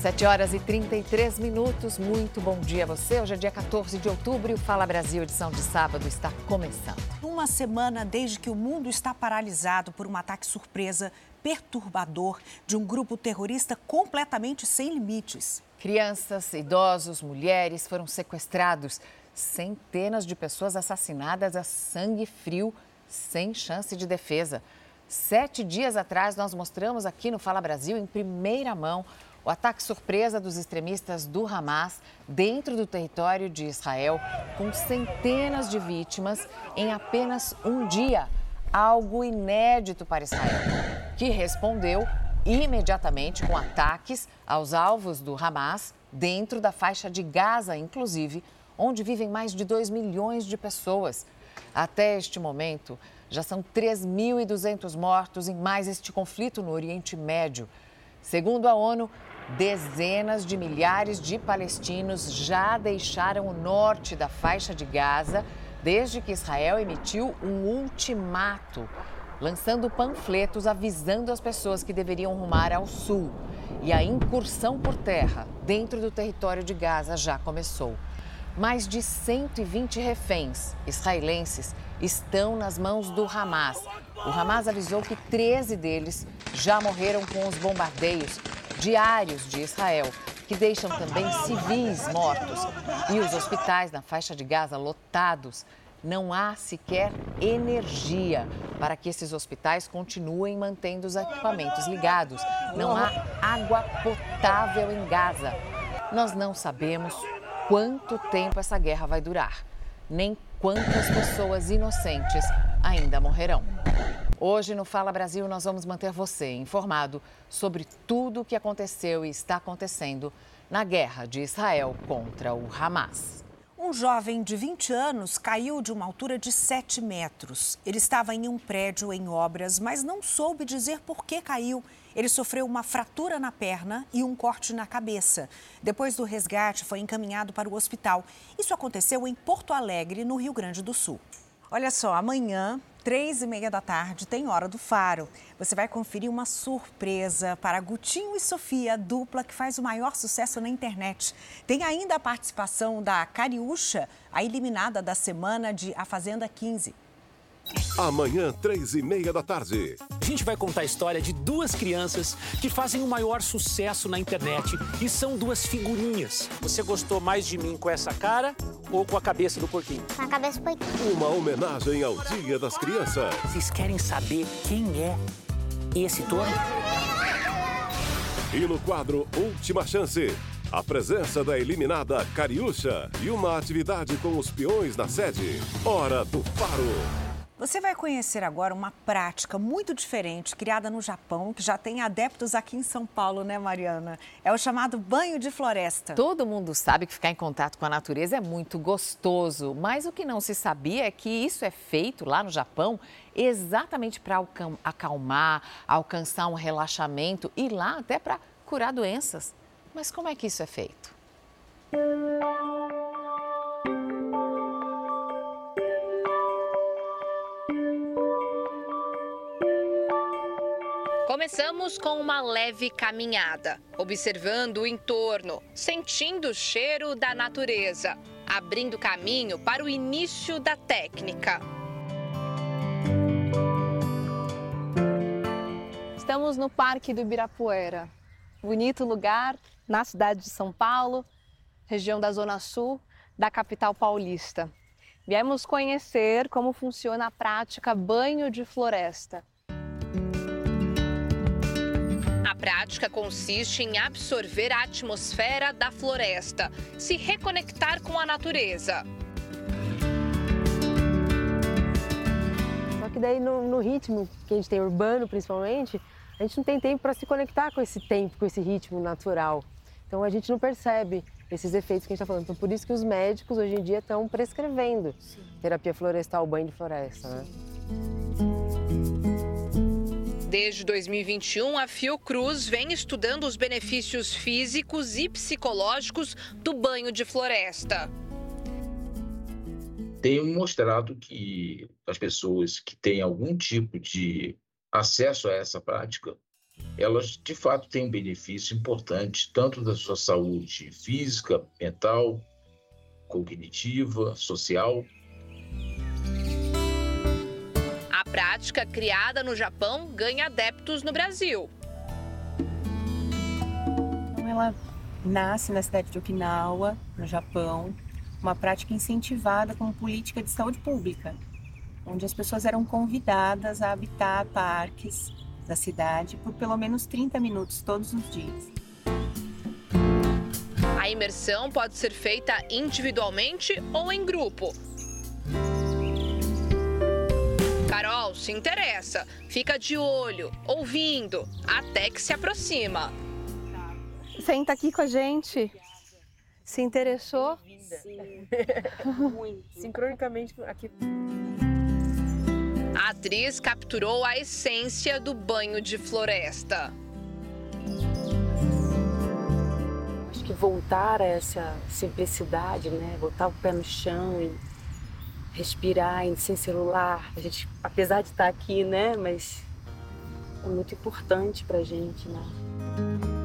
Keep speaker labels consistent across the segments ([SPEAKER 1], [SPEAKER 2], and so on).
[SPEAKER 1] 7 horas e 33 minutos. Muito bom dia a você. Hoje é dia 14 de outubro e o Fala Brasil, edição de sábado, está começando.
[SPEAKER 2] Uma semana desde que o mundo está paralisado por um ataque surpresa perturbador de um grupo terrorista completamente sem limites.
[SPEAKER 1] Crianças, idosos, mulheres foram sequestrados. Centenas de pessoas assassinadas a sangue frio, sem chance de defesa. Sete dias atrás, nós mostramos aqui no Fala Brasil, em primeira mão, o ataque surpresa dos extremistas do Hamas dentro do território de Israel, com centenas de vítimas em apenas um dia. Algo inédito para Israel, que respondeu imediatamente com ataques aos alvos do Hamas dentro da faixa de Gaza, inclusive, onde vivem mais de 2 milhões de pessoas. Até este momento, já são 3.200 mortos em mais este conflito no Oriente Médio. Segundo a ONU, Dezenas de milhares de palestinos já deixaram o norte da faixa de Gaza desde que Israel emitiu um ultimato, lançando panfletos avisando as pessoas que deveriam rumar ao sul. E a incursão por terra dentro do território de Gaza já começou. Mais de 120 reféns israelenses estão nas mãos do Hamas. O Hamas avisou que 13 deles já morreram com os bombardeios diários de Israel, que deixam também civis mortos e os hospitais na faixa de Gaza lotados. Não há sequer energia para que esses hospitais continuem mantendo os equipamentos ligados. Não há água potável em Gaza. Nós não sabemos quanto tempo essa guerra vai durar, nem quantas pessoas inocentes ainda morrerão. Hoje no Fala Brasil nós vamos manter você informado sobre tudo o que aconteceu e está acontecendo na guerra de Israel contra o Hamas.
[SPEAKER 2] Um jovem de 20 anos caiu de uma altura de 7 metros. Ele estava em um prédio em obras, mas não soube dizer por que caiu. Ele sofreu uma fratura na perna e um corte na cabeça. Depois do resgate, foi encaminhado para o hospital. Isso aconteceu em Porto Alegre, no Rio Grande do Sul. Olha só, amanhã três e meia da tarde, tem Hora do Faro. Você vai conferir uma surpresa para Gutinho e Sofia, dupla que faz o maior sucesso na internet. Tem ainda a participação da Cariúcha, a eliminada da semana de A Fazenda 15.
[SPEAKER 3] Amanhã, três e meia da tarde.
[SPEAKER 4] A gente vai contar a história de duas crianças que fazem o maior sucesso na internet e são duas figurinhas. Você gostou mais de mim com essa cara ou com a cabeça do porquinho?
[SPEAKER 5] Com a cabeça do porquinho.
[SPEAKER 3] Uma homenagem ao Dia das Crianças.
[SPEAKER 4] Vocês querem saber quem é esse touro?
[SPEAKER 3] E no quadro Última Chance, a presença da eliminada Cariúcha e uma atividade com os peões na sede. Hora do Faro.
[SPEAKER 2] Você vai conhecer agora uma prática muito diferente, criada no Japão, que já tem adeptos aqui em São Paulo, né, Mariana? É o chamado banho de floresta.
[SPEAKER 1] Todo mundo sabe que ficar em contato com a natureza é muito gostoso, mas o que não se sabia é que isso é feito lá no Japão exatamente para acalmar, alcançar um relaxamento e lá até para curar doenças. Mas como é que isso é feito?
[SPEAKER 6] Começamos com uma leve caminhada, observando o entorno, sentindo o cheiro da natureza, abrindo caminho para o início da técnica.
[SPEAKER 7] Estamos no Parque do Ibirapuera. Bonito lugar na cidade de São Paulo, região da Zona Sul da capital paulista. Viemos conhecer como funciona a prática banho de floresta
[SPEAKER 6] prática consiste em absorver a atmosfera da floresta, se reconectar com a natureza.
[SPEAKER 8] Só que daí no, no ritmo que a gente tem urbano principalmente, a gente não tem tempo para se conectar com esse tempo, com esse ritmo natural. Então a gente não percebe esses efeitos que a gente está falando. Então por isso que os médicos hoje em dia estão prescrevendo Sim. terapia florestal, banho de floresta. Né?
[SPEAKER 6] Desde 2021, a Fiocruz vem estudando os benefícios físicos e psicológicos do banho de floresta.
[SPEAKER 9] Tem mostrado que as pessoas que têm algum tipo de acesso a essa prática
[SPEAKER 5] elas de fato têm um benefício importante, tanto da sua saúde física, mental, cognitiva, social.
[SPEAKER 10] Prática criada no Japão ganha adeptos no Brasil.
[SPEAKER 11] Então, ela nasce na cidade de Okinawa, no Japão, uma prática incentivada como política de saúde pública, onde as pessoas eram convidadas a habitar parques da cidade por pelo menos 30 minutos todos os dias.
[SPEAKER 10] A imersão pode ser feita individualmente ou em grupo. Carol se interessa, fica de olho, ouvindo, até que se aproxima.
[SPEAKER 12] Senta aqui com a gente. Se interessou?
[SPEAKER 13] Sim. Muito. Sincronicamente aqui.
[SPEAKER 10] A atriz capturou a essência do banho de floresta.
[SPEAKER 8] Acho que voltar a essa simplicidade, né? Botar o pé no chão e respirar sem celular. A gente, apesar de estar aqui, né? Mas é muito importante pra gente, né?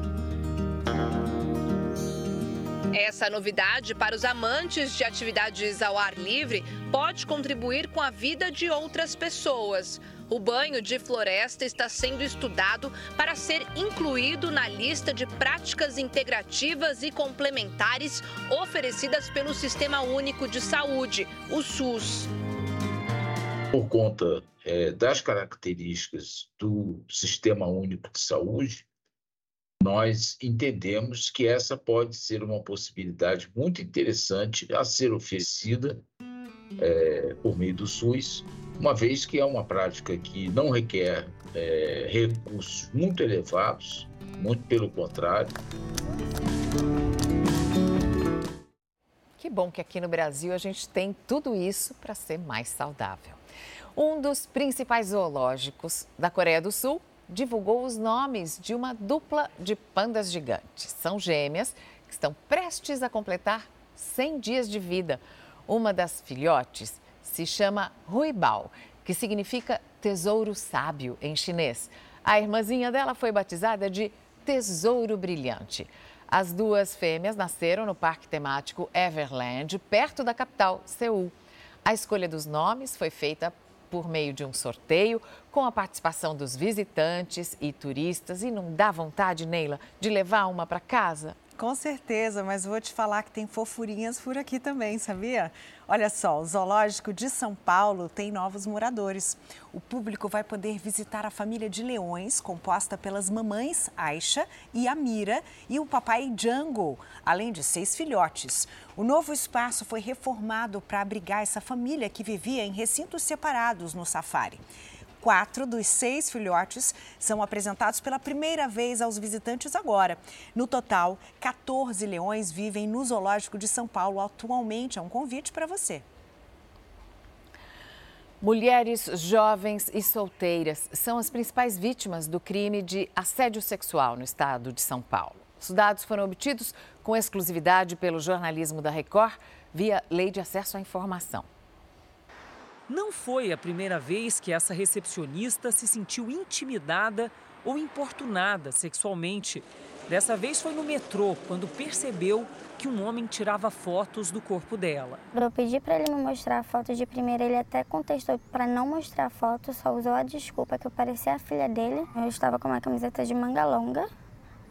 [SPEAKER 10] Essa novidade para os amantes de atividades ao ar livre pode contribuir com a vida de outras pessoas. O banho de floresta está sendo estudado para ser incluído na lista de práticas integrativas e complementares oferecidas pelo Sistema Único de Saúde, o SUS.
[SPEAKER 5] Por conta é, das características do Sistema Único de Saúde, nós entendemos que essa pode ser uma possibilidade muito interessante a ser oferecida é, por meio do SUS, uma vez que é uma prática que não requer é, recursos muito elevados, muito pelo contrário.
[SPEAKER 1] Que bom que aqui no Brasil a gente tem tudo isso para ser mais saudável. Um dos principais zoológicos da Coreia do Sul divulgou os nomes de uma dupla de pandas gigantes. São gêmeas que estão prestes a completar 100 dias de vida. Uma das filhotes se chama Ruibao, que significa tesouro sábio em chinês. A irmãzinha dela foi batizada de Tesouro Brilhante. As duas fêmeas nasceram no parque temático Everland, perto da capital, Seul. A escolha dos nomes foi feita por meio de um sorteio, com a participação dos visitantes e turistas. E não dá vontade, Neila, de levar uma para casa?
[SPEAKER 2] Com certeza, mas vou te falar que tem fofurinhas por aqui também, sabia? Olha só, o Zoológico de São Paulo tem novos moradores. O público vai poder visitar a família de leões, composta pelas mamães Aisha e Amira e o papai Django, além de seis filhotes. O novo espaço foi reformado para abrigar essa família que vivia em recintos separados no safari. Quatro dos seis filhotes são apresentados pela primeira vez aos visitantes agora. No total, 14 leões vivem no Zoológico de São Paulo atualmente. É um convite para você.
[SPEAKER 1] Mulheres jovens e solteiras são as principais vítimas do crime de assédio sexual no estado de São Paulo. Os dados foram obtidos com exclusividade pelo jornalismo da Record via Lei de Acesso à Informação.
[SPEAKER 14] Não foi a primeira vez que essa recepcionista se sentiu intimidada ou importunada sexualmente. Dessa vez foi no metrô, quando percebeu que um homem tirava fotos do corpo dela.
[SPEAKER 15] Eu pedi para ele me mostrar a foto de primeira, ele até contestou para não mostrar a foto, só usou a desculpa que eu parecia a filha dele. Eu estava com uma camiseta de manga longa,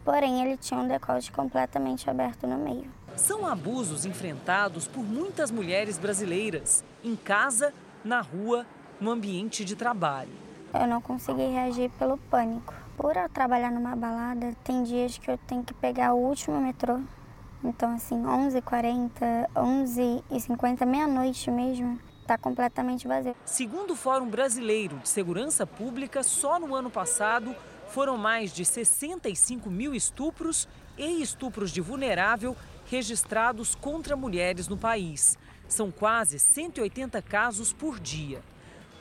[SPEAKER 15] porém ele tinha um decote completamente aberto no meio.
[SPEAKER 14] São abusos enfrentados por muitas mulheres brasileiras, em casa na rua, no ambiente de trabalho.
[SPEAKER 15] Eu não consegui reagir pelo pânico. Por eu trabalhar numa balada, tem dias que eu tenho que pegar o último metrô. Então, assim, 11h40, 11h50, meia-noite mesmo, está completamente vazio.
[SPEAKER 14] Segundo o Fórum Brasileiro de Segurança Pública, só no ano passado foram mais de 65 mil estupros e estupros de vulnerável registrados contra mulheres no país. São quase 180 casos por dia.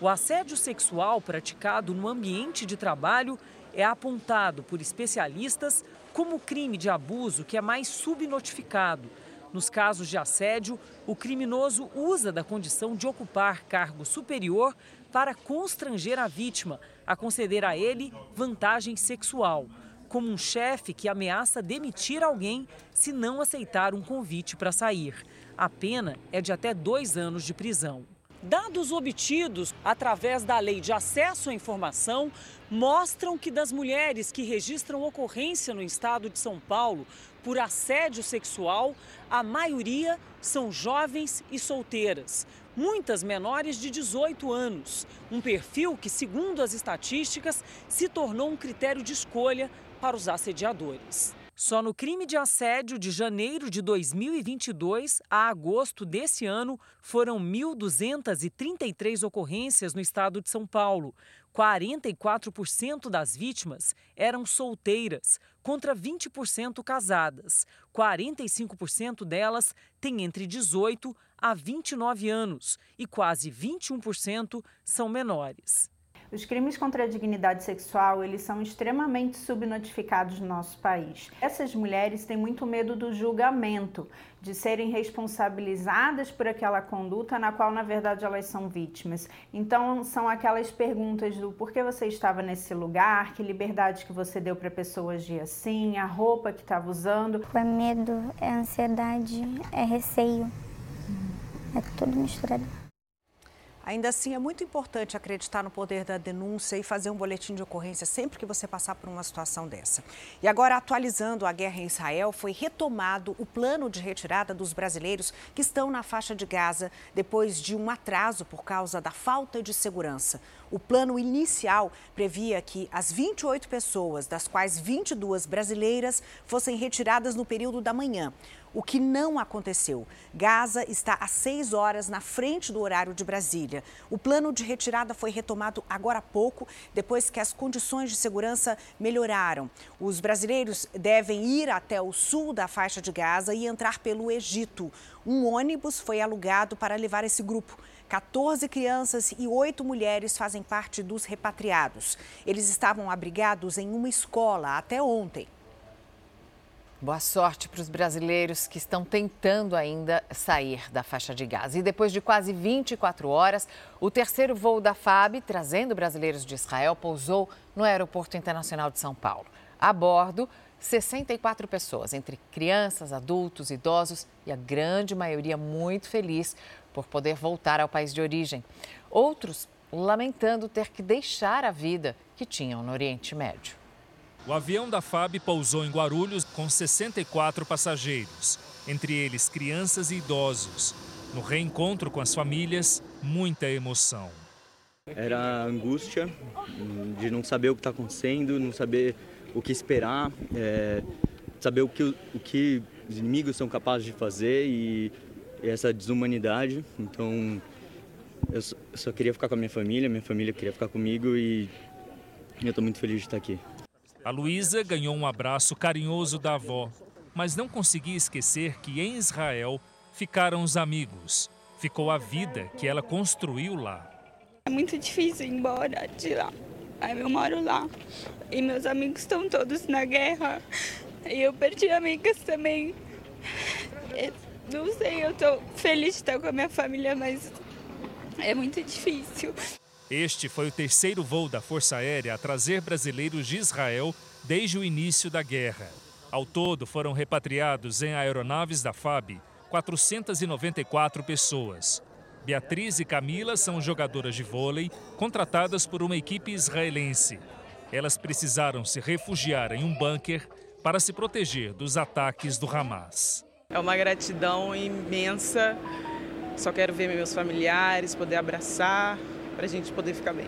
[SPEAKER 14] O assédio sexual praticado no ambiente de trabalho é apontado por especialistas como crime de abuso que é mais subnotificado. Nos casos de assédio, o criminoso usa da condição de ocupar cargo superior para constranger a vítima a conceder a ele vantagem sexual, como um chefe que ameaça demitir alguém se não aceitar um convite para sair. A pena é de até dois anos de prisão. Dados obtidos através da Lei de Acesso à Informação mostram que das mulheres que registram ocorrência no estado de São Paulo por assédio sexual, a maioria são jovens e solteiras, muitas menores de 18 anos. Um perfil que, segundo as estatísticas, se tornou um critério de escolha para os assediadores. Só no crime de assédio de janeiro de 2022 a agosto desse ano foram 1.233 ocorrências no estado de São Paulo. 44% das vítimas eram solteiras, contra 20% casadas. 45% delas têm entre 18 a 29 anos e quase 21% são menores.
[SPEAKER 16] Os crimes contra a dignidade sexual, eles são extremamente subnotificados no nosso país. Essas mulheres têm muito medo do julgamento, de serem responsabilizadas por aquela conduta na qual na verdade elas são vítimas. Então são aquelas perguntas do por que você estava nesse lugar, que liberdade que você deu para a pessoa agir assim, a roupa que estava usando.
[SPEAKER 15] É medo, é ansiedade, é receio. É tudo misturado.
[SPEAKER 2] Ainda assim, é muito importante acreditar no poder da denúncia e fazer um boletim de ocorrência sempre que você passar por uma situação dessa. E agora, atualizando a guerra em Israel, foi retomado o plano de retirada dos brasileiros que estão na faixa de Gaza depois de um atraso por causa da falta de segurança. O plano inicial previa que as 28 pessoas, das quais 22 brasileiras, fossem retiradas no período da manhã o que não aconteceu. Gaza está a seis horas na frente do horário de Brasília. O plano de retirada foi retomado agora há pouco, depois que as condições de segurança melhoraram. Os brasileiros devem ir até o sul da faixa de Gaza e entrar pelo Egito. Um ônibus foi alugado para levar esse grupo. 14 crianças e 8 mulheres fazem parte dos repatriados. Eles estavam abrigados em uma escola até ontem.
[SPEAKER 1] Boa sorte para os brasileiros que estão tentando ainda sair da faixa de Gaza. E depois de quase 24 horas, o terceiro voo da FAB, trazendo brasileiros de Israel, pousou no Aeroporto Internacional de São Paulo. A bordo, 64 pessoas, entre crianças, adultos, idosos e a grande maioria muito feliz por poder voltar ao país de origem. Outros lamentando ter que deixar a vida que tinham no Oriente Médio.
[SPEAKER 17] O avião da FAB pousou em Guarulhos com 64 passageiros, entre eles crianças e idosos. No reencontro com as famílias, muita emoção.
[SPEAKER 18] Era angústia de não saber o que está acontecendo, não saber o que esperar, é, saber o que, o que os inimigos são capazes de fazer e, e essa desumanidade. Então, eu só, eu só queria ficar com a minha família, minha família queria ficar comigo e eu estou muito feliz de estar aqui.
[SPEAKER 17] A Luísa ganhou um abraço carinhoso da avó, mas não conseguia esquecer que em Israel ficaram os amigos. Ficou a vida que ela construiu lá.
[SPEAKER 19] É muito difícil ir embora de lá. Eu moro lá. E meus amigos estão todos na guerra. E eu perdi amigas também. Não sei, eu estou feliz de estar com a minha família, mas é muito difícil.
[SPEAKER 17] Este foi o terceiro voo da Força Aérea a trazer brasileiros de Israel desde o início da guerra. Ao todo, foram repatriados em aeronaves da FAB 494 pessoas. Beatriz e Camila são jogadoras de vôlei contratadas por uma equipe israelense. Elas precisaram se refugiar em um bunker para se proteger dos ataques do Hamas.
[SPEAKER 20] É uma gratidão imensa. Só quero ver meus familiares, poder abraçar, para a gente poder ficar bem.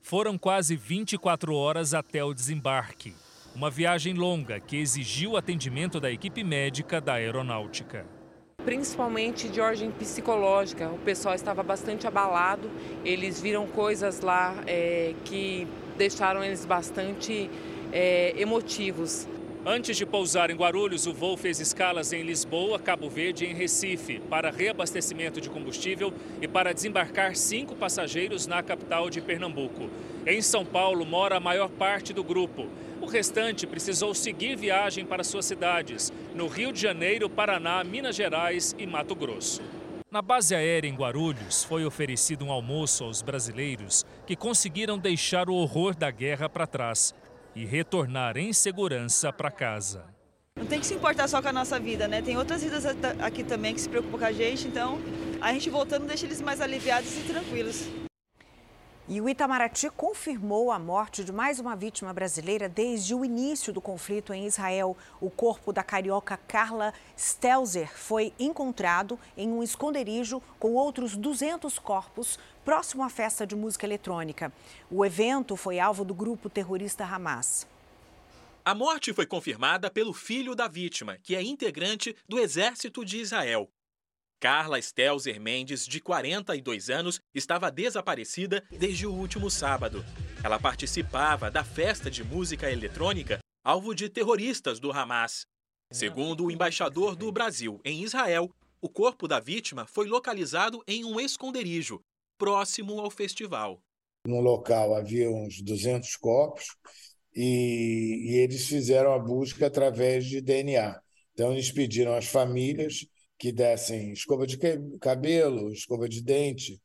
[SPEAKER 17] Foram quase 24 horas até o desembarque. Uma viagem longa que exigiu o atendimento da equipe médica da aeronáutica.
[SPEAKER 21] Principalmente de ordem psicológica. O pessoal estava bastante abalado. Eles viram coisas lá é, que deixaram eles bastante é, emotivos.
[SPEAKER 17] Antes de pousar em Guarulhos, o voo fez escalas em Lisboa, Cabo Verde e em Recife para reabastecimento de combustível e para desembarcar cinco passageiros na capital de Pernambuco. Em São Paulo mora a maior parte do grupo. O restante precisou seguir viagem para suas cidades, no Rio de Janeiro, Paraná, Minas Gerais e Mato Grosso. Na base aérea em Guarulhos, foi oferecido um almoço aos brasileiros que conseguiram deixar o horror da guerra para trás e retornar em segurança para casa.
[SPEAKER 22] Não tem que se importar só com a nossa vida, né? Tem outras vidas aqui também que se preocupam com a gente, então a gente voltando deixa eles mais aliviados e tranquilos.
[SPEAKER 2] E o Itamaraty confirmou a morte de mais uma vítima brasileira desde o início do conflito em Israel. O corpo da carioca Carla Stelzer foi encontrado em um esconderijo com outros 200 corpos próximo à festa de música eletrônica. O evento foi alvo do grupo terrorista Hamas.
[SPEAKER 23] A morte foi confirmada pelo filho da vítima, que é integrante do Exército de Israel. Carla Stelzer Mendes, de 42 anos, estava desaparecida desde o último sábado. Ela participava da festa de música eletrônica alvo de terroristas do Hamas. Segundo o embaixador do Brasil em Israel, o corpo da vítima foi localizado em um esconderijo, próximo ao festival.
[SPEAKER 24] No local havia uns 200 corpos e, e eles fizeram a busca através de DNA. Então, eles pediram às famílias que dessem escova de cabelo, escova de dente,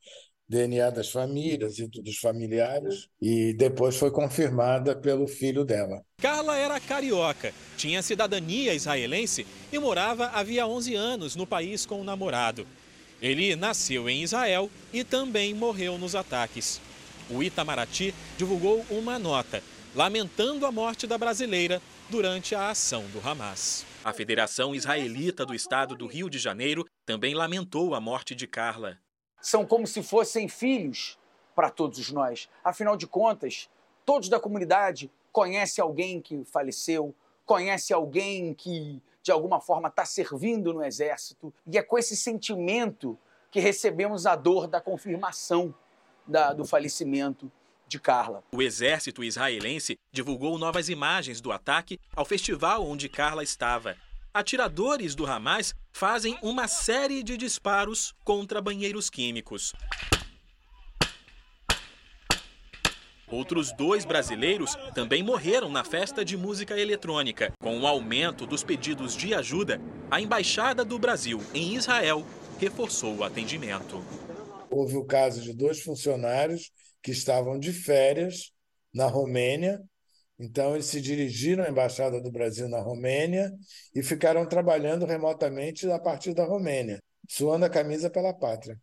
[SPEAKER 24] DNA das famílias e dos familiares, e depois foi confirmada pelo filho dela.
[SPEAKER 23] Carla era carioca, tinha cidadania israelense e morava havia 11 anos no país com o namorado. Ele nasceu em Israel e também morreu nos ataques. O Itamaraty divulgou uma nota lamentando a morte da brasileira durante a ação do Hamas. A Federação Israelita do Estado do Rio de Janeiro também lamentou a morte de Carla.
[SPEAKER 25] São como se fossem filhos para todos nós. Afinal de contas, todos da comunidade conhecem alguém que faleceu, conhece alguém que de alguma forma está servindo no exército. E é com esse sentimento que recebemos a dor da confirmação da, do falecimento de Carla.
[SPEAKER 23] O exército israelense divulgou novas imagens do ataque ao festival onde Carla estava. Atiradores do Hamas fazem uma série de disparos contra banheiros químicos. Outros dois brasileiros também morreram na festa de música eletrônica. Com o aumento dos pedidos de ajuda, a Embaixada do Brasil em Israel reforçou o atendimento.
[SPEAKER 24] Houve o caso de dois funcionários que estavam de férias na Romênia. Então, eles se dirigiram à Embaixada do Brasil na Romênia e ficaram trabalhando remotamente a partir da Romênia, suando a camisa pela pátria.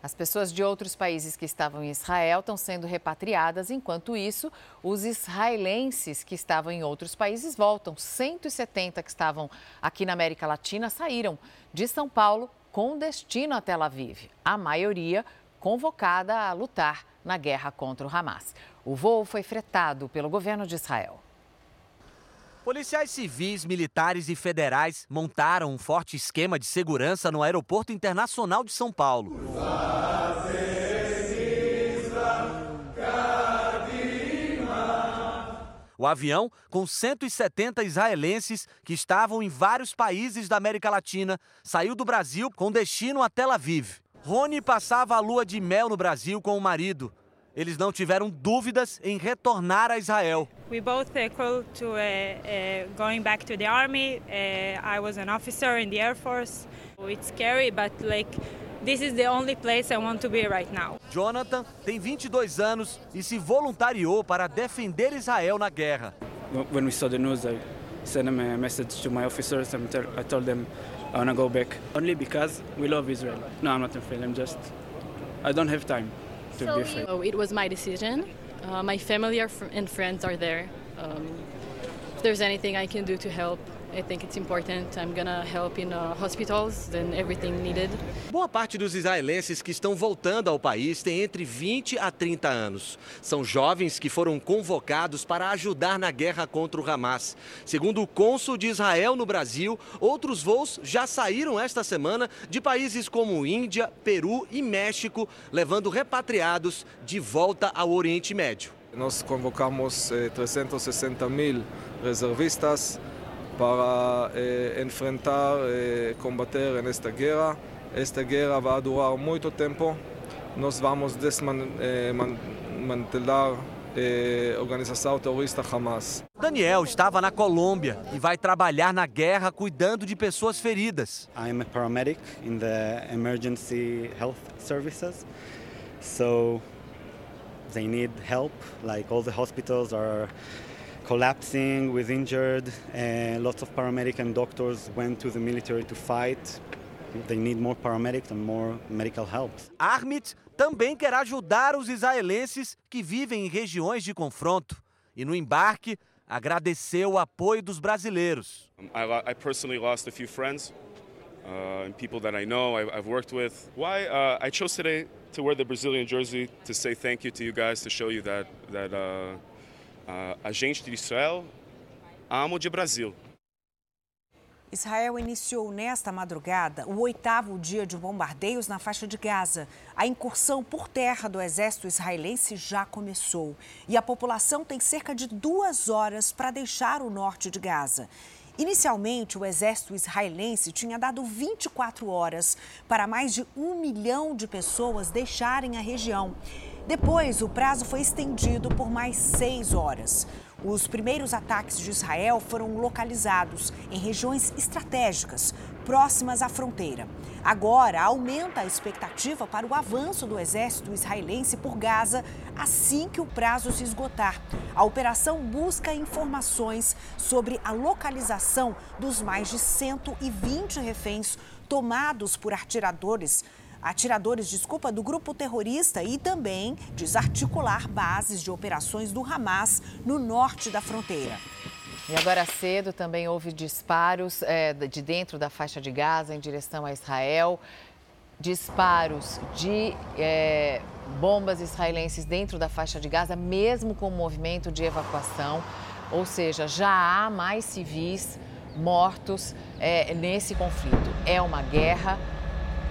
[SPEAKER 1] As pessoas de outros países que estavam em Israel estão sendo repatriadas. Enquanto isso, os israelenses que estavam em outros países voltam. 170 que estavam aqui na América Latina saíram de São Paulo com destino a Tel Aviv. A maioria convocada a lutar na guerra contra o Hamas. O voo foi fretado pelo governo de Israel.
[SPEAKER 26] Policiais civis, militares e federais montaram um forte esquema de segurança no Aeroporto Internacional de São Paulo. O avião, com 170 israelenses que estavam em vários países da América Latina, saiu do Brasil com destino a Tel Aviv. Rony passava a lua de mel no Brasil com o marido. Eles não tiveram dúvidas em retornar a Israel.
[SPEAKER 27] We both uh, called to uh, uh, going back to the army. Uh, I was an officer in the Air Force. It's scary, but like this is the only place I want to be right now.
[SPEAKER 26] Jonathan tem 22 anos e se voluntariou para defender Israel na guerra.
[SPEAKER 28] When we saw the news, I sent a message to my officers and I told them I want to go back only because we love Israel. No, I'm not afraid. I'm just I don't have time so
[SPEAKER 29] it was my decision. Uh, my family and friends are there. Um, if there's anything I can do to help, I think it's important. I'm gonna help in uh, hospitals and everything needed.
[SPEAKER 26] Boa parte dos israelenses que estão voltando ao país tem entre 20 a 30 anos. São jovens que foram convocados para ajudar na guerra contra o Hamas. Segundo o cônsul de Israel no Brasil, outros voos já saíram esta semana de países como Índia, Peru e México, levando repatriados de volta ao Oriente Médio.
[SPEAKER 30] Nós convocamos 360 eh, mil reservistas para eh, enfrentar, eh, combater nesta guerra. Esta guerra vai durar muito tempo. Nós vamos desmantelar eh, organização terrorista Hamas.
[SPEAKER 26] Daniel estava na Colômbia e vai trabalhar na guerra cuidando de pessoas feridas.
[SPEAKER 31] I'm a paramedic in the emergency health services. So they need help, like all the hospitals are collapsing with injured and lots of paramedic and doctors went to the military to fight. They need more paramedics and more medical help.
[SPEAKER 26] Armit também quer ajudar os israelenses que vivem em regiões de confronto e no embarque agradeceu o apoio dos brasileiros.
[SPEAKER 32] I, I personally lost a few friends uh, and people that I know, I, have worked with. Why uh, I chose today to wear the Brazilian jersey to say thank you to you guys, to show you that that uh, uh a gente de Israel amo de Brasil.
[SPEAKER 2] Israel iniciou nesta madrugada o oitavo dia de bombardeios na faixa de Gaza. A incursão por terra do exército israelense já começou e a população tem cerca de duas horas para deixar o norte de Gaza. Inicialmente, o exército israelense tinha dado 24 horas para mais de um milhão de pessoas deixarem a região. Depois, o prazo foi estendido por mais seis horas. Os primeiros ataques de Israel foram localizados em regiões estratégicas, próximas à fronteira. Agora, aumenta a expectativa para o avanço do exército israelense por Gaza assim que o prazo se esgotar. A operação busca informações sobre a localização dos mais de 120 reféns tomados por atiradores atiradores, desculpa, do grupo terrorista e também desarticular bases de operações do Hamas no norte da fronteira.
[SPEAKER 1] E agora cedo também houve disparos é, de dentro da faixa de Gaza em direção a Israel. Disparos de é, bombas israelenses dentro da faixa de Gaza, mesmo com o movimento de evacuação. Ou seja, já há mais civis mortos é, nesse conflito. É uma guerra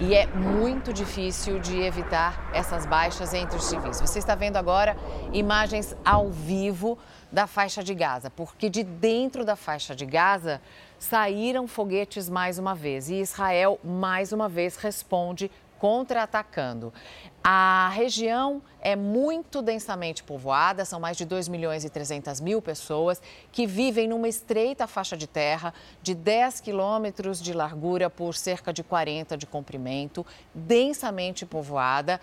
[SPEAKER 1] e é muito difícil de evitar essas baixas entre os civis. Você está vendo agora imagens ao vivo da faixa de Gaza, porque de dentro da faixa de Gaza saíram foguetes mais uma vez e Israel mais uma vez responde contra-atacando. A região é muito densamente povoada, são mais de 2 milhões e 300 mil pessoas que vivem numa estreita faixa de terra de 10 quilômetros de largura por cerca de 40 de comprimento, densamente povoada,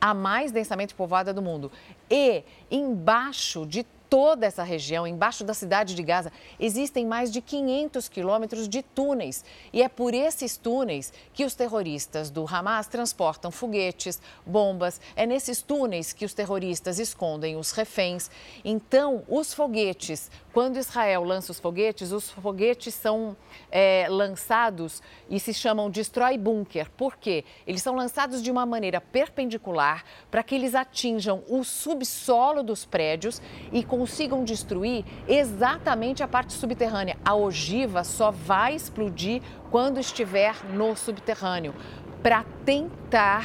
[SPEAKER 1] a mais densamente povoada do mundo. E embaixo de toda essa região, embaixo da cidade de Gaza, existem mais de 500 quilômetros de túneis. E é por esses túneis que os terroristas do Hamas transportam foguetes, bombas. É nesses túneis que os terroristas escondem os reféns. Então, os foguetes, quando Israel lança os foguetes, os foguetes são é, lançados e se chamam destrói bunker. Por quê? Eles são lançados de uma maneira perpendicular para que eles atinjam o subsolo dos prédios e com consigam destruir exatamente a parte subterrânea. A ogiva só vai explodir quando estiver no subterrâneo, para tentar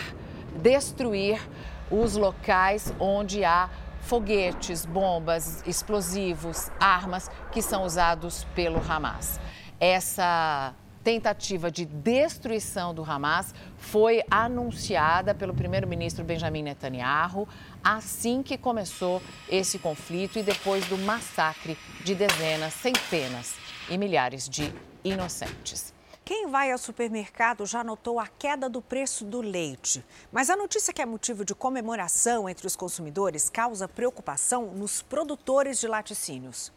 [SPEAKER 1] destruir os locais onde há foguetes, bombas, explosivos, armas que são usados pelo Hamas. Essa tentativa de destruição do Hamas foi anunciada pelo primeiro-ministro Benjamin Netanyahu assim que começou esse conflito e depois do massacre de dezenas, centenas e milhares de inocentes.
[SPEAKER 2] Quem vai ao supermercado já notou a queda do preço do leite. Mas a notícia que é motivo de comemoração entre os consumidores causa preocupação nos produtores de laticínios.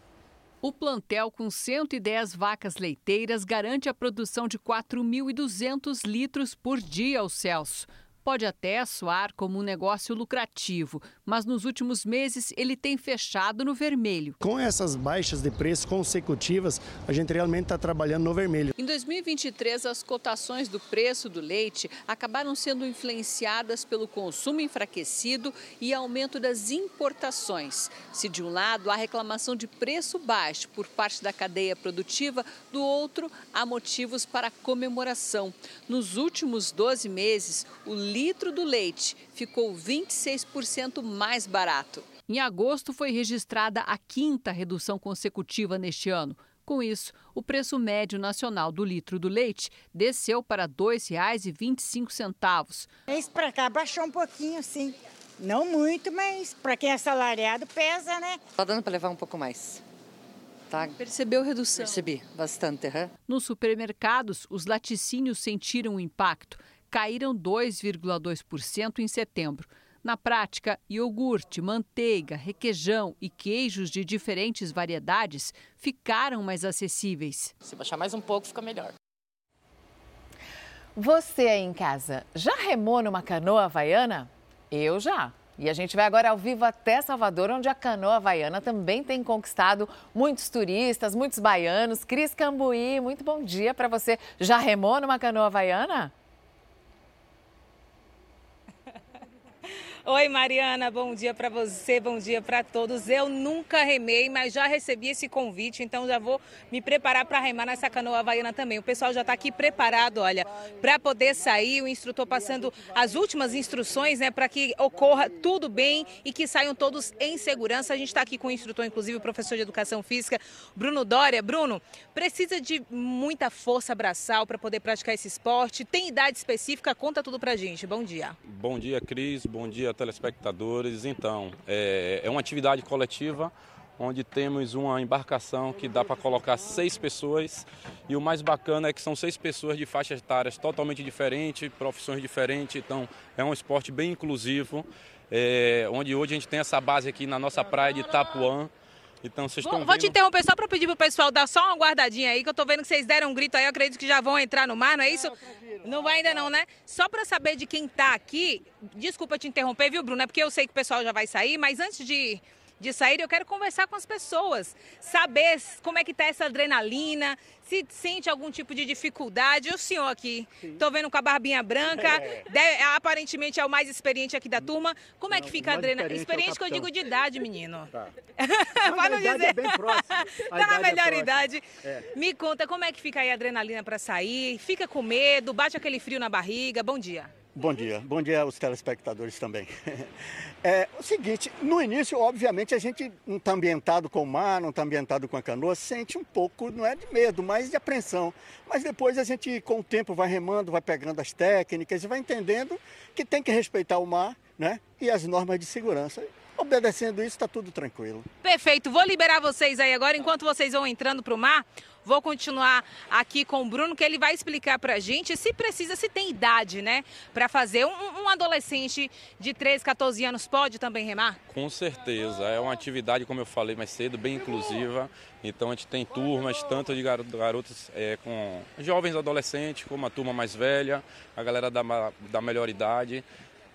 [SPEAKER 33] O plantel com 110 vacas leiteiras garante a produção de 4.200 litros por dia ao Celso. Pode até soar como um negócio lucrativo, mas nos últimos meses ele tem fechado no vermelho.
[SPEAKER 34] Com essas baixas de preço consecutivas, a gente realmente está trabalhando no vermelho.
[SPEAKER 33] Em 2023, as cotações do preço do leite acabaram sendo influenciadas pelo consumo enfraquecido e aumento das importações. Se de um lado há reclamação de preço baixo por parte da cadeia produtiva, do outro há motivos para comemoração. Nos últimos 12 meses, o litro do leite ficou 26% mais barato. Em agosto, foi registrada a quinta redução consecutiva neste ano. Com isso, o preço médio nacional do litro do leite desceu para R$ 2,25.
[SPEAKER 35] Esse para cá baixou um pouquinho, sim. Não muito, mas para quem é assalariado pesa, né?
[SPEAKER 36] Tá dando para levar um pouco mais. Tá?
[SPEAKER 33] Percebeu redução?
[SPEAKER 36] Percebi, bastante. Uhum.
[SPEAKER 33] Nos supermercados, os laticínios sentiram o impacto. Caíram 2,2% em setembro. Na prática, iogurte, manteiga, requeijão e queijos de diferentes variedades ficaram mais acessíveis.
[SPEAKER 36] Se baixar mais um pouco, fica melhor.
[SPEAKER 1] Você aí em casa, já remou numa canoa havaiana? Eu já. E a gente vai agora ao vivo até Salvador, onde a canoa havaiana também tem conquistado muitos turistas, muitos baianos. Cris Cambuí, muito bom dia para você. Já remou numa canoa havaiana?
[SPEAKER 37] Oi, Mariana, bom dia para você, bom dia para todos. Eu nunca remei, mas já recebi esse convite, então já vou me preparar para remar nessa canoa havaiana também. O pessoal já está aqui preparado, olha, para poder sair. O instrutor passando as últimas instruções, né, para que ocorra tudo bem e que saiam todos em segurança. A gente está aqui com o instrutor, inclusive o professor de educação física, Bruno Dória. Bruno, precisa de muita força braçal para poder praticar esse esporte? Tem idade específica? Conta tudo para gente. Bom dia.
[SPEAKER 38] Bom dia, Cris. Bom dia telespectadores. Então, é, é uma atividade coletiva onde temos uma embarcação que dá para colocar seis pessoas. E o mais bacana é que são seis pessoas de faixas etárias totalmente diferentes, profissões diferentes, então é um esporte bem inclusivo, é, onde hoje a gente tem essa base aqui na nossa praia de Itapuã, então vocês estão
[SPEAKER 37] vou, vou te interromper só para pedir pro pessoal dar só uma guardadinha aí, que eu tô vendo que vocês deram um grito aí, eu acredito que já vão entrar no mar, não é isso? Não vai ainda não, né? Só para saber de quem tá aqui, desculpa te interromper, viu, Bruno? É porque eu sei que o pessoal já vai sair, mas antes de de sair, eu quero conversar com as pessoas, saber como é que tá essa adrenalina, se sente algum tipo de dificuldade. O senhor aqui, estou vendo com a barbinha branca, é. deve, aparentemente é o mais experiente aqui da turma. Como é que fica a adrenalina? Experiente, é que eu digo de idade, menino. Tá. Para não dizer. É bem próximo. tá na é melhor é idade. É. Me conta como é que fica aí a adrenalina para sair? Fica com medo? Bate aquele frio na barriga? Bom dia.
[SPEAKER 39] Bom dia, bom dia aos telespectadores também. É o seguinte, no início, obviamente, a gente não está ambientado com o mar, não está ambientado com a canoa, sente um pouco, não é de medo, mas de apreensão. Mas depois a gente, com o tempo, vai remando, vai pegando as técnicas e vai entendendo que tem que respeitar o mar né? e as normas de segurança. Obedecendo isso, está tudo tranquilo.
[SPEAKER 37] Perfeito. Vou liberar vocês aí agora, enquanto vocês vão entrando para o mar. Vou continuar aqui com o Bruno, que ele vai explicar para a gente se precisa, se tem idade, né? Para fazer. Um, um, adolescente de 13, 14 anos pode também remar?
[SPEAKER 38] Com certeza. É uma atividade, como eu falei mais cedo, bem inclusiva. Então a gente tem turmas, tanto de garotos é, com jovens adolescentes, como a turma mais velha, a galera da, da melhor idade.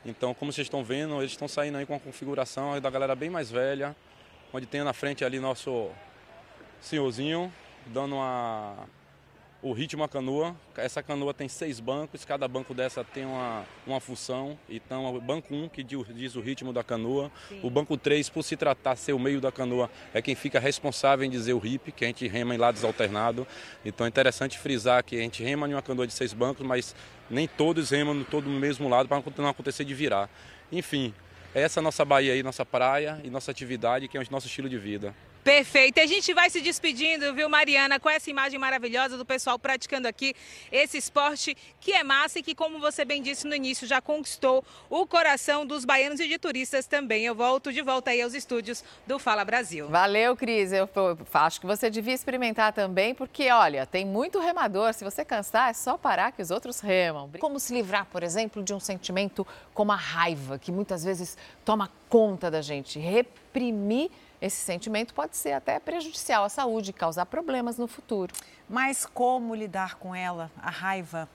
[SPEAKER 38] Então, como vocês estão vendo, eles estão saindo aí com a configuração da galera bem mais velha, onde tem na frente ali nosso senhorzinho, dando uma, o ritmo à canoa. Essa canoa tem seis bancos, cada banco dessa tem uma, uma função. Então, o banco 1 um, que diz o ritmo da canoa, Sim. o banco 3, por se tratar ser o meio da canoa, é quem fica responsável em dizer o RIP, que a gente rema em lados alternado. Então, é interessante frisar que a gente rema em uma canoa de seis bancos, mas nem todos remam no todo no mesmo lado para não acontecer de virar. Enfim, essa é a nossa Bahia aí, nossa praia e nossa atividade, que é o nosso estilo de vida.
[SPEAKER 37] Perfeito. A gente vai se despedindo, viu, Mariana, com essa imagem maravilhosa do pessoal praticando aqui esse esporte que é massa e que, como você bem disse no início, já conquistou o coração dos baianos e de turistas também. Eu volto de volta aí aos estúdios do Fala Brasil.
[SPEAKER 1] Valeu, Cris. Eu acho que você devia experimentar também, porque, olha, tem muito remador. Se você cansar, é só parar que os outros remam. Como se livrar, por exemplo, de um sentimento como a raiva, que muitas vezes toma conta da gente. Reprimir esse sentimento pode ser até prejudicial à saúde, causar problemas no futuro.
[SPEAKER 2] Mas como lidar com ela, a raiva?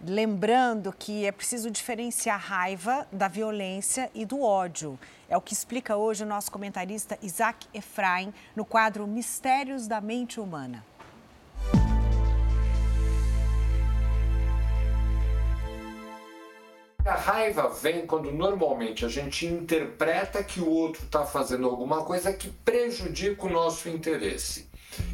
[SPEAKER 2] Lembrando que é preciso diferenciar a raiva da violência e do ódio. É o que explica hoje o nosso comentarista Isaac Efraim no quadro Mistérios da Mente Humana.
[SPEAKER 40] A raiva vem quando normalmente a gente interpreta que o outro está fazendo alguma coisa que prejudica o nosso interesse.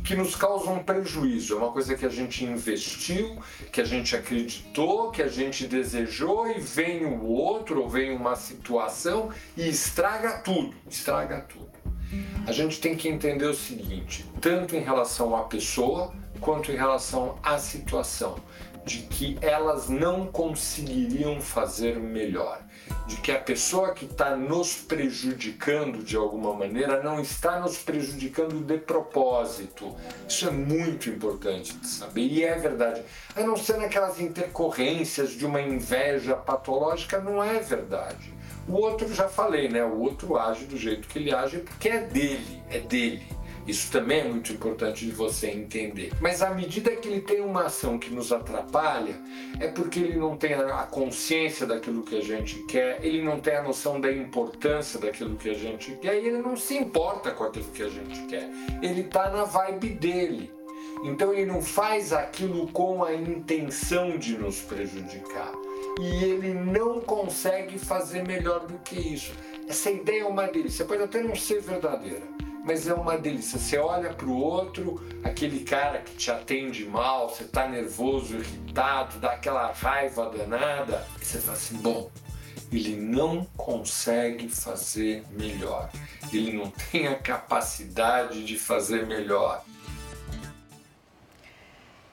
[SPEAKER 40] que nos causam prejuízo. É uma coisa que a gente investiu, que a gente acreditou, que a gente desejou e vem o outro ou vem uma situação e estraga tudo, estraga tudo. A gente tem que entender o seguinte, tanto em relação à pessoa quanto em relação à situação, de que elas não conseguiriam fazer melhor de que a pessoa que está nos prejudicando de alguma maneira não está nos prejudicando de propósito. Isso é muito importante de saber e é verdade. A não ser naquelas intercorrências de uma inveja patológica, não é verdade. O outro, já falei, né? O outro age do jeito que ele age porque é dele, é dele. Isso também é muito importante de você entender. Mas à medida que ele tem uma ação que nos atrapalha, é porque ele não tem a consciência daquilo que a gente quer, ele não tem a noção da importância daquilo que a gente quer e ele não se importa com aquilo que a gente quer. Ele está na vibe dele. Então ele não faz aquilo com a intenção de nos prejudicar. E ele não consegue fazer melhor do que isso. Essa ideia é uma delícia, pode até não ser verdadeira mas é uma delícia. Você olha para o outro, aquele cara que te atende mal, você está nervoso, irritado, dá aquela raiva danada, e você fala assim: bom, ele não consegue fazer melhor, ele não tem a capacidade de fazer melhor.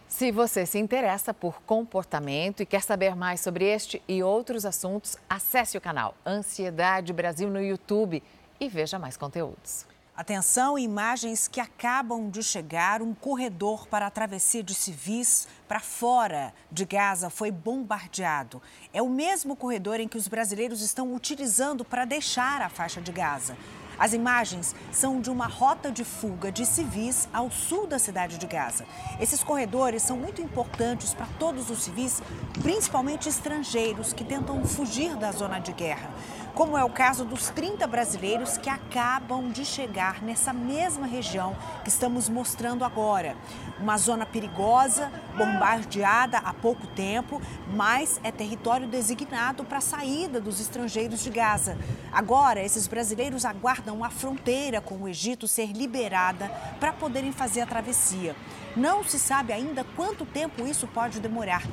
[SPEAKER 1] Se você se interessa por comportamento e quer saber mais sobre este e outros assuntos, acesse o canal Ansiedade Brasil no YouTube e veja mais conteúdos.
[SPEAKER 2] Atenção, imagens que acabam de chegar. Um corredor para a travessia de civis para fora de Gaza foi bombardeado. É o mesmo corredor em que os brasileiros estão utilizando para deixar a faixa de Gaza. As imagens são de uma rota de fuga de civis ao sul da cidade de Gaza. Esses corredores são muito importantes para todos os civis, principalmente estrangeiros que tentam fugir da zona de guerra como é o caso dos 30 brasileiros que acabam de chegar nessa mesma região que estamos mostrando agora. Uma zona perigosa, bombardeada há pouco tempo, mas é território designado para a saída dos estrangeiros de Gaza. Agora, esses brasileiros aguardam a fronteira com o Egito ser liberada para poderem fazer a travessia. Não se sabe ainda quanto tempo isso pode demorar.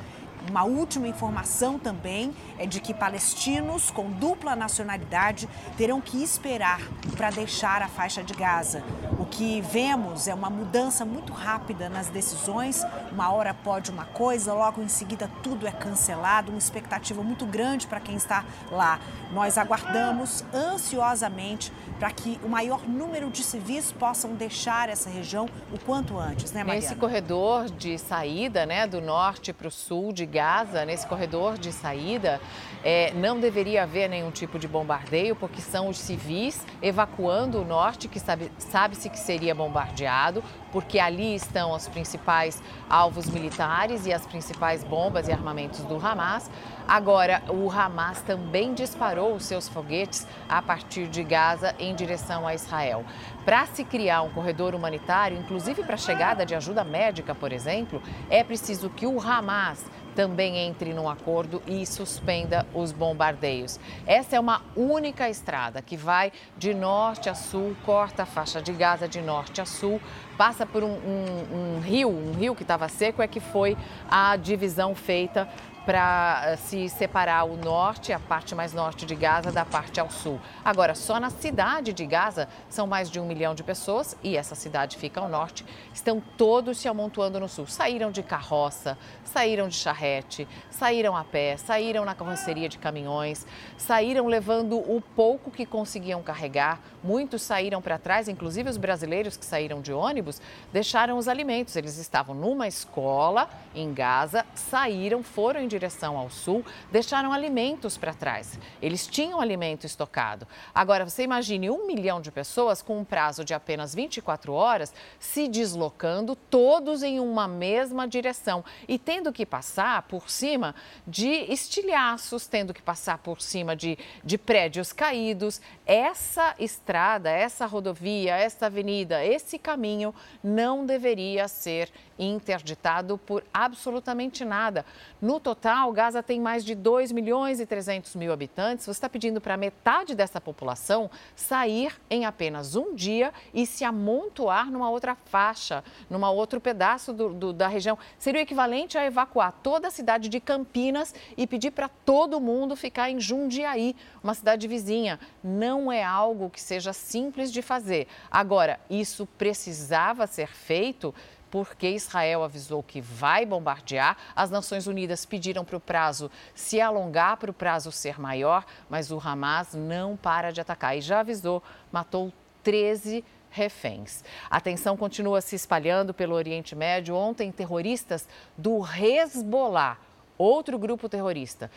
[SPEAKER 2] Uma última informação também é de que palestinos com dupla nacionalidade terão que esperar para deixar a faixa de Gaza. O que vemos é uma mudança muito rápida nas decisões. Uma hora pode uma coisa, logo em seguida tudo é cancelado, uma expectativa muito grande para quem está lá. Nós aguardamos ansiosamente para que o maior número de civis possam deixar essa região o quanto antes, né, Mariana?
[SPEAKER 1] Nesse corredor de saída, né, do norte para o sul de Gaza, nesse corredor de saída, é, não deveria haver nenhum tipo de bombardeio, porque são os civis evacuando o norte, que sabe-se sabe que seria bombardeado, porque ali estão os principais alvos militares e as principais bombas e armamentos do Hamas. Agora, o Hamas também disparou os seus foguetes a partir de Gaza em direção a Israel. Para se criar um corredor humanitário, inclusive para a chegada de ajuda médica, por exemplo, é preciso que o Hamas também entre num acordo e suspenda os bombardeios. Essa é uma única estrada que vai de norte a sul, corta a faixa de Gaza de norte a sul, passa por um, um, um rio, um rio que estava seco, é que foi a divisão feita para eh, se separar o norte, a parte mais norte de Gaza, da parte ao sul. Agora, só na cidade de Gaza são mais de um milhão de pessoas e essa cidade fica ao norte. Estão todos se amontoando no sul. Saíram de carroça, saíram de charrete, saíram a pé, saíram na carroceria de caminhões, saíram levando o pouco que conseguiam carregar. Muitos saíram para trás, inclusive os brasileiros que saíram de ônibus, deixaram os alimentos. Eles estavam numa escola em Gaza, saíram, foram em direção ao sul, deixaram alimentos para trás. Eles tinham alimento estocado. Agora, você imagine um milhão de pessoas com um prazo de apenas 24 horas se deslocando, todos em uma mesma direção e tendo que passar por cima de estilhaços, tendo que passar por cima de, de prédios caídos. Essa estrada, essa rodovia, essa avenida, esse caminho não deveria ser interditado por absolutamente nada. No total, Gaza tem mais de 2 milhões e 300 mil habitantes. Você está pedindo para metade dessa população sair em apenas um dia e se amontoar numa outra faixa, num outro pedaço do, do, da região. Seria o equivalente a evacuar toda a cidade de Campinas e pedir para todo mundo ficar em Jundiaí, uma cidade vizinha. Não é algo que seja simples de fazer. Agora, isso precisava ser feito porque Israel avisou que vai bombardear. As Nações Unidas pediram para o prazo se alongar, para o prazo ser maior, mas o Hamas não para de atacar e já avisou, matou 13 reféns. A tensão continua se espalhando pelo Oriente Médio. Ontem, terroristas do Hezbollah, outro grupo terrorista,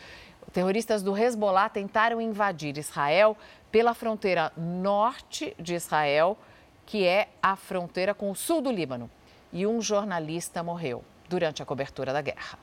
[SPEAKER 1] terroristas do Hezbollah tentaram invadir Israel pela fronteira norte de Israel, que é a fronteira com o sul do Líbano e um jornalista morreu durante a cobertura da guerra.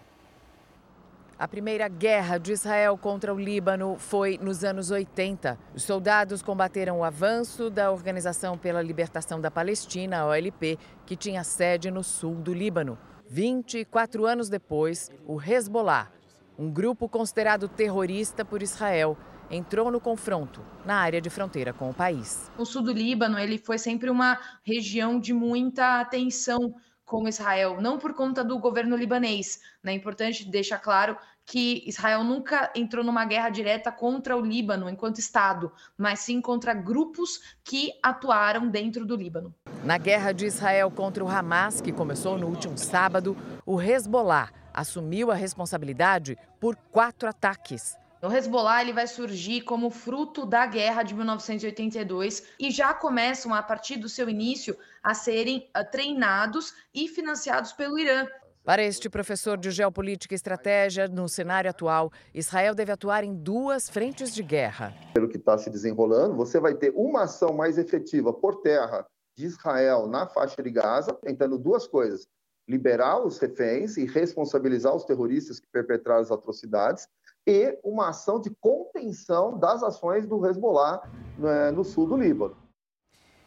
[SPEAKER 1] A primeira guerra de Israel contra o Líbano foi nos anos 80. Os soldados combateram o avanço da Organização pela Libertação da Palestina, OLP, que tinha sede no sul do Líbano. 24 anos depois, o Hezbollah, um grupo considerado terrorista por Israel, entrou no confronto na área de fronteira com o país.
[SPEAKER 41] O sul do Líbano ele foi sempre uma região de muita tensão com Israel, não por conta do governo libanês. Né? É importante deixar claro que Israel nunca entrou numa guerra direta contra o Líbano enquanto Estado, mas sim contra grupos que atuaram dentro do Líbano.
[SPEAKER 1] Na guerra de Israel contra o Hamas, que começou no último sábado, o Hezbollah assumiu a responsabilidade por quatro ataques.
[SPEAKER 41] O Hezbollah ele vai surgir como fruto da guerra de 1982 e já começam, a partir do seu início, a serem uh, treinados e financiados pelo Irã.
[SPEAKER 1] Para este professor de geopolítica e estratégia, no cenário atual, Israel deve atuar em duas frentes de guerra.
[SPEAKER 42] Pelo que está se desenrolando, você vai ter uma ação mais efetiva por terra de Israel na faixa de Gaza, tentando duas coisas: liberar os reféns e responsabilizar os terroristas que perpetraram as atrocidades, e uma ação de contenção das ações do Hezbollah né, no sul do Líbano.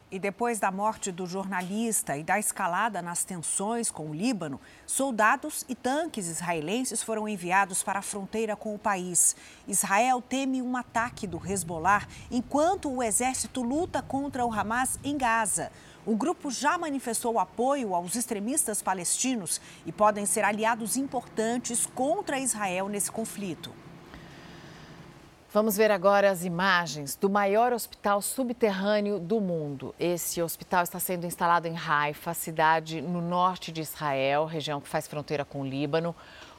[SPEAKER 2] E depois da morte do jornalista e da escalada nas tensões com o Líbano, soldados e tanques israelenses foram enviados para a fronteira com o país. Israel teme um ataque do Hezbollah enquanto o exército luta contra o Hamas em Gaza. O grupo já manifestou apoio aos extremistas palestinos e podem ser aliados importantes contra Israel nesse conflito.
[SPEAKER 1] Vamos ver agora as imagens do maior hospital subterrâneo do mundo. Esse hospital está sendo instalado em Haifa, cidade no norte de Israel, região que faz fronteira com o Líbano.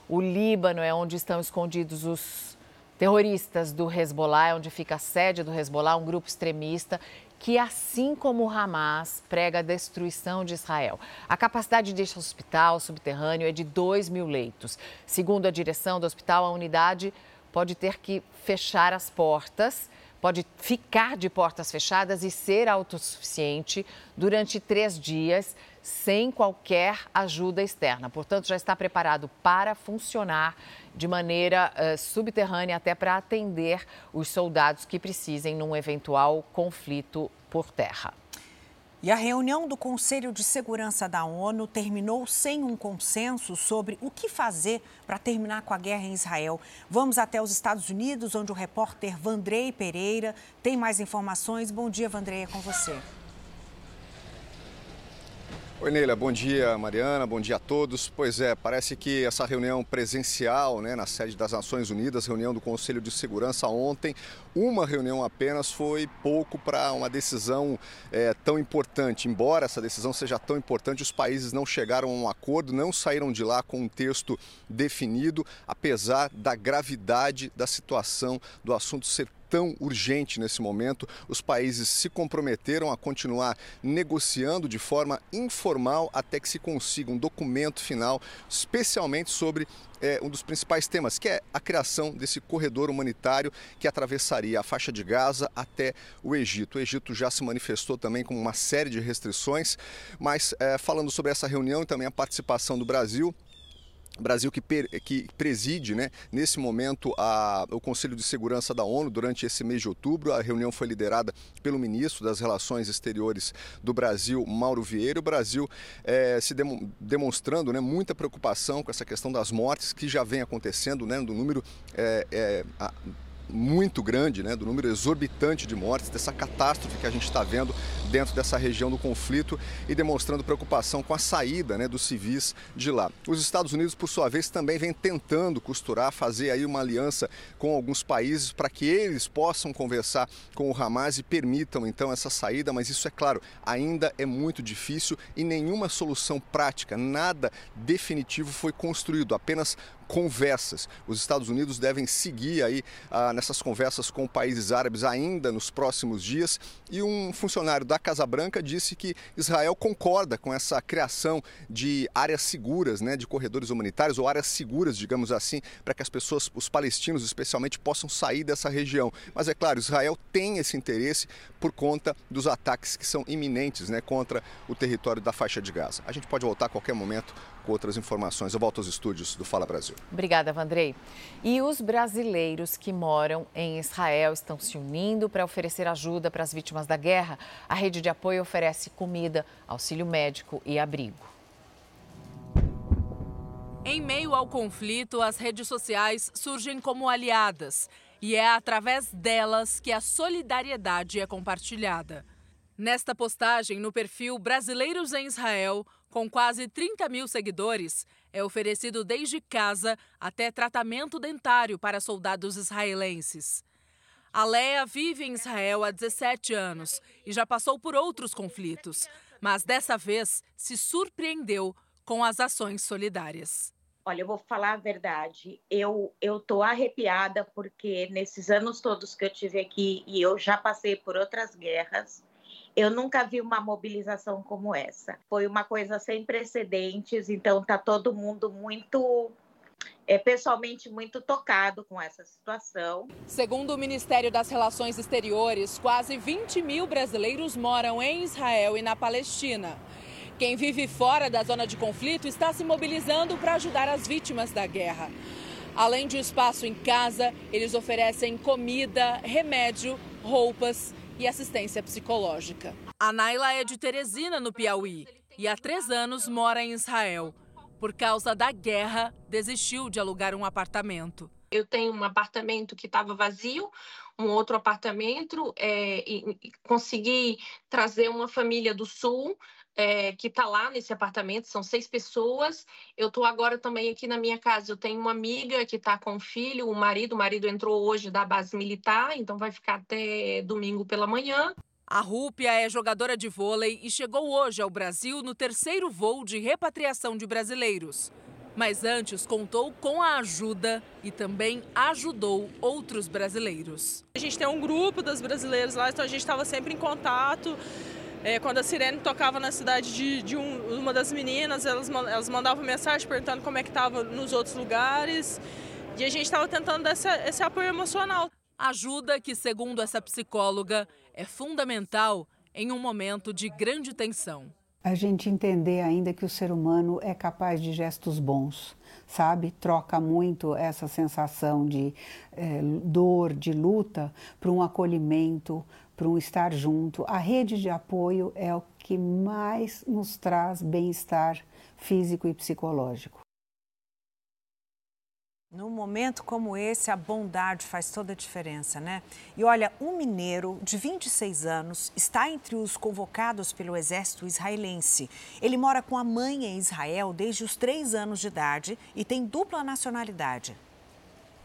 [SPEAKER 1] O Líbano é onde estão escondidos os terroristas do Hezbollah, é onde fica a sede do Hezbollah, um grupo extremista que, assim como o Hamas, prega a destruição de Israel. A capacidade deste hospital subterrâneo é de 2 mil leitos. Segundo a direção do hospital, a unidade pode ter que fechar as portas, pode ficar de portas fechadas e ser autossuficiente durante três dias, sem qualquer ajuda externa. Portanto, já está preparado para funcionar de maneira uh, subterrânea, até para atender os soldados que precisem num eventual conflito por terra.
[SPEAKER 2] E a reunião do Conselho de Segurança da ONU terminou sem um consenso sobre o que fazer para terminar com a guerra em Israel. Vamos até os Estados Unidos, onde o repórter Vandrei Pereira tem mais informações. Bom dia, Vandrei, é com você.
[SPEAKER 43] Oi, Neila, bom dia, Mariana, bom dia a todos. Pois é, parece que essa reunião presencial né, na sede das Nações Unidas, reunião do Conselho de Segurança ontem, uma reunião apenas foi pouco para uma decisão é, tão importante. Embora essa decisão seja tão importante, os países não chegaram a um acordo, não saíram de lá com um texto definido, apesar da gravidade da situação do assunto ser tão urgente nesse momento. Os países se comprometeram a continuar negociando de forma informal até que se consiga um documento final, especialmente sobre é, um dos principais temas, que é a criação desse corredor humanitário que atravessaria a faixa de Gaza até o Egito. O Egito já se manifestou também com uma série de restrições, mas é, falando sobre essa reunião e também a participação do Brasil, Brasil que, per, que preside, né, nesse momento, a, o Conselho de Segurança da ONU durante esse mês de outubro. A reunião foi liderada pelo ministro das Relações Exteriores do Brasil, Mauro Vieira. O Brasil é, se dem, demonstrando né, muita preocupação com essa questão das mortes que já vem acontecendo, né, do número é, é, a, muito grande, né, do número exorbitante de mortes, dessa catástrofe que a gente está vendo dentro dessa região do conflito e demonstrando preocupação com a saída né, dos civis de lá. Os Estados Unidos, por sua vez, também vem tentando costurar, fazer aí uma aliança com alguns países para que eles possam conversar com o Hamas e permitam então essa saída, mas isso é claro, ainda é muito difícil e nenhuma solução prática, nada definitivo foi construído, apenas conversas. Os Estados Unidos devem seguir aí ah, nessas conversas com países árabes ainda nos próximos dias. E um funcionário da Casa Branca disse que Israel concorda com essa criação de áreas seguras, né, de corredores humanitários ou áreas seguras, digamos assim, para que as pessoas, os palestinos especialmente, possam sair dessa região. Mas é claro, Israel tem esse interesse por conta dos ataques que são iminentes né, contra o território da faixa de Gaza. A gente pode voltar a qualquer momento com outras informações. Eu volto aos estúdios do Fala Brasil.
[SPEAKER 1] Obrigada, Vandrei. E os brasileiros que moram em Israel estão se unindo para oferecer ajuda para as vítimas da guerra. A rede de apoio oferece comida, auxílio médico e abrigo.
[SPEAKER 44] Em meio ao conflito, as redes sociais surgem como aliadas. E é através delas que a solidariedade é compartilhada. Nesta postagem no perfil Brasileiros em Israel, com quase 30 mil seguidores, é oferecido desde casa até tratamento dentário para soldados israelenses. A Leia vive em Israel há 17 anos e já passou por outros conflitos, mas dessa vez se surpreendeu com as ações solidárias.
[SPEAKER 45] Olha, eu vou falar a verdade. Eu eu tô arrepiada porque nesses anos todos que eu tive aqui e eu já passei por outras guerras, eu nunca vi uma mobilização como essa. Foi uma coisa sem precedentes, então tá todo mundo muito é pessoalmente muito tocado com essa situação.
[SPEAKER 44] Segundo o Ministério das Relações Exteriores, quase 20 mil brasileiros moram em Israel e na Palestina. Quem vive fora da zona de conflito está se mobilizando para ajudar as vítimas da guerra. Além de espaço em casa, eles oferecem comida, remédio, roupas e assistência psicológica. A Naila é de Teresina, no Piauí, e há três anos mora em Israel. Por causa da guerra, desistiu de alugar um apartamento.
[SPEAKER 46] Eu tenho um apartamento que estava vazio, um outro apartamento, é, e consegui trazer uma família do sul é, que está lá nesse apartamento, são seis pessoas. Eu estou agora também aqui na minha casa. Eu tenho uma amiga que está com o filho, o marido. O marido entrou hoje da base militar, então vai ficar até domingo pela manhã.
[SPEAKER 44] A Rúpia é jogadora de vôlei e chegou hoje ao Brasil no terceiro voo de repatriação de brasileiros. Mas antes contou com a ajuda e também ajudou outros brasileiros.
[SPEAKER 37] A gente tem um grupo das brasileiras lá, então a gente estava sempre em contato. É, quando a sirene tocava na cidade de, de um, uma das meninas, elas, elas mandavam mensagem perguntando como é que estava nos outros lugares. E a gente estava tentando dar esse, esse apoio emocional.
[SPEAKER 44] Ajuda que, segundo essa psicóloga, é fundamental em um momento de grande tensão.
[SPEAKER 47] A gente entender ainda que o ser humano é capaz de gestos bons, sabe? Troca muito essa sensação de é, dor, de luta, para um acolhimento, para um estar junto. A rede de apoio é o que mais nos traz bem-estar físico e psicológico.
[SPEAKER 2] Num momento como esse, a bondade faz toda a diferença, né? E olha, um mineiro de 26 anos está entre os convocados pelo exército israelense. Ele mora com a mãe em Israel desde os três anos de idade e tem dupla nacionalidade.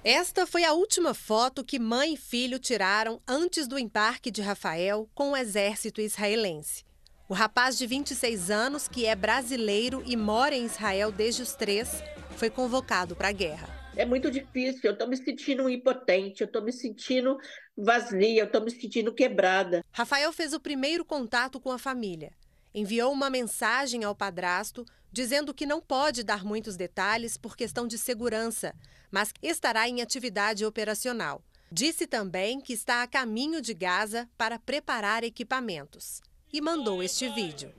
[SPEAKER 48] Esta foi a última foto que mãe e filho tiraram antes do embarque de Rafael com o exército israelense. O rapaz de 26 anos, que é brasileiro e mora em Israel desde os três, foi convocado para a guerra.
[SPEAKER 49] É muito difícil, eu estou me sentindo impotente, eu estou me sentindo vazia, eu estou me sentindo quebrada.
[SPEAKER 48] Rafael fez o primeiro contato com a família. Enviou uma mensagem ao padrasto dizendo que não pode dar muitos detalhes por questão de segurança, mas estará em atividade operacional. Disse também que está a caminho de Gaza para preparar equipamentos. E mandou este vídeo.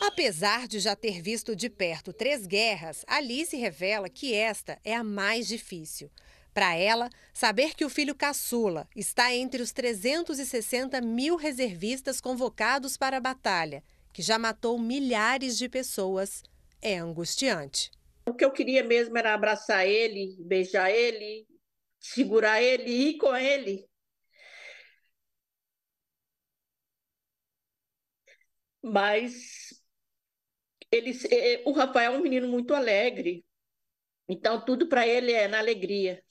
[SPEAKER 48] Apesar de já ter visto de perto três guerras, Alice revela que esta é a mais difícil. Para ela, saber que o filho caçula está entre os 360 mil reservistas convocados para a batalha, que já matou milhares de pessoas, é angustiante.
[SPEAKER 49] O que eu queria mesmo era abraçar ele, beijar ele, segurar ele e ir com ele. Mas ele, é, o Rafael é um menino muito alegre, então tudo para ele é na alegria.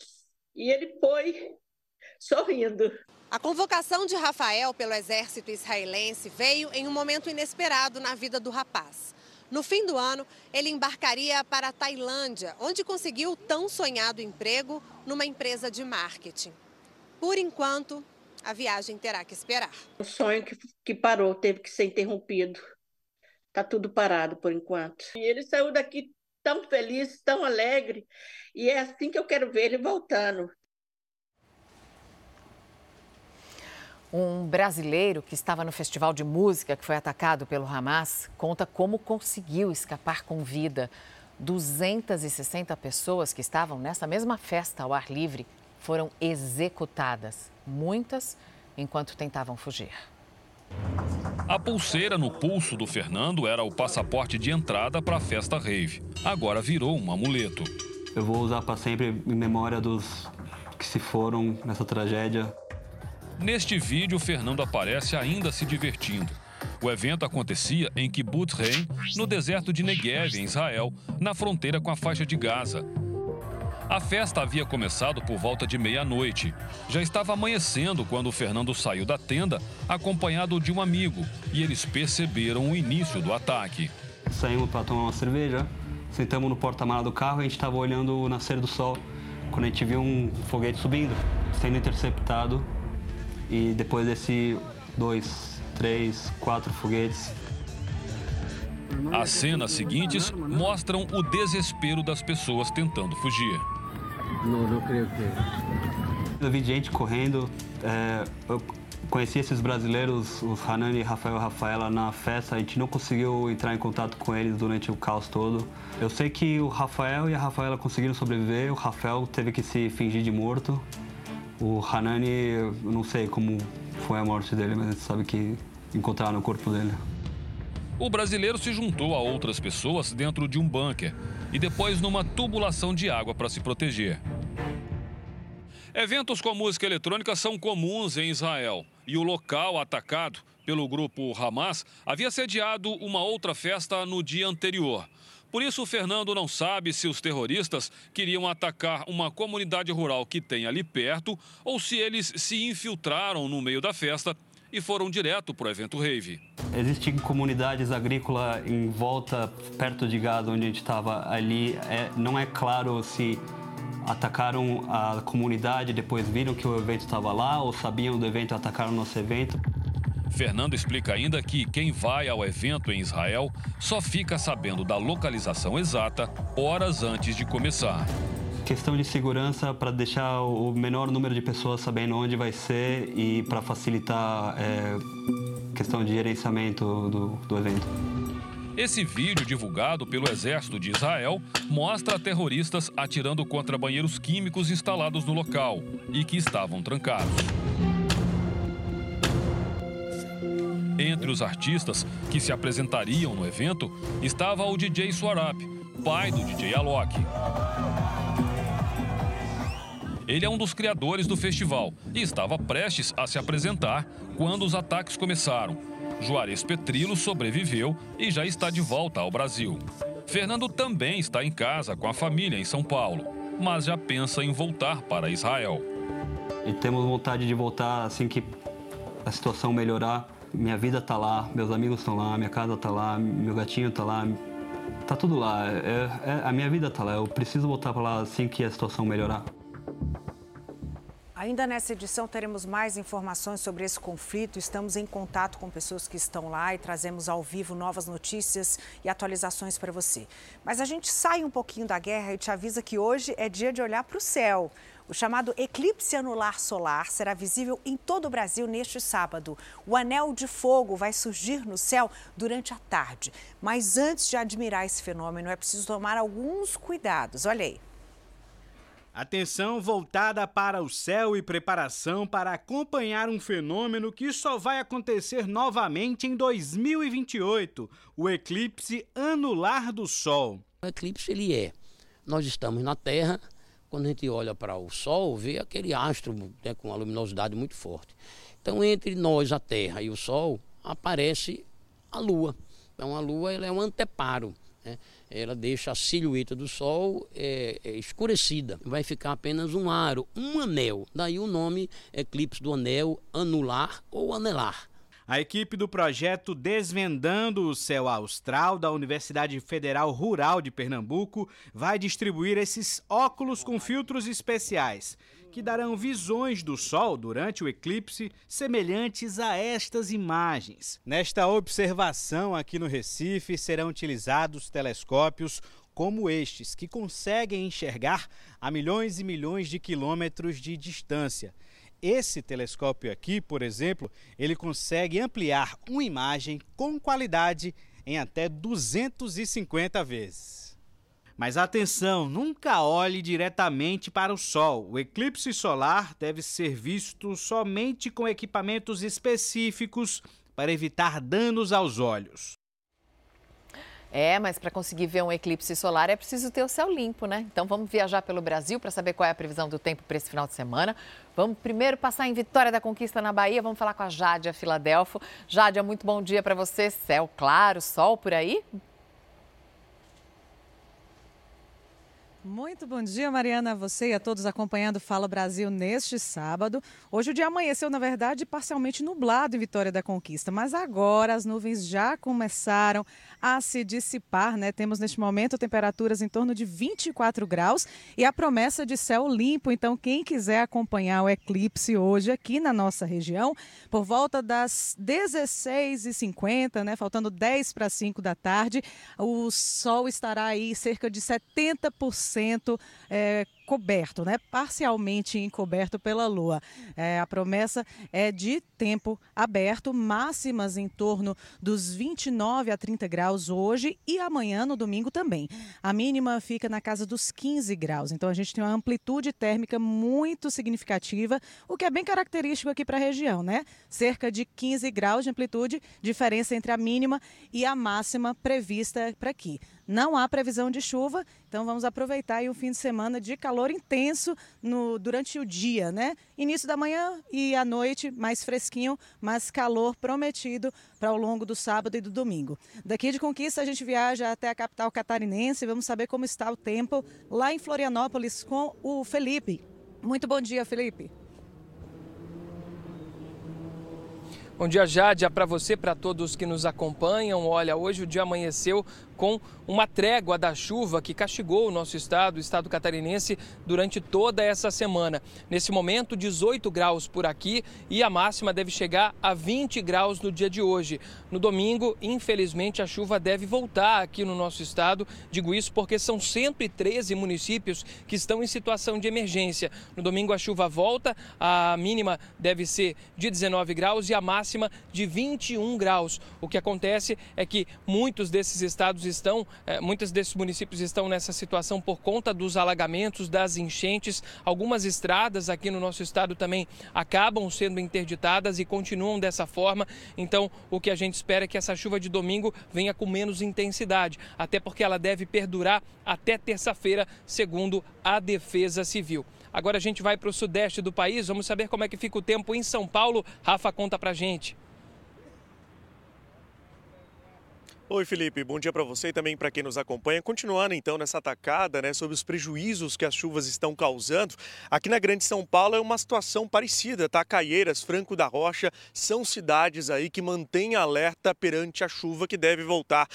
[SPEAKER 49] E ele foi sorrindo.
[SPEAKER 48] A convocação de Rafael pelo exército israelense veio em um momento inesperado na vida do rapaz. No fim do ano, ele embarcaria para a Tailândia, onde conseguiu o tão sonhado emprego numa empresa de marketing. Por enquanto, a viagem terá que esperar.
[SPEAKER 49] O sonho que, que parou teve que ser interrompido. Está tudo parado por enquanto. E ele saiu daqui tão feliz, tão alegre, e é assim que eu quero ver ele voltando.
[SPEAKER 1] Um brasileiro que estava no festival de música que foi atacado pelo Hamas conta como conseguiu escapar com vida. 260 pessoas que estavam nessa mesma festa ao ar livre foram executadas, muitas enquanto tentavam fugir.
[SPEAKER 50] A pulseira no pulso do Fernando era o passaporte de entrada para a festa rave. Agora virou um amuleto.
[SPEAKER 51] Eu vou usar para sempre em memória dos que se foram nessa tragédia.
[SPEAKER 50] Neste vídeo, Fernando aparece ainda se divertindo. O evento acontecia em Kibbutz Reim, no deserto de Negev, em Israel, na fronteira com a faixa de Gaza. A festa havia começado por volta de meia-noite. Já estava amanhecendo quando o Fernando saiu da tenda, acompanhado de um amigo, e eles perceberam o início do ataque.
[SPEAKER 51] Saímos para tomar uma cerveja, sentamos no porta-malas do carro e a gente estava olhando o nascer do sol, quando a gente viu um foguete subindo, sendo interceptado e depois desse dois, três, quatro foguetes.
[SPEAKER 50] As cenas seguintes mostram o desespero das pessoas tentando fugir.
[SPEAKER 51] Não, não creio que. Eu vi gente correndo. É, eu conheci esses brasileiros, os Hanani, Rafael e Rafaela, na festa. A gente não conseguiu entrar em contato com eles durante o caos todo. Eu sei que o Rafael e a Rafaela conseguiram sobreviver. O Rafael teve que se fingir de morto. O Hanani, eu não sei como foi a morte dele, mas a gente sabe que encontraram o corpo dele.
[SPEAKER 50] O brasileiro se juntou a outras pessoas dentro de um bunker e depois numa tubulação de água para se proteger. Eventos com música eletrônica são comuns em Israel e o local atacado pelo grupo Hamas havia sediado uma outra festa no dia anterior. Por isso, o Fernando não sabe se os terroristas queriam atacar uma comunidade rural que tem ali perto ou se eles se infiltraram no meio da festa e foram direto para o evento rave.
[SPEAKER 51] Existem comunidades agrícolas em volta, perto de Gaza, onde a gente estava ali. É, não é claro se atacaram a comunidade, depois viram que o evento estava lá ou sabiam do evento e atacaram nosso evento.
[SPEAKER 50] Fernando explica ainda que quem vai ao evento em Israel só fica sabendo da localização exata horas antes de começar.
[SPEAKER 51] Questão de segurança para deixar o menor número de pessoas sabendo onde vai ser e para facilitar é, questão de gerenciamento do, do evento.
[SPEAKER 50] Esse vídeo divulgado pelo Exército de Israel mostra terroristas atirando contra banheiros químicos instalados no local e que estavam trancados. Entre os artistas que se apresentariam no evento estava o DJ Swarap, pai do DJ Alok. Ele é um dos criadores do festival e estava prestes a se apresentar quando os ataques começaram. Juarez Petrilo sobreviveu e já está de volta ao Brasil. Fernando também está em casa com a família em São Paulo, mas já pensa em voltar para Israel.
[SPEAKER 51] E temos vontade de voltar assim que a situação melhorar minha vida tá lá, meus amigos estão lá, minha casa tá lá, meu gatinho tá lá, tá tudo lá. É, é, a minha vida tá lá. Eu preciso voltar para lá assim que a situação melhorar.
[SPEAKER 2] Ainda nessa edição teremos mais informações sobre esse conflito. Estamos em contato com pessoas que estão lá e trazemos ao vivo novas notícias e atualizações para você. Mas a gente sai um pouquinho da guerra e te avisa que hoje é dia de olhar para o céu. O chamado eclipse anular solar será visível em todo o Brasil neste sábado. O anel de fogo vai surgir no céu durante a tarde. Mas antes de admirar esse fenômeno, é preciso tomar alguns cuidados. Olha aí.
[SPEAKER 52] Atenção voltada para o céu e preparação para acompanhar um fenômeno que só vai acontecer novamente em 2028, o eclipse anular do Sol.
[SPEAKER 53] O eclipse ele é, nós estamos na Terra, quando a gente olha para o Sol, vê aquele astro né, com uma luminosidade muito forte. Então entre nós, a Terra e o Sol, aparece a Lua. Então a Lua ela é um anteparo. Né? ela deixa a silhueta do Sol é, é, escurecida. Vai ficar apenas um aro, um anel. Daí o nome eclipse do anel anular ou anelar.
[SPEAKER 52] A equipe do projeto Desvendando o Céu Austral da Universidade Federal Rural de Pernambuco vai distribuir esses óculos com filtros especiais que darão visões do Sol durante o eclipse semelhantes a estas imagens. Nesta observação aqui no Recife serão utilizados telescópios como estes, que conseguem enxergar a milhões e milhões de quilômetros de distância. Esse telescópio aqui, por exemplo, ele consegue ampliar uma imagem com qualidade em até 250 vezes. Mas atenção, nunca olhe diretamente para o Sol. O eclipse solar deve ser visto somente com equipamentos específicos para evitar danos aos olhos.
[SPEAKER 1] É, mas para conseguir ver um eclipse solar é preciso ter o céu limpo, né? Então vamos viajar pelo Brasil para saber qual é a previsão do tempo para esse final de semana. Vamos primeiro passar em Vitória da Conquista na Bahia. Vamos falar com a Jádia Filadelfo. Jádia, muito bom dia para você. Céu claro, sol por aí?
[SPEAKER 54] Muito bom dia, Mariana, a você e a todos acompanhando Fala Brasil neste sábado. Hoje o dia amanheceu, na verdade, parcialmente nublado em Vitória da Conquista, mas agora as nuvens já começaram a se dissipar, né? Temos neste momento temperaturas em torno de 24 graus e a promessa de céu limpo. Então, quem quiser acompanhar o eclipse hoje aqui na nossa região, por volta das 16h50, né? Faltando 10 para 5 da tarde, o sol estará aí cerca de 70% é, coberto, né? parcialmente encoberto pela Lua. É, a promessa é de tempo aberto, máximas em torno dos 29 a 30 graus hoje e amanhã, no domingo também. A mínima fica na casa dos 15 graus, então a gente tem uma amplitude térmica muito significativa, o que é bem característico aqui para a região, né? Cerca de 15 graus de amplitude, diferença entre a mínima e a máxima prevista para aqui. Não há previsão de chuva, então vamos aproveitar o um fim de semana de calor intenso no, durante o dia, né? Início da manhã e à noite, mais fresquinho, mas calor prometido para o longo do sábado e do domingo. Daqui de Conquista a gente viaja até a capital catarinense e vamos saber como está o tempo lá em Florianópolis com o Felipe. Muito bom dia, Felipe.
[SPEAKER 44] Bom dia, Jádia, para você, para todos que nos acompanham. Olha, hoje o dia amanheceu com uma trégua da chuva que castigou o nosso estado, o estado catarinense, durante toda essa semana. Nesse momento, 18 graus por aqui e a máxima deve chegar a 20 graus no dia de hoje. No domingo, infelizmente, a chuva deve voltar aqui no nosso estado. Digo isso porque são 113 municípios que estão em situação de emergência. No domingo, a chuva volta, a mínima deve ser de 19 graus e a máxima de 21 graus. O que acontece é que muitos desses estados estão, é, muitos desses municípios estão nessa situação por conta dos alagamentos, das enchentes. Algumas estradas aqui no nosso estado também acabam sendo interditadas e continuam dessa forma. Então, o que a gente espera é que essa chuva de domingo venha com menos intensidade, até porque ela deve perdurar até terça-feira, segundo a Defesa Civil. Agora a gente vai para o sudeste do país, vamos saber como é que fica o tempo em São Paulo. Rafa, conta pra gente.
[SPEAKER 55] Oi, Felipe. Bom dia para você e também para quem nos acompanha. Continuando então nessa atacada, né, sobre os prejuízos que as chuvas estão causando. Aqui na Grande São Paulo é uma situação parecida, tá? Caieiras, Franco da Rocha são cidades aí que mantêm alerta perante a chuva que deve voltar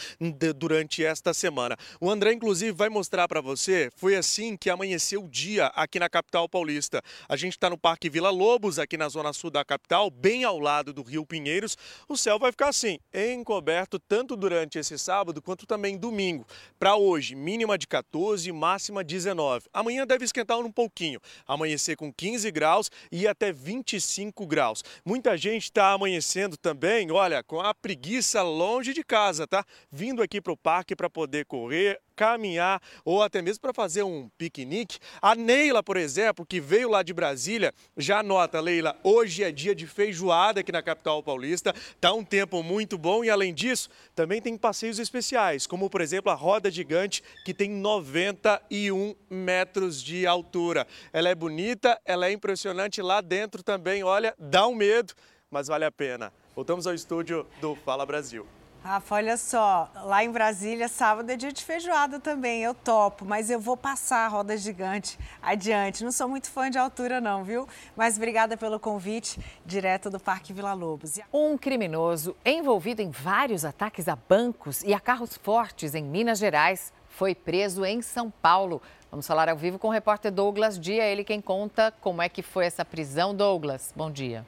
[SPEAKER 55] durante esta semana. O André inclusive vai mostrar para você, foi assim que amanheceu o dia aqui na capital paulista. A gente está no Parque Vila Lobos, aqui na zona sul da capital, bem ao lado do Rio Pinheiros. O céu vai ficar assim, encoberto tanto durante durante esse sábado quanto também domingo. Para hoje, mínima de 14, máxima 19. Amanhã deve esquentar um pouquinho. Amanhecer com 15 graus e até 25 graus. Muita gente está amanhecendo também, olha, com a preguiça longe de casa, tá? Vindo aqui para o parque para poder correr, caminhar ou até mesmo para fazer um piquenique. A Neila, por exemplo, que veio lá de Brasília, já nota, Leila, hoje é dia de feijoada aqui na capital paulista. Tá um tempo muito bom e além disso, também tem passeios especiais, como por exemplo a roda gigante que tem 91 metros de altura. Ela é bonita, ela é impressionante lá dentro também, olha, dá um medo, mas vale a pena. Voltamos ao estúdio do Fala Brasil.
[SPEAKER 2] Rafa, olha só, lá em Brasília, sábado é dia de feijoada também, eu topo, mas eu vou passar a roda gigante adiante. Não sou muito fã de altura não, viu? Mas obrigada pelo convite, direto do Parque Vila Lobos.
[SPEAKER 1] Um criminoso envolvido em vários ataques a bancos e a carros fortes em Minas Gerais foi preso em São Paulo. Vamos falar ao vivo com o repórter Douglas Dia, ele quem conta como é que foi essa prisão. Douglas, bom dia.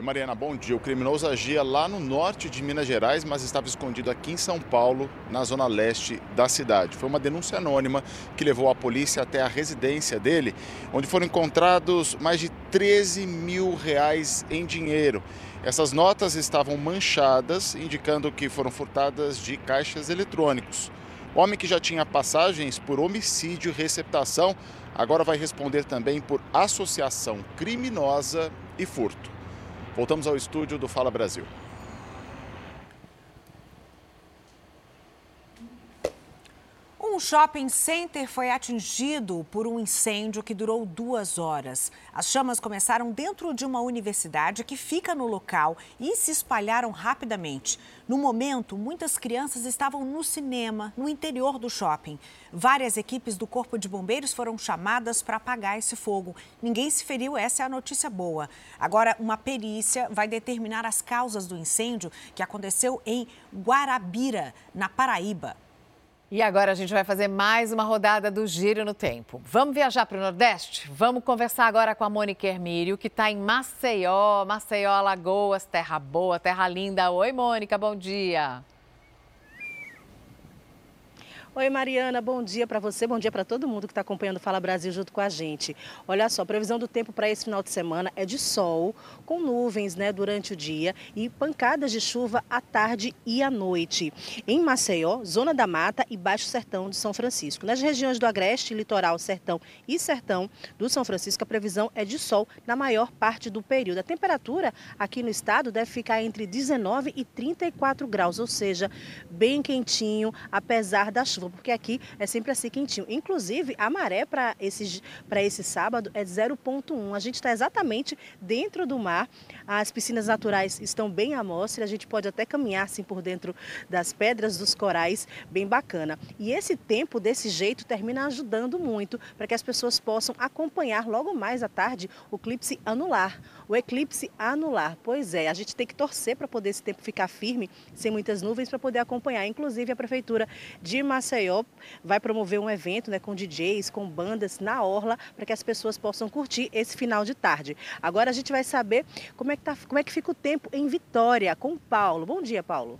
[SPEAKER 56] Oi, Mariana, bom dia. O criminoso agia lá no norte de Minas Gerais, mas estava escondido aqui em São Paulo, na zona leste da cidade. Foi uma denúncia anônima que levou a polícia até a residência dele, onde foram encontrados mais de 13 mil reais em dinheiro. Essas notas estavam manchadas, indicando que foram furtadas de caixas eletrônicos. O homem que já tinha passagens por homicídio e receptação, agora vai responder também por associação criminosa e furto. Voltamos ao estúdio do Fala Brasil.
[SPEAKER 2] Um shopping center foi atingido por um incêndio que durou duas horas. As chamas começaram dentro de uma universidade que fica no local e se espalharam rapidamente. No momento, muitas crianças estavam no cinema, no interior do shopping. Várias equipes do Corpo de Bombeiros foram chamadas para apagar esse fogo. Ninguém se feriu, essa é a notícia boa. Agora, uma perícia vai determinar as causas do incêndio que aconteceu em Guarabira, na Paraíba.
[SPEAKER 1] E agora a gente vai fazer mais uma rodada do Giro no Tempo. Vamos viajar para o Nordeste? Vamos conversar agora com a Mônica Hermírio, que está em Maceió, Maceió, Alagoas, terra boa, terra linda. Oi, Mônica, bom dia.
[SPEAKER 57] Oi, Mariana, bom dia para você, bom dia para todo mundo que está acompanhando o Fala Brasil junto com a gente. Olha só, a previsão do tempo para esse final de semana é de sol, com nuvens né, durante o dia e pancadas de chuva à tarde e à noite. Em Maceió, Zona da Mata e Baixo Sertão de São Francisco. Nas regiões do Agreste, Litoral, Sertão e Sertão do São Francisco, a previsão é de sol na maior parte do período. A temperatura aqui no estado deve ficar entre 19 e 34 graus, ou seja, bem quentinho, apesar da chuva chuva, porque aqui é sempre assim quentinho. Inclusive, a maré para esse, esse sábado é 0,1. A gente está exatamente dentro do mar. As piscinas naturais estão bem à mostra. A gente pode até caminhar assim por dentro das pedras dos corais, bem bacana. E esse tempo desse jeito termina ajudando muito para que as pessoas possam acompanhar logo mais à tarde o eclipse anular. O eclipse anular. Pois é, a gente tem que torcer para poder esse tempo ficar firme, sem muitas nuvens, para poder acompanhar. Inclusive, a Prefeitura de Maceió Maceió vai promover um evento né, com DJs, com bandas na Orla, para que as pessoas possam curtir esse final de tarde. Agora a gente vai saber como é que, tá, como é que fica o tempo em Vitória, com o Paulo. Bom dia, Paulo.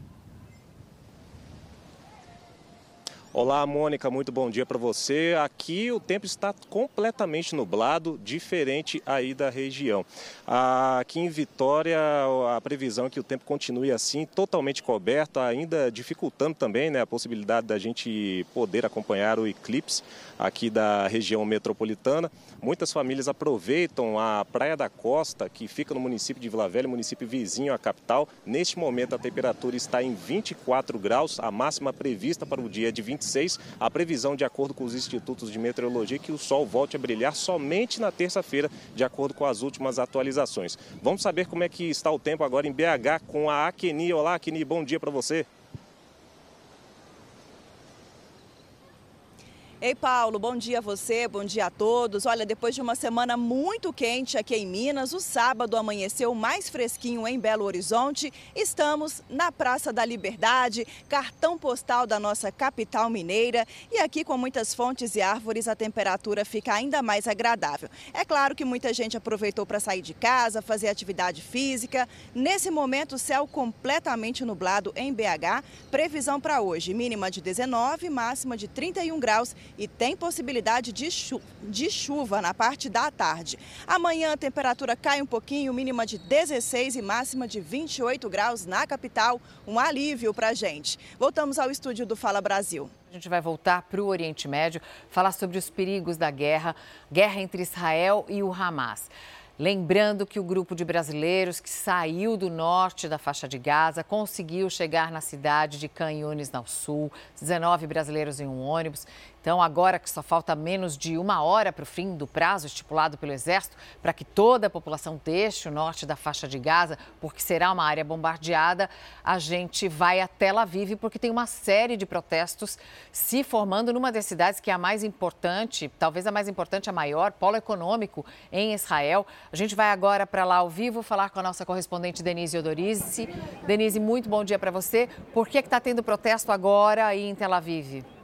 [SPEAKER 58] Olá, Mônica, muito bom dia para você. Aqui o tempo está completamente nublado, diferente aí da região. Aqui em Vitória, a previsão é que o tempo continue assim, totalmente coberto, ainda dificultando também né, a possibilidade da gente poder acompanhar o eclipse aqui da região metropolitana. Muitas famílias aproveitam a Praia da Costa, que fica no município de Vila Velha, município vizinho à capital. Neste momento, a temperatura está em 24 graus, a máxima prevista para o dia é de 20 26, a previsão, de acordo com os institutos de meteorologia, é que o sol volte a brilhar somente na terça-feira, de acordo com as últimas atualizações. Vamos saber como é que está o tempo agora em BH com a Akeni. Olá, Akeni, bom dia para você.
[SPEAKER 59] Ei, Paulo, bom dia a você, bom dia a todos. Olha, depois de uma semana muito quente aqui em Minas, o sábado amanheceu mais fresquinho em Belo Horizonte. Estamos na Praça da Liberdade, cartão postal da nossa capital mineira. E aqui, com muitas fontes e árvores, a temperatura fica ainda mais agradável. É claro que muita gente aproveitou para sair de casa, fazer atividade física. Nesse momento, céu completamente nublado em BH. Previsão para hoje: mínima de 19, máxima de 31 graus e tem possibilidade de, chu de chuva na parte da tarde. Amanhã a temperatura cai um pouquinho, mínima de 16 e máxima de 28 graus na capital. Um alívio para a gente. Voltamos ao estúdio do Fala Brasil.
[SPEAKER 1] A gente vai voltar para o Oriente Médio, falar sobre os perigos da guerra, guerra entre Israel e o Hamas. Lembrando que o grupo de brasileiros que saiu do norte da faixa de Gaza conseguiu chegar na cidade de Canhunes, no sul, 19 brasileiros em um ônibus. Então, agora que só falta menos de uma hora para o fim do prazo estipulado pelo Exército para que toda a população deixe o norte da faixa de Gaza, porque será uma área bombardeada, a gente vai a Tel Aviv, porque tem uma série de protestos se formando numa das cidades que é a mais importante, talvez a mais importante, a maior, polo econômico em Israel. A gente vai agora para lá ao vivo falar com a nossa correspondente Denise Odorize. Denise, muito bom dia para você. Por que está tendo protesto agora aí em Tel Aviv?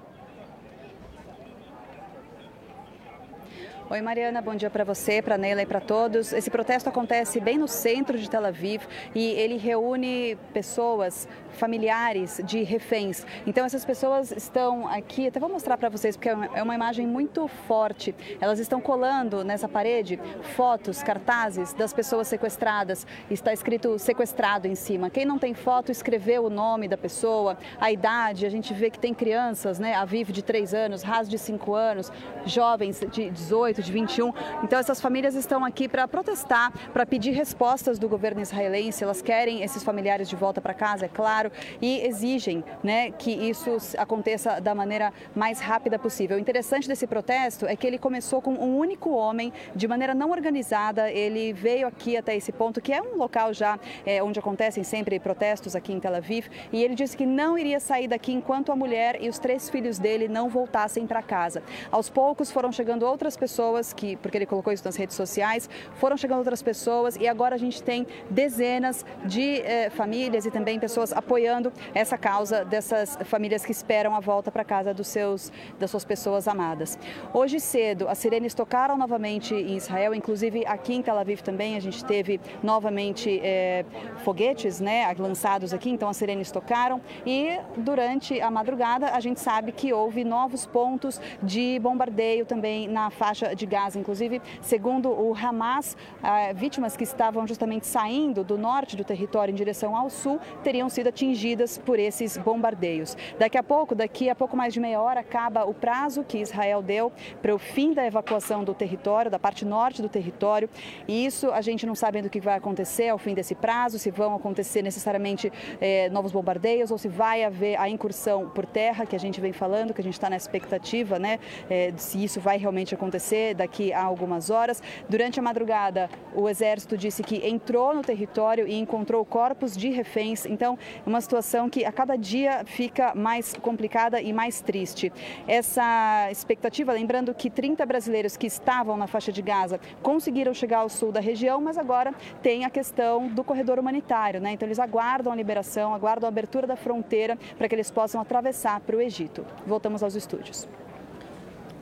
[SPEAKER 60] Oi, Mariana, bom dia para você, para Neila e para todos. Esse protesto acontece bem no centro de Tel Aviv e ele reúne pessoas, familiares de reféns. Então, essas pessoas estão aqui, até vou mostrar para vocês, porque é uma imagem muito forte. Elas estão colando nessa parede fotos, cartazes das pessoas sequestradas. Está escrito sequestrado em cima. Quem não tem foto, escreveu o nome da pessoa, a idade. A gente vê que tem crianças, né? A Viv de 3 anos, Raz de 5 anos, jovens de 18 18, de 21. Então essas famílias estão aqui para protestar, para pedir respostas do governo israelense. Elas querem esses familiares de volta para casa, é claro, e exigem né, que isso aconteça da maneira mais rápida possível. O interessante desse protesto é que ele começou com um único homem, de maneira não organizada. Ele veio aqui até esse ponto, que é um local já é, onde acontecem sempre protestos aqui em Tel Aviv, e ele disse que não iria sair daqui enquanto a mulher e os três filhos dele não voltassem para casa. Aos poucos foram chegando outras pessoas pessoas que, porque ele colocou isso nas redes sociais, foram chegando outras pessoas e agora a gente tem dezenas de eh, famílias e também pessoas apoiando essa causa dessas famílias que esperam a volta para casa dos seus, das suas pessoas amadas. Hoje cedo, as sirenes tocaram novamente em Israel, inclusive aqui em Tel Aviv também a gente teve novamente eh, foguetes né, lançados aqui, então as sirenes tocaram e durante a madrugada a gente sabe que houve novos pontos de bombardeio também na faixa de Gaza. Inclusive, segundo o Hamas, ah, vítimas que estavam justamente saindo do norte do território em direção ao sul teriam sido atingidas por esses bombardeios. Daqui a pouco, daqui a pouco mais de meia hora, acaba o prazo que Israel deu para o fim da evacuação do território, da parte norte do território. E isso a gente não sabe do que vai acontecer ao fim desse prazo, se vão acontecer necessariamente eh, novos bombardeios ou se vai haver a incursão por terra, que a gente vem falando, que a gente está na expectativa, né, eh, se isso vai realmente acontecer daqui a algumas horas. Durante a madrugada, o Exército disse que entrou no território e encontrou corpos de reféns. Então, é uma situação que a cada dia fica mais complicada e mais triste. Essa expectativa, lembrando que 30 brasileiros que estavam na faixa de Gaza conseguiram chegar ao sul da região, mas agora tem a questão do corredor humanitário, né? Então, eles aguardam a liberação, aguardam a abertura da fronteira para que eles possam atravessar para o Egito. Voltamos aos estúdios.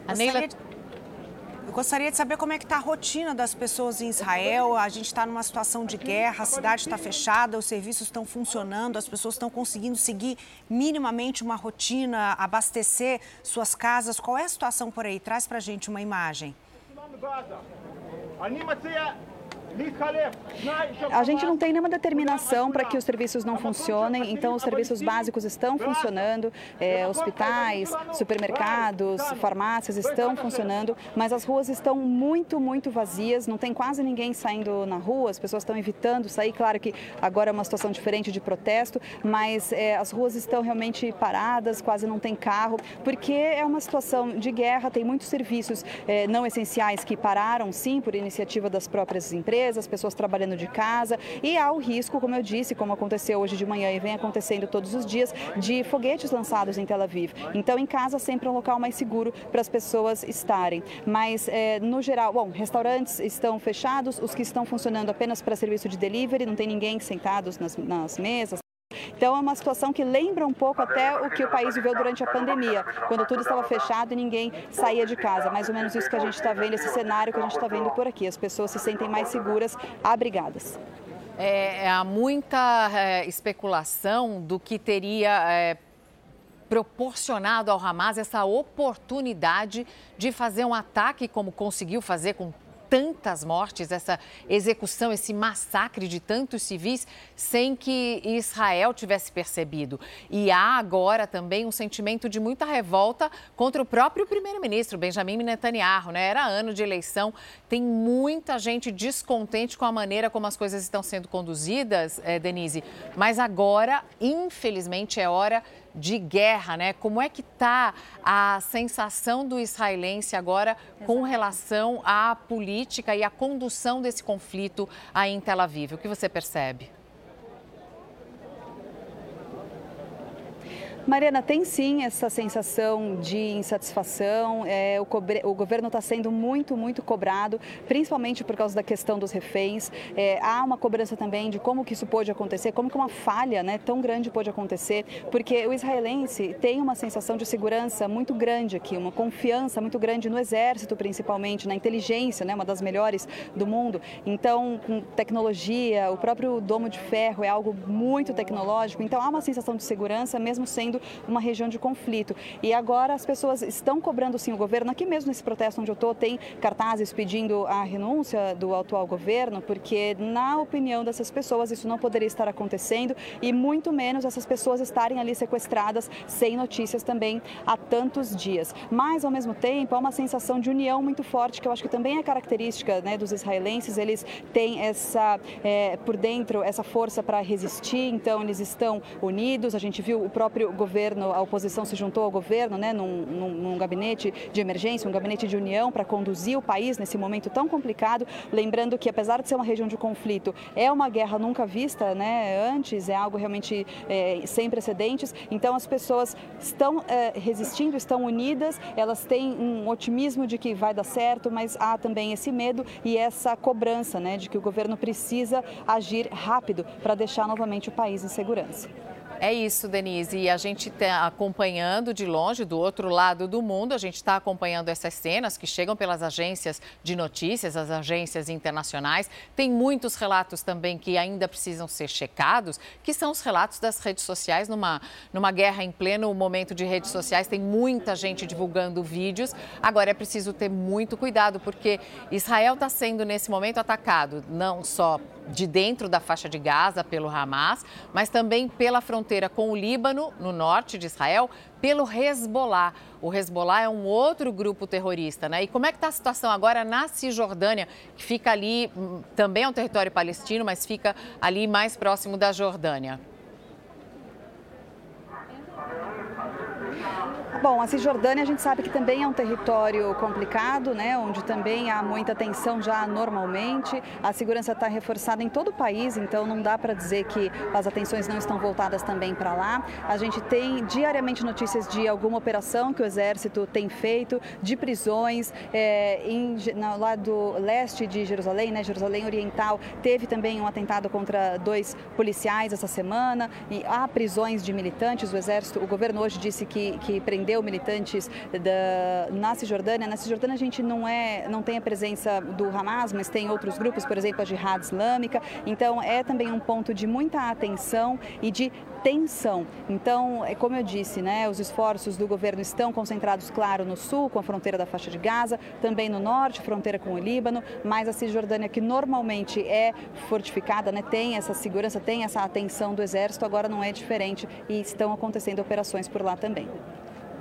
[SPEAKER 2] A Neila... Gostaria de saber como é que está a rotina das pessoas em Israel. A gente está numa situação de guerra, a cidade está fechada, os serviços estão funcionando, as pessoas estão conseguindo seguir minimamente uma rotina, abastecer suas casas. Qual é a situação por aí? Traz para gente uma imagem.
[SPEAKER 60] A gente não tem nenhuma determinação para que os serviços não funcionem, então os serviços básicos estão funcionando, é, hospitais, supermercados, farmácias estão funcionando, mas as ruas estão muito, muito vazias, não tem quase ninguém saindo na rua, as pessoas estão evitando sair. Claro que agora é uma situação diferente de protesto, mas é, as ruas estão realmente paradas, quase não tem carro, porque é uma situação de guerra, tem muitos serviços é, não essenciais que pararam, sim, por iniciativa das próprias empresas empresas, pessoas trabalhando de casa e há o risco, como eu disse, como aconteceu hoje de manhã e vem acontecendo todos os dias, de foguetes lançados em Tel Aviv. Então, em casa sempre é um local mais seguro para as pessoas estarem. Mas, é, no geral, bom, restaurantes estão fechados, os que estão funcionando apenas para serviço de delivery, não tem ninguém sentados nas, nas mesas. Então é uma situação que lembra um pouco até o que o país viveu durante a pandemia, quando tudo estava fechado e ninguém saía de casa. Mais ou menos isso que a gente está vendo, esse cenário que a gente está vendo por aqui. As pessoas se sentem mais seguras, abrigadas.
[SPEAKER 1] É, há muita é, especulação do que teria é, proporcionado ao Hamas essa oportunidade de fazer um ataque como conseguiu fazer com tantas mortes, essa execução, esse massacre de tantos civis, sem que Israel tivesse percebido. E há agora também um sentimento de muita revolta contra o próprio primeiro-ministro, Benjamin Netanyahu. Né? Era ano de eleição, tem muita gente descontente com a maneira como as coisas estão sendo conduzidas, é, Denise. Mas agora, infelizmente, é hora de guerra, né? Como é que está a sensação do israelense agora com relação à política e à condução desse conflito aí em Tel Aviv? O que você percebe?
[SPEAKER 60] Mariana, tem sim essa sensação de insatisfação. É, o, cobre... o, governo está sendo muito, muito cobrado, principalmente por causa da questão dos reféns. É, há uma cobrança também de como que isso pode acontecer, como que uma falha né, tão grande pode acontecer, porque o israelense tem uma sensação de segurança muito grande aqui, uma confiança muito grande no exército, principalmente, na inteligência, né, uma das melhores do mundo. Então, com tecnologia, o próprio domo de ferro é algo muito tecnológico, então há uma sensação de segurança, mesmo sendo uma região de conflito. E agora as pessoas estão cobrando sim o governo. Aqui mesmo nesse protesto onde eu estou, tem cartazes pedindo a renúncia do atual governo, porque, na opinião dessas pessoas, isso não poderia estar acontecendo e muito menos essas pessoas estarem ali sequestradas sem notícias também há tantos dias. Mas, ao mesmo tempo, há uma sensação de união muito forte, que eu acho que também é característica né, dos israelenses. Eles têm essa, é, por dentro, essa força para resistir, então eles estão unidos. A gente viu o próprio governo, a oposição se juntou ao governo, né, num, num, num gabinete de emergência, um gabinete de união para conduzir o país nesse momento tão complicado. Lembrando que, apesar de ser uma região de conflito, é uma guerra nunca vista né, antes, é algo realmente é, sem precedentes. Então, as pessoas estão é, resistindo, estão unidas, elas têm um otimismo de que vai dar certo, mas há também esse medo e essa cobrança né, de que o governo precisa agir rápido para deixar novamente o país em segurança.
[SPEAKER 1] É isso, Denise. E a gente está acompanhando de longe, do outro lado do mundo, a gente está acompanhando essas cenas que chegam pelas agências de notícias, as agências internacionais. Tem muitos relatos também que ainda precisam ser checados, que são os relatos das redes sociais. Numa, numa guerra em pleno momento de redes sociais, tem muita gente divulgando vídeos. Agora é preciso ter muito cuidado, porque Israel está sendo, nesse momento, atacado não só de dentro da faixa de Gaza pelo Hamas, mas também pela fronteira com o Líbano, no norte de Israel, pelo Hezbollah. O Hezbollah é um outro grupo terrorista, né? E como é que está a situação agora na Cisjordânia, que fica ali, hum, também é um território palestino, mas fica ali mais próximo da Jordânia?
[SPEAKER 60] Bom, a Cisjordânia a gente sabe que também é um território complicado, né, onde também há muita tensão já normalmente. A segurança está reforçada em todo o país, então não dá para dizer que as atenções não estão voltadas também para lá. A gente tem diariamente notícias de alguma operação que o Exército tem feito, de prisões é, em, no lado leste de Jerusalém, né, Jerusalém Oriental, teve também um atentado contra dois policiais essa semana. E há prisões de militantes. O Exército, o governo hoje disse que, que prendeu prendeu militantes da, na Cisjordânia. Na Cisjordânia a gente não, é, não tem a presença do Hamas, mas tem outros grupos, por exemplo, a Jihad Islâmica. Então é também um ponto de muita atenção e de tensão. Então, é como eu disse, né, os esforços do governo estão concentrados, claro, no sul, com a fronteira da faixa de Gaza, também no norte, fronteira com o Líbano, mas a Cisjordânia, que normalmente é fortificada, né, tem essa segurança, tem essa atenção do exército, agora não é diferente e estão acontecendo operações por lá também.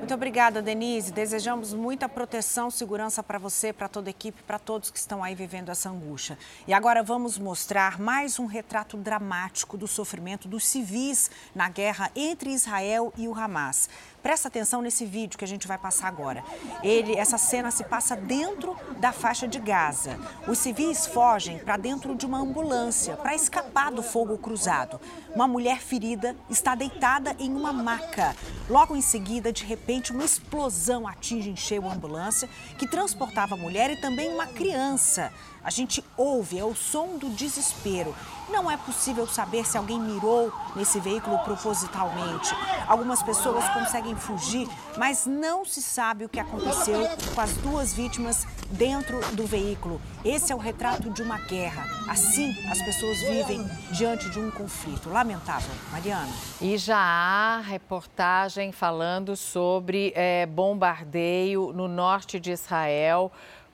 [SPEAKER 2] Muito obrigada, Denise. Desejamos muita proteção, segurança para você, para toda a equipe, para todos que estão aí vivendo essa angústia. E agora vamos mostrar mais um retrato dramático do sofrimento dos civis na guerra entre Israel e o Hamas. Presta atenção nesse vídeo que a gente vai passar agora. Ele, essa cena se passa dentro da faixa de Gaza. Os civis fogem para dentro de uma ambulância para escapar do fogo cruzado. Uma mulher ferida está deitada em uma maca. Logo em seguida, de repente, uma explosão atinge em cheio a ambulância que transportava a mulher e também uma criança. A gente ouve, é o som do desespero. Não é possível saber se alguém mirou nesse veículo propositalmente. Algumas pessoas conseguem fugir, mas não se sabe o que aconteceu com as duas vítimas dentro do veículo. Esse é o retrato de uma guerra. Assim, as pessoas vivem diante de um conflito. Lamentável. Mariana.
[SPEAKER 1] E já há reportagem falando sobre é, bombardeio no norte de Israel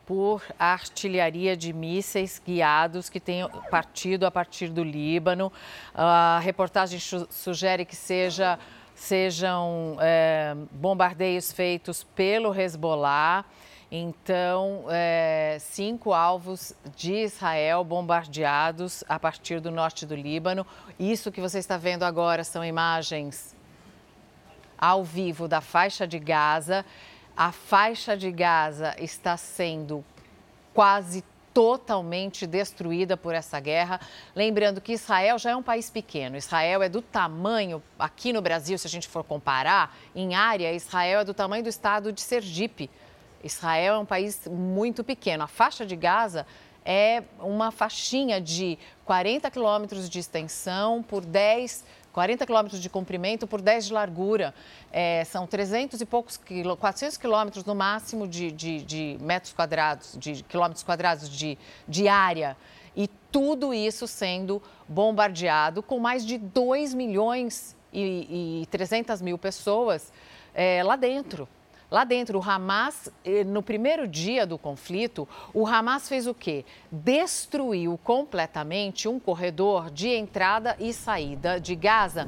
[SPEAKER 1] por artilharia de mísseis guiados que tem partido a partir do Líbano. A reportagem sugere que seja, sejam é, bombardeios feitos pelo Hezbollah. Então, é, cinco alvos de Israel bombardeados a partir do norte do Líbano. Isso que você está vendo agora são imagens ao vivo da faixa de Gaza. A faixa de Gaza está sendo quase totalmente destruída por essa guerra. Lembrando que Israel já é um país pequeno. Israel é do tamanho, aqui no Brasil, se a gente for comparar, em área, Israel é do tamanho do estado de Sergipe. Israel é um país muito pequeno. A faixa de Gaza é uma faixinha de 40 quilômetros de extensão por 10 40 quilômetros de comprimento por 10 de largura. É, são 300 e poucos, quilô, 400 quilômetros no máximo de, de, de, metros quadrados, de quilômetros quadrados de, de área. E tudo isso sendo bombardeado com mais de 2 milhões e, e 300 mil pessoas é, lá dentro. Lá dentro, o Hamas, eh, no primeiro dia do conflito, o Hamas fez o quê? Destruiu completamente um corredor de entrada e saída de Gaza,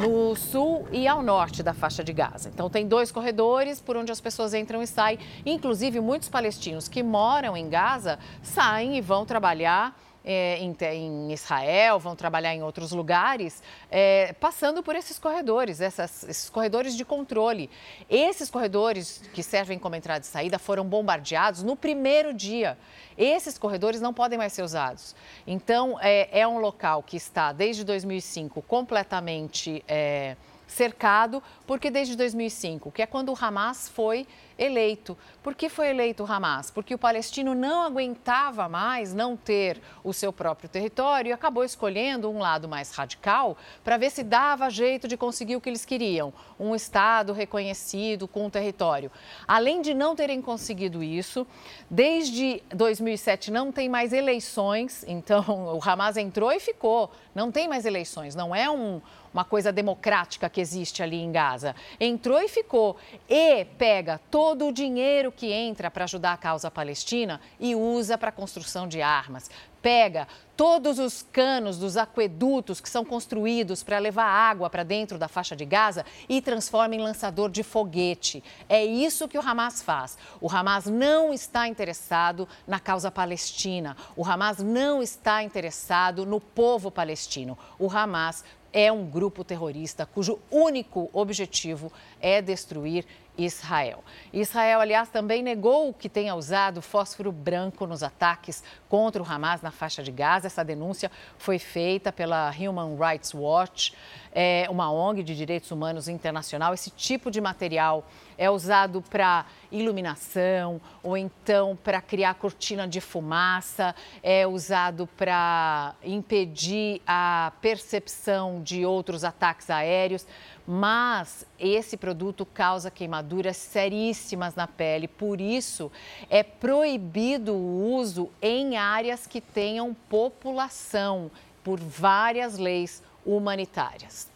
[SPEAKER 1] no sul e ao norte da faixa de Gaza. Então, tem dois corredores por onde as pessoas entram e saem. Inclusive, muitos palestinos que moram em Gaza saem e vão trabalhar é, em, em, Israel, vão trabalhar em outros lugares, é, passando por esses corredores, essas, esses corredores de controle. Esses corredores que servem como entrada e saída foram bombardeados no primeiro dia. Esses corredores não podem mais ser usados. Então, é, é um local que está, desde 2005, completamente é, cercado, porque desde 2005, que é quando o Hamas foi eleito. Por que foi eleito o Hamas? Porque o palestino não aguentava mais não ter o seu próprio território e acabou escolhendo um lado mais radical para ver se dava jeito de conseguir o que eles queriam, um Estado reconhecido com um território. Além de não terem conseguido isso, desde 2007 não tem mais eleições, então o Hamas entrou e ficou, não tem mais eleições, não é um uma coisa democrática que existe ali em Gaza. Entrou e ficou. E pega todo o dinheiro que entra para ajudar a causa palestina e usa para a construção de armas. Pega todos os canos dos aquedutos que são construídos para levar água para dentro da faixa de Gaza e transforma em lançador de foguete. É isso que o Hamas faz. O Hamas não está interessado na causa palestina. O Hamas não está interessado no povo palestino. O Hamas é um grupo terrorista cujo único objetivo é destruir Israel. Israel, aliás, também negou que tenha usado fósforo branco nos ataques contra o Hamas na faixa de Gaza. Essa denúncia foi feita pela Human Rights Watch, é uma ONG de direitos humanos internacional. Esse tipo de material é usado para iluminação ou então para criar cortina de fumaça, é usado para impedir a percepção de outros ataques aéreos mas esse produto causa queimaduras seríssimas na pele. Por isso, é proibido o uso em áreas que tenham população, por várias leis humanitárias.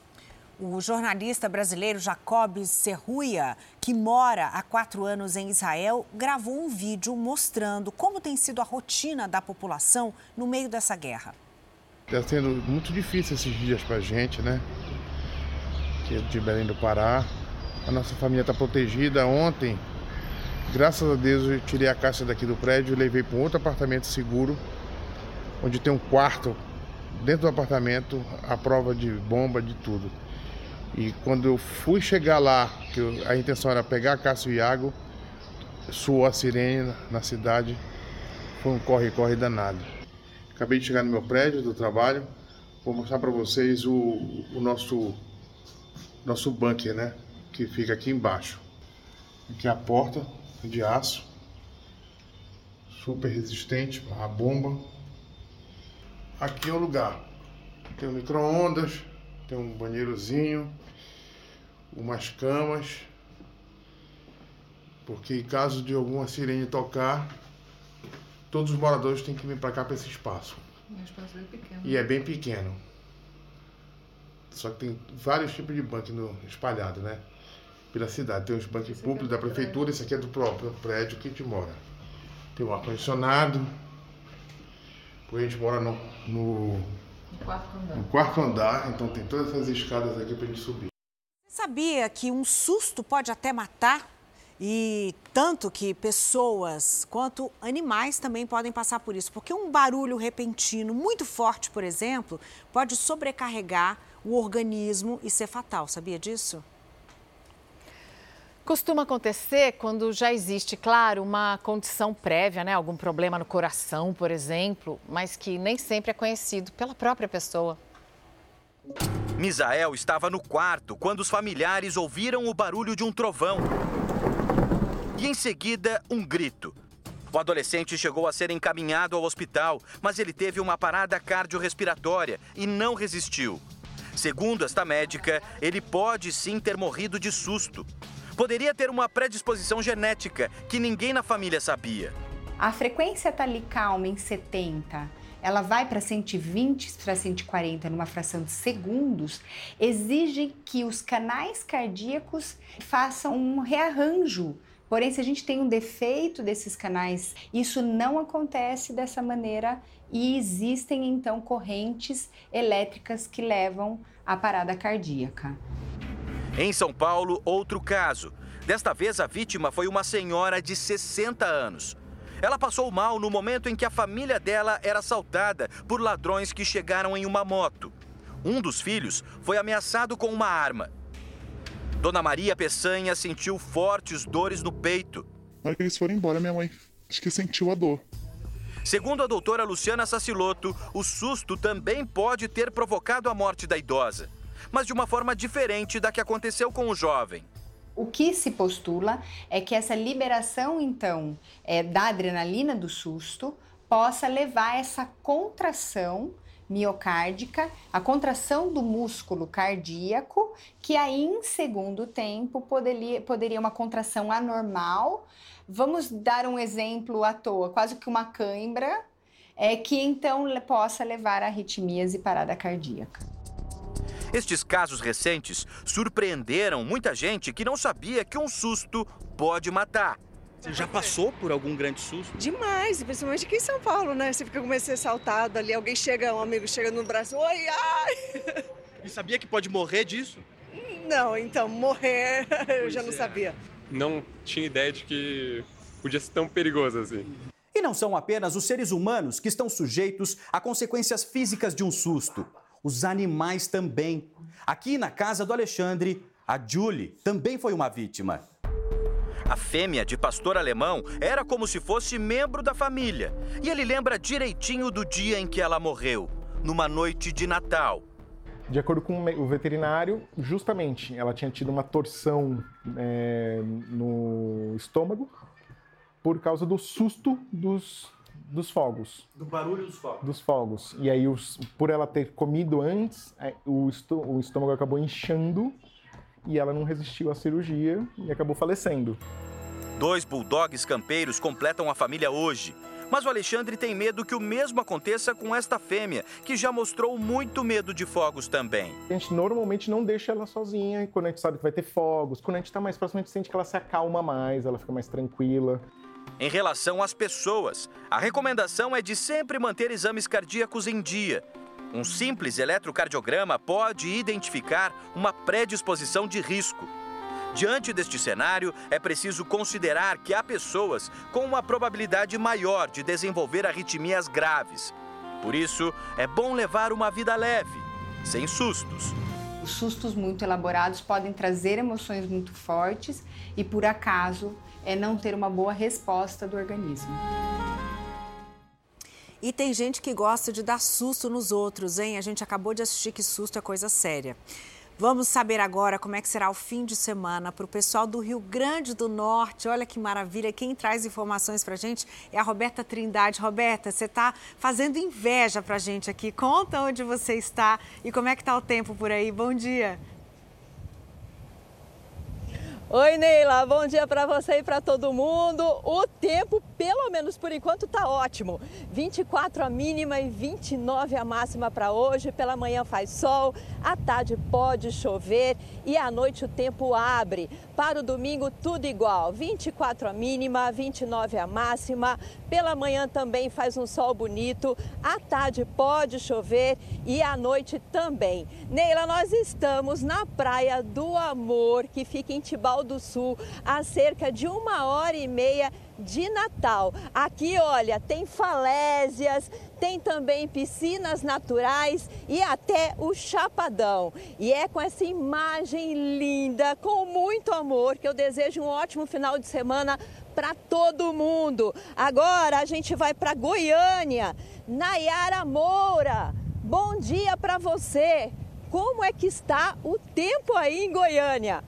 [SPEAKER 2] O jornalista brasileiro Jacob Serruia, que mora há quatro anos em Israel, gravou um vídeo mostrando como tem sido a rotina da população no meio dessa guerra.
[SPEAKER 61] Está sendo muito difícil esses dias para a gente, né? É de Belém do Pará. A nossa família está protegida. Ontem, graças a Deus, eu tirei a caixa daqui do prédio e levei para um outro apartamento seguro, onde tem um quarto dentro do apartamento, a prova de bomba, de tudo. E quando eu fui chegar lá, que eu, a intenção era pegar Cássio e Iago, soou a sirene na cidade, foi um corre-corre danado. Acabei de chegar no meu prédio do trabalho, vou mostrar para vocês o, o, nosso, nosso bunker, né? Que fica aqui embaixo. Aqui é a porta de aço, super resistente a bomba. Aqui é o lugar. Tem um micro-ondas, tem um banheirozinho, umas camas, porque em caso de alguma sirene tocar, todos os moradores têm que vir para cá para esse espaço.
[SPEAKER 62] Um espaço bem pequeno.
[SPEAKER 61] E é bem pequeno. Só que tem vários tipos de bunker no, espalhado, né? Pela cidade. Tem os bunkers públicos é da prefeitura, esse aqui é do próprio prédio que a gente mora. Tem um ar-condicionado. A gente mora no, no,
[SPEAKER 62] no, quarto andar.
[SPEAKER 61] no quarto andar, então tem todas essas escadas aqui para a gente subir.
[SPEAKER 2] Você sabia que um susto pode até matar? E tanto que pessoas quanto animais também podem passar por isso, porque um barulho repentino muito forte, por exemplo, pode sobrecarregar o organismo e ser fatal. Sabia disso?
[SPEAKER 1] Costuma acontecer quando já existe, claro, uma condição prévia, né? Algum problema no coração, por exemplo, mas que nem sempre é conhecido pela própria pessoa.
[SPEAKER 54] Misael estava no quarto quando os familiares ouviram o barulho de um trovão e em seguida um grito. O adolescente chegou a ser encaminhado ao hospital, mas ele teve uma parada cardiorrespiratória e não resistiu. Segundo esta médica, ele pode sim ter morrido de susto. Poderia ter uma predisposição genética que ninguém na família sabia.
[SPEAKER 63] A frequência está ali calma em 70, ela vai para 120 para 140 numa fração de segundos, exige que os canais cardíacos façam um rearranjo Porém, se a gente tem um defeito desses canais, isso não acontece dessa maneira e existem então correntes elétricas que levam à parada cardíaca.
[SPEAKER 54] Em São Paulo, outro caso. Desta vez, a vítima foi uma senhora de 60 anos. Ela passou mal no momento em que a família dela era assaltada por ladrões que chegaram em uma moto. Um dos filhos foi ameaçado com uma arma. Dona Maria Peçanha sentiu fortes dores no peito.
[SPEAKER 64] Na hora que eles foram embora, minha mãe acho que sentiu a dor.
[SPEAKER 54] Segundo a doutora Luciana Saciloto, o susto também pode ter provocado a morte da idosa, mas de uma forma diferente da que aconteceu com o jovem.
[SPEAKER 63] O que se postula é que essa liberação, então, é, da adrenalina do susto possa levar a essa contração miocárdica, a contração do músculo cardíaco, que aí em segundo tempo poderia, poderia uma contração anormal. Vamos dar um exemplo à toa, quase que uma cãibra, é que então possa levar a arritmias e parada cardíaca.
[SPEAKER 54] Estes casos recentes surpreenderam muita gente que não sabia que um susto pode matar.
[SPEAKER 65] Você já passou por algum grande susto?
[SPEAKER 48] Demais, principalmente aqui em São Paulo, né? Você fica com ser assaltado ali, alguém chega, um amigo chega no braço, oi, ai!
[SPEAKER 65] E sabia que pode morrer disso?
[SPEAKER 48] Não, então, morrer eu já não é. sabia.
[SPEAKER 66] Não tinha ideia de que podia ser tão perigoso assim.
[SPEAKER 67] E não são apenas os seres humanos que estão sujeitos a consequências físicas de um susto. Os animais também. Aqui na casa do Alexandre, a Julie também foi uma vítima.
[SPEAKER 54] A fêmea de pastor alemão era como se fosse membro da família. E ele lembra direitinho do dia em que ela morreu, numa noite de Natal.
[SPEAKER 66] De acordo com o veterinário, justamente ela tinha tido uma torção é, no estômago por causa do susto dos, dos fogos.
[SPEAKER 65] Do barulho dos fogos.
[SPEAKER 66] Dos fogos. E aí, os, por ela ter comido antes, é, o, o estômago acabou inchando e ela não resistiu à cirurgia e acabou falecendo.
[SPEAKER 54] Dois bulldogs campeiros completam a família hoje. Mas o Alexandre tem medo que o mesmo aconteça com esta fêmea, que já mostrou muito medo de fogos também.
[SPEAKER 66] A gente normalmente não deixa ela sozinha quando a gente sabe que vai ter fogos. Quando a gente está mais próximo, a gente sente que ela se acalma mais, ela fica mais tranquila.
[SPEAKER 54] Em relação às pessoas, a recomendação é de sempre manter exames cardíacos em dia um simples eletrocardiograma pode identificar uma predisposição de risco. Diante deste cenário, é preciso considerar que há pessoas com uma probabilidade maior de desenvolver arritmias graves. Por isso, é bom levar uma vida leve, sem sustos.
[SPEAKER 63] Os sustos muito elaborados podem trazer emoções muito fortes e, por acaso, é não ter uma boa resposta do organismo.
[SPEAKER 2] E tem gente que gosta de dar susto nos outros, hein? A gente acabou de assistir que susto é coisa séria. Vamos saber agora como é que será o fim de semana para o pessoal do Rio Grande do Norte. Olha que maravilha. Quem traz informações para a gente é a Roberta Trindade. Roberta, você está fazendo inveja para a gente aqui. Conta onde você está e como é que está o tempo por aí. Bom dia.
[SPEAKER 68] Oi, Neila, bom dia para você e para todo mundo. O tempo, pelo menos por enquanto, tá ótimo. 24 a mínima e 29 a máxima para hoje. Pela manhã faz sol, à tarde pode chover e à noite o tempo abre. Para o domingo, tudo igual: 24 a mínima, 29 a máxima. Pela manhã também faz um sol bonito, à tarde pode chover e à noite também. Neila, nós estamos na Praia do Amor, que fica em Tibau do Sul, a cerca de uma hora e meia de Natal. Aqui, olha, tem falésias, tem também piscinas naturais e até o Chapadão. E é com essa imagem linda, com muito amor, que eu desejo um ótimo final de semana para todo mundo. Agora a gente vai para Goiânia. Nayara Moura, bom dia para você. Como é que está o tempo aí em Goiânia?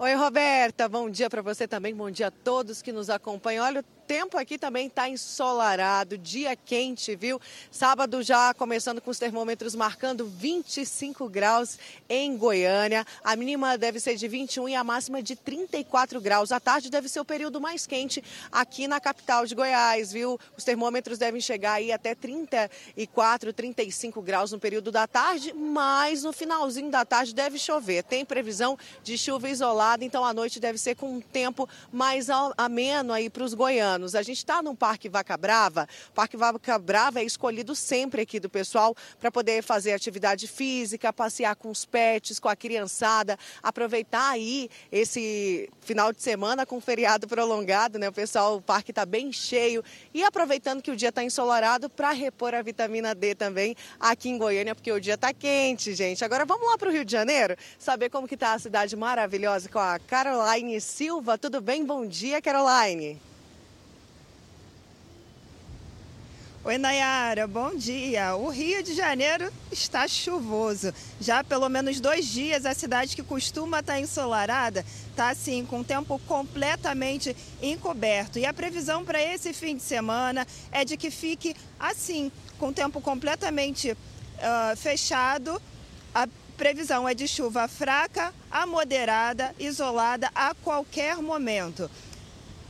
[SPEAKER 48] Oi, Roberta. Bom dia para você também. Bom dia a todos que nos acompanham. Olha, tempo aqui também está ensolarado, dia quente, viu? Sábado já começando com os termômetros marcando 25 graus em Goiânia. A mínima deve ser de 21 e a máxima de 34 graus. À tarde deve ser o período mais quente aqui na capital de Goiás, viu? Os termômetros devem chegar aí até 34, 35 graus no período da tarde, mas no finalzinho da tarde deve chover. Tem previsão de chuva isolada, então a noite deve ser com um tempo mais ameno aí para os goianos anos. A gente está no Parque Vaca Brava. O Parque Vaca Brava é escolhido sempre aqui do pessoal para poder fazer atividade física, passear com os pets, com a criançada, aproveitar aí esse final de semana com feriado prolongado, né? O pessoal, o parque está bem cheio e aproveitando que o dia está ensolarado para repor a vitamina D também aqui em Goiânia, porque o dia está quente, gente. Agora vamos lá para o Rio de Janeiro, saber como que está a cidade maravilhosa com a Caroline Silva. Tudo bem? Bom dia, Caroline.
[SPEAKER 66] Oi, Nayara, bom dia. O Rio de Janeiro está chuvoso. Já há pelo menos dois dias, a cidade que costuma estar ensolarada está assim, com o tempo completamente encoberto. E a previsão para esse fim de semana é de que fique assim, com o tempo completamente uh, fechado. A previsão é de chuva fraca a moderada, isolada a qualquer momento.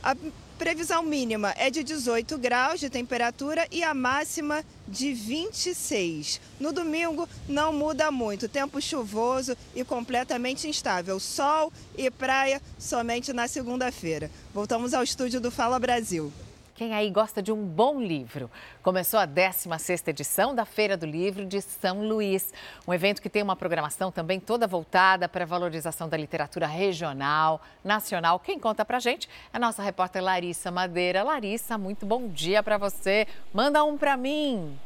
[SPEAKER 66] A Previsão mínima é de 18 graus de temperatura e a máxima de 26. No domingo não muda muito, tempo chuvoso e completamente instável. Sol e praia somente na segunda-feira. Voltamos ao estúdio do Fala Brasil.
[SPEAKER 1] Quem aí gosta de um bom livro? Começou a 16ª edição da Feira do Livro de São Luís, um evento que tem uma programação também toda voltada para a valorização da literatura regional, nacional. Quem conta pra gente é a nossa repórter Larissa Madeira. Larissa, muito bom dia para você. Manda um para mim.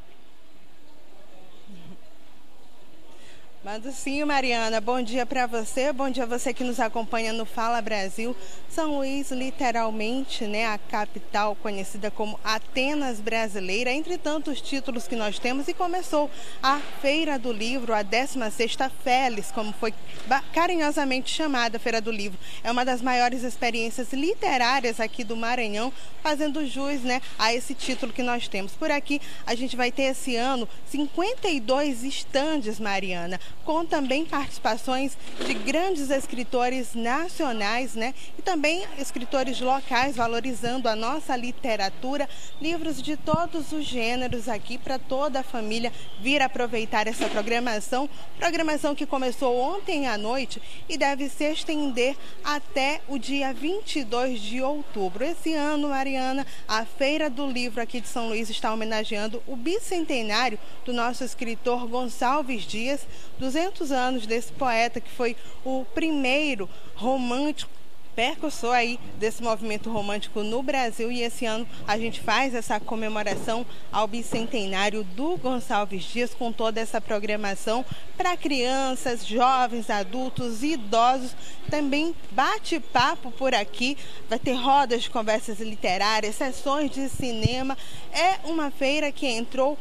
[SPEAKER 69] Mando sim, Mariana. Bom dia para você, bom dia você que nos acompanha no Fala Brasil. São Luís, literalmente, né, a capital conhecida como Atenas brasileira, entre tantos títulos que nós temos, e começou a Feira do Livro, a 16ª Félix, como foi carinhosamente chamada Feira do Livro. É uma das maiores experiências literárias aqui do Maranhão, fazendo jus, né, a esse título que nós temos. Por aqui, a gente vai ter esse ano 52 estandes, Mariana com também participações de grandes escritores nacionais, né? E também escritores locais valorizando a nossa literatura, livros de todos os gêneros aqui para toda a família vir aproveitar essa programação, programação que começou ontem à noite e deve se estender até o dia 22 de outubro. Esse ano, Mariana, a Feira do Livro aqui de São Luís está homenageando o bicentenário do nosso escritor Gonçalves Dias, 200 anos desse poeta que foi o primeiro romântico percussor aí desse movimento romântico no Brasil e esse ano a gente faz essa comemoração ao bicentenário do Gonçalves Dias com toda essa programação para crianças, jovens, adultos idosos. Também bate-papo por aqui, vai ter rodas de conversas literárias, sessões de cinema. É uma feira que entrou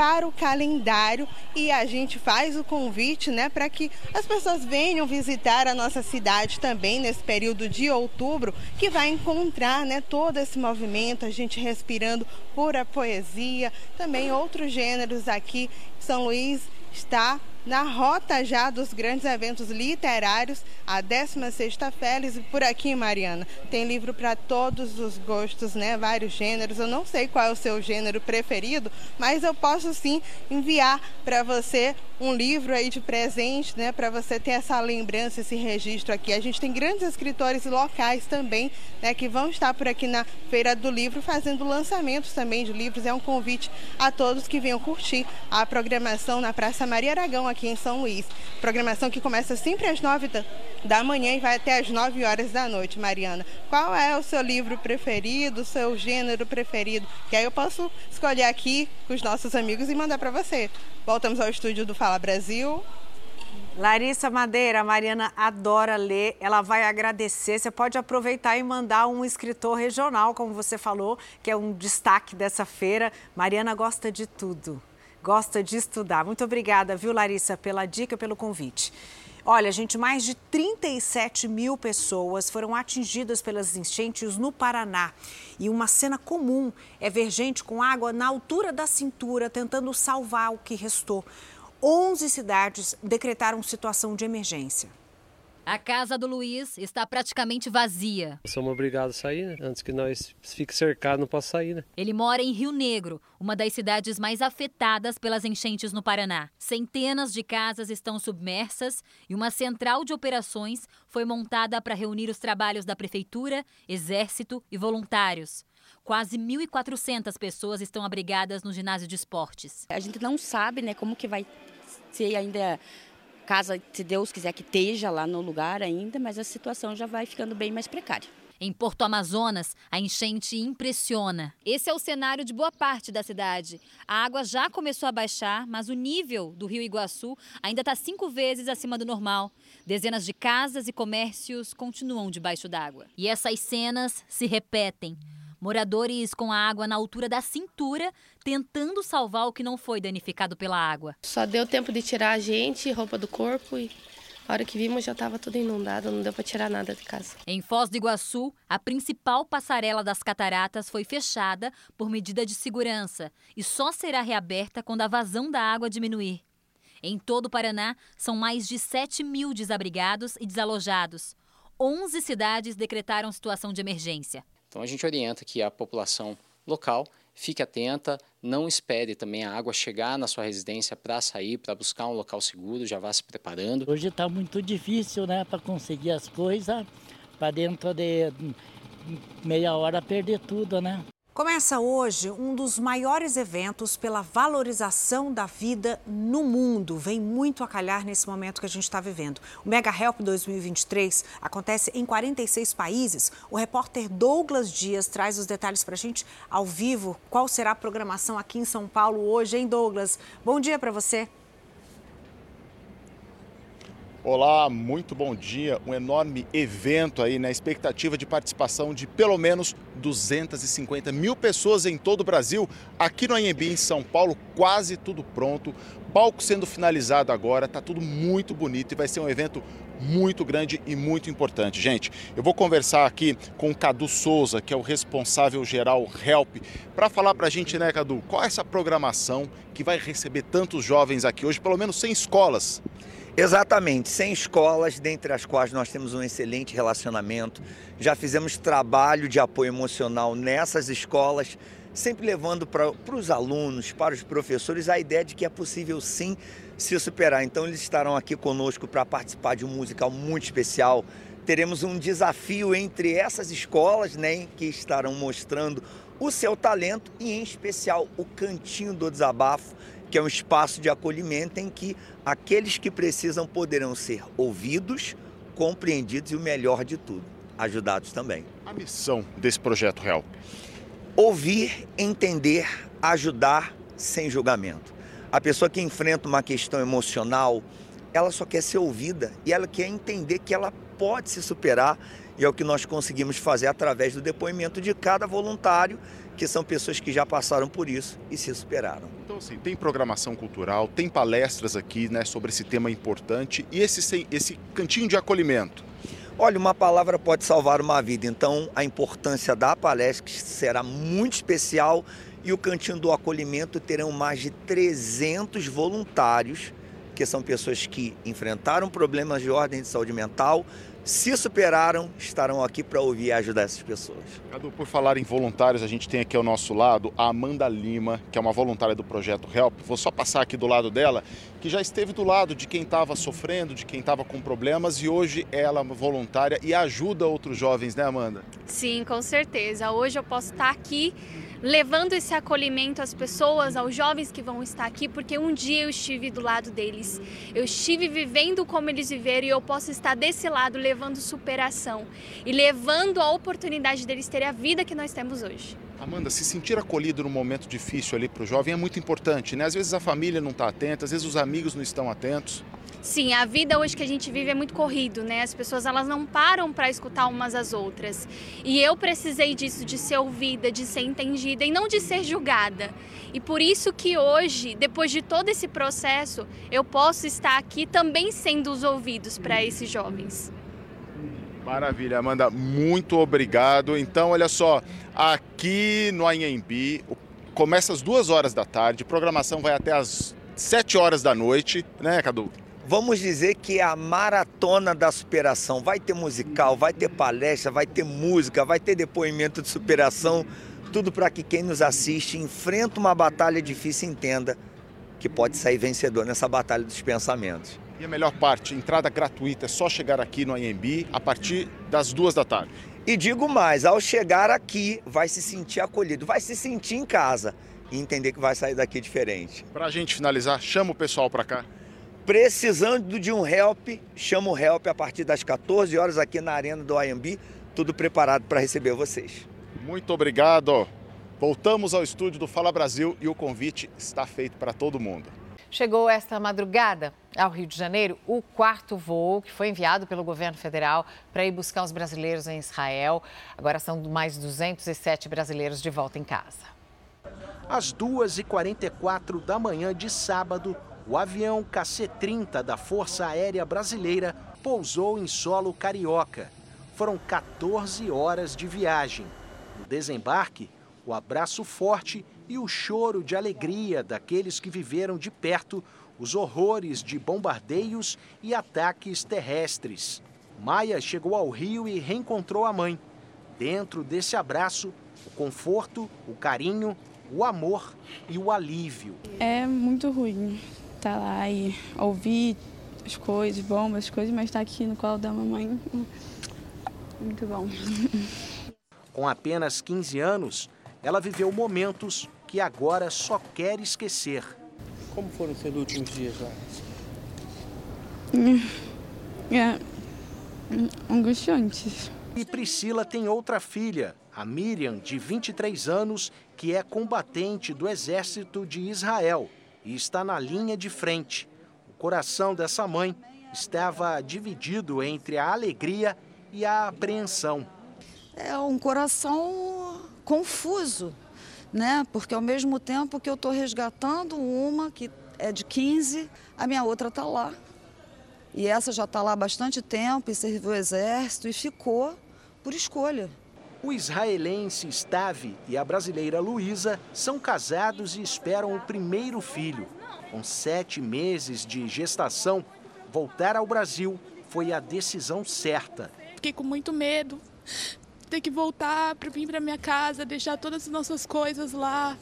[SPEAKER 69] para o calendário e a gente faz o convite, né, para que as pessoas venham visitar a nossa cidade também nesse período de outubro, que vai encontrar, né, todo esse movimento, a gente respirando pura poesia, também outros gêneros aqui. São Luís está na rota já dos grandes eventos literários, a 16ª Félix, por aqui, Mariana, tem livro para todos os gostos, né? Vários gêneros. Eu não sei qual é o seu gênero preferido, mas eu posso sim enviar para você um livro aí de presente, né, para você ter essa lembrança, esse registro aqui. A gente tem grandes escritores locais também, né, que vão estar por aqui na Feira do Livro fazendo lançamentos também de livros. É um convite a todos que venham curtir a programação na Praça Maria Aragão aqui em São Luís. Programação que começa sempre às nove da, da manhã e vai até às nove horas da noite, Mariana. Qual é o seu livro preferido, o seu gênero preferido? Que aí eu posso escolher aqui com os nossos amigos e mandar para você. Voltamos ao estúdio do Fala Brasil.
[SPEAKER 2] Larissa Madeira, a Mariana adora ler, ela vai agradecer. Você pode aproveitar e mandar um escritor regional, como você falou, que é um destaque dessa feira. Mariana gosta de tudo, gosta de estudar. Muito obrigada, viu, Larissa, pela dica, pelo convite. Olha, gente, mais de 37 mil pessoas foram atingidas pelas enchentes no Paraná. E uma cena comum é ver gente com água na altura da cintura tentando salvar o que restou. 11 cidades decretaram situação de emergência.
[SPEAKER 70] A casa do Luiz está praticamente vazia.
[SPEAKER 71] Somos obrigados a sair, né? Antes que nós fique cercado, não posso sair, né?
[SPEAKER 70] Ele mora em Rio Negro, uma das cidades mais afetadas pelas enchentes no Paraná. Centenas de casas estão submersas e uma central de operações foi montada para reunir os trabalhos da prefeitura, exército e voluntários. Quase 1.400 pessoas estão abrigadas no ginásio de esportes.
[SPEAKER 72] A gente não sabe, né, como que vai ser ainda casa, se Deus quiser que esteja lá no lugar ainda, mas a situação já vai ficando bem mais precária.
[SPEAKER 70] Em Porto Amazonas, a enchente impressiona. Esse é o cenário de boa parte da cidade. A água já começou a baixar, mas o nível do rio Iguaçu ainda está cinco vezes acima do normal. Dezenas de casas e comércios continuam debaixo d'água. E essas cenas se repetem. Moradores com a água na altura da cintura, tentando salvar o que não foi danificado pela água.
[SPEAKER 73] Só deu tempo de tirar a gente, roupa do corpo e a hora que vimos já estava tudo inundado, não deu para tirar nada de casa.
[SPEAKER 70] Em Foz do Iguaçu, a principal passarela das cataratas foi fechada por medida de segurança e só será reaberta quando a vazão da água diminuir. Em todo o Paraná, são mais de 7 mil desabrigados e desalojados. 11 cidades decretaram situação de emergência.
[SPEAKER 74] Então a gente orienta que a população local fique atenta, não espere também a água chegar na sua residência para sair, para buscar um local seguro, já vá se preparando.
[SPEAKER 75] Hoje está muito difícil, né, para conseguir as coisas, para dentro de meia hora perder tudo, né?
[SPEAKER 2] Começa hoje um dos maiores eventos pela valorização da vida no mundo. Vem muito a calhar nesse momento que a gente está vivendo. O Mega Help 2023 acontece em 46 países. O repórter Douglas Dias traz os detalhes para a gente ao vivo. Qual será a programação aqui em São Paulo hoje, hein, Douglas? Bom dia para você.
[SPEAKER 56] Olá, muito bom dia. Um enorme evento aí na né? expectativa de participação de pelo menos 250 mil pessoas em todo o Brasil. Aqui no AMB em São Paulo, quase tudo pronto. Palco sendo finalizado agora, tá tudo muito bonito e vai ser um evento muito grande e muito importante. Gente, eu vou conversar aqui com o Cadu Souza, que é o responsável geral Help, para falar para a gente, né, Cadu, qual é essa programação que vai receber tantos jovens aqui hoje, pelo menos 100 escolas.
[SPEAKER 76] Exatamente, 100 escolas, dentre as quais nós temos um excelente relacionamento. Já fizemos trabalho de apoio emocional nessas escolas, sempre levando para os alunos, para os professores, a ideia de que é possível sim se superar. Então, eles estarão aqui conosco para participar de um musical muito especial. Teremos um desafio entre essas escolas, né, que estarão mostrando o seu talento e, em especial, o Cantinho do Desabafo que é um espaço de acolhimento em que aqueles que precisam poderão ser ouvidos, compreendidos e o melhor de tudo, ajudados também.
[SPEAKER 56] A missão desse projeto real?
[SPEAKER 76] Ouvir, entender, ajudar sem julgamento. A pessoa que enfrenta uma questão emocional, ela só quer ser ouvida e ela quer entender que ela pode se superar e é o que nós conseguimos fazer através do depoimento de cada voluntário, que são pessoas que já passaram por isso e se superaram.
[SPEAKER 56] Assim, tem programação cultural, tem palestras aqui né, sobre esse tema importante e esse, esse cantinho de acolhimento.
[SPEAKER 76] Olha, uma palavra pode salvar uma vida, então a importância da palestra será muito especial e o Cantinho do Acolhimento terão mais de 300 voluntários, que são pessoas que enfrentaram problemas de ordem de saúde mental, se superaram, estarão aqui para ouvir e ajudar essas pessoas.
[SPEAKER 56] Cadu, por falar em voluntários, a gente tem aqui ao nosso lado a Amanda Lima, que é uma voluntária do projeto Help. Vou só passar aqui do lado dela, que já esteve do lado de quem estava sofrendo, de quem estava com problemas e hoje ela é voluntária e ajuda outros jovens, né, Amanda?
[SPEAKER 77] Sim, com certeza. Hoje eu posso estar aqui levando esse acolhimento às pessoas, aos jovens que vão estar aqui, porque um dia eu estive do lado deles. Eu estive vivendo como eles viveram e eu posso estar desse lado levando superação e levando a oportunidade deles terem a vida que nós temos hoje.
[SPEAKER 56] Amanda, se sentir acolhido num momento difícil ali para o jovem é muito importante, né? Às vezes a família não está atenta, às vezes os amigos não estão atentos.
[SPEAKER 77] Sim, a vida hoje que a gente vive é muito corrido, né? As pessoas elas não param para escutar umas às outras. E eu precisei disso, de ser ouvida, de ser entendida e não de ser julgada. E por isso que hoje, depois de todo esse processo, eu posso estar aqui também sendo os ouvidos para esses jovens.
[SPEAKER 56] Maravilha, Amanda, muito obrigado. Então, olha só, aqui no Anhembi, começa às duas horas da tarde, programação vai até às sete horas da noite, né, Cadu?
[SPEAKER 76] Vamos dizer que é a maratona da superação. Vai ter musical, vai ter palestra, vai ter música, vai ter depoimento de superação. Tudo para que quem nos assiste enfrenta uma batalha difícil e entenda que pode sair vencedor nessa batalha dos pensamentos.
[SPEAKER 56] E a melhor parte, entrada gratuita, é só chegar aqui no IMB a partir das duas da tarde.
[SPEAKER 76] E digo mais, ao chegar aqui, vai se sentir acolhido, vai se sentir em casa e entender que vai sair daqui diferente.
[SPEAKER 56] Para a gente finalizar, chama o pessoal para cá.
[SPEAKER 76] Precisando de um help, chama o help a partir das 14 horas aqui na arena do IMB, tudo preparado para receber vocês.
[SPEAKER 56] Muito obrigado. Voltamos ao estúdio do Fala Brasil e o convite está feito para todo mundo.
[SPEAKER 1] Chegou esta madrugada ao Rio de Janeiro o quarto voo que foi enviado pelo governo federal para ir buscar os brasileiros em Israel. Agora são mais 207 brasileiros de volta em casa.
[SPEAKER 78] Às 2h44 da manhã de sábado, o avião KC-30 da Força Aérea Brasileira pousou em solo carioca. Foram 14 horas de viagem. No desembarque, o abraço forte e o choro de alegria daqueles que viveram de perto os horrores de bombardeios e ataques terrestres. Maia chegou ao Rio e reencontrou a mãe. Dentro desse abraço, o conforto, o carinho, o amor e o alívio.
[SPEAKER 79] É muito ruim estar tá lá e ouvir as coisas, bombas, as coisas, mas estar tá aqui no colo da mamãe, muito bom.
[SPEAKER 78] Com apenas 15 anos, ela viveu momentos que agora só quer esquecer.
[SPEAKER 71] Como foram seus últimos dias lá?
[SPEAKER 79] É, angustiantes.
[SPEAKER 78] E Priscila tem outra filha, a Miriam, de 23 anos, que é combatente do exército de Israel e está na linha de frente. O coração dessa mãe estava dividido entre a alegria e a apreensão.
[SPEAKER 80] É um coração confuso, né? Porque ao mesmo tempo que eu estou resgatando uma que é de 15, a minha outra está lá. E essa já está lá há bastante tempo e serviu o exército e ficou por escolha.
[SPEAKER 78] O israelense Stave e a brasileira Luísa são casados e esperam o primeiro filho. Com sete meses de gestação, voltar ao Brasil foi a decisão certa.
[SPEAKER 79] Fiquei com muito medo, ter que voltar para vir para minha casa, deixar todas as nossas coisas lá.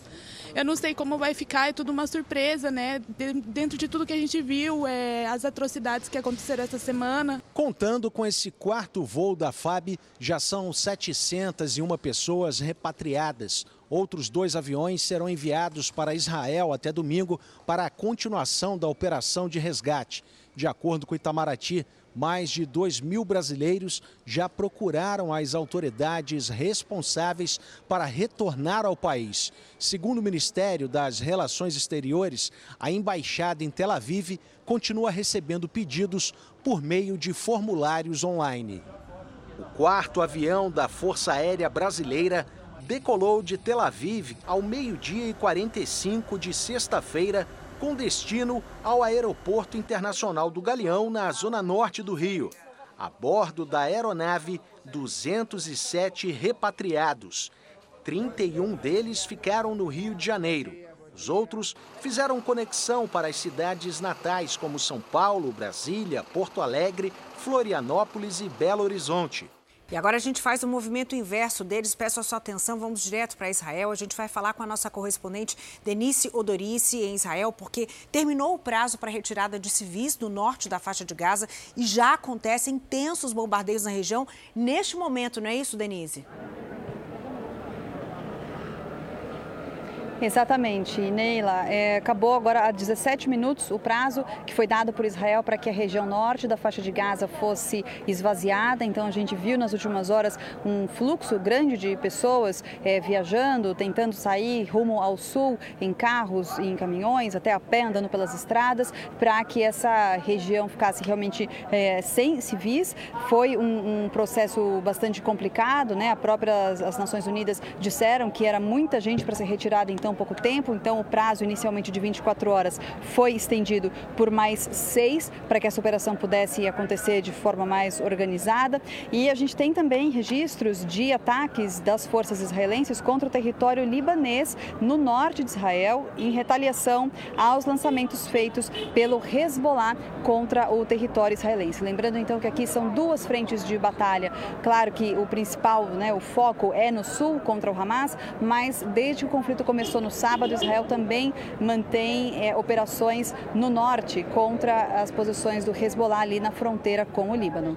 [SPEAKER 79] Eu não sei como vai ficar, é tudo uma surpresa, né? Dentro de tudo que a gente viu, é, as atrocidades que aconteceram essa semana.
[SPEAKER 78] Contando com esse quarto voo da FAB, já são 701 pessoas repatriadas. Outros dois aviões serão enviados para Israel até domingo para a continuação da operação de resgate. De acordo com Itamaraty, mais de 2 mil brasileiros já procuraram as autoridades responsáveis para retornar ao país. Segundo o Ministério das Relações Exteriores, a embaixada em Tel Aviv continua recebendo pedidos por meio de formulários online. O quarto avião da Força Aérea Brasileira decolou de Tel Aviv ao meio-dia e 45 de sexta-feira com destino ao Aeroporto Internacional do Galeão, na zona norte do Rio. A bordo da aeronave, 207 repatriados. 31 deles ficaram no Rio de Janeiro. Os outros fizeram conexão para as cidades natais como São Paulo, Brasília, Porto Alegre, Florianópolis e Belo Horizonte.
[SPEAKER 2] E agora a gente faz o movimento inverso deles. Peço a sua atenção, vamos direto para Israel. A gente vai falar com a nossa correspondente Denise Odorice em Israel, porque terminou o prazo para retirada de civis do norte da faixa de Gaza e já acontecem intensos bombardeios na região neste momento, não é isso, Denise?
[SPEAKER 60] Exatamente, Neila. É, acabou agora há 17 minutos o prazo que foi dado por Israel para que a região norte da faixa de Gaza fosse esvaziada. Então a gente viu nas últimas horas um fluxo grande de pessoas é, viajando, tentando sair rumo ao sul em carros, em caminhões, até a pé andando pelas estradas, para que essa região ficasse realmente é, sem civis. Foi um, um, processo bastante complicado, né? A própria as Nações Unidas disseram que era muita gente para ser retirada então tão pouco tempo, então o prazo inicialmente de 24 horas foi estendido por mais seis para que essa operação pudesse acontecer de forma mais organizada. E a gente tem também registros de ataques das forças israelenses contra o território libanês no norte de Israel, em retaliação aos lançamentos feitos pelo Hezbollah contra o território israelense. Lembrando então que aqui são duas frentes de batalha. Claro que o principal, né, o foco é no sul contra o Hamas, mas desde que o conflito começou começou no sábado, Israel também mantém é, operações no norte contra as posições do Hezbollah ali na fronteira com o Líbano.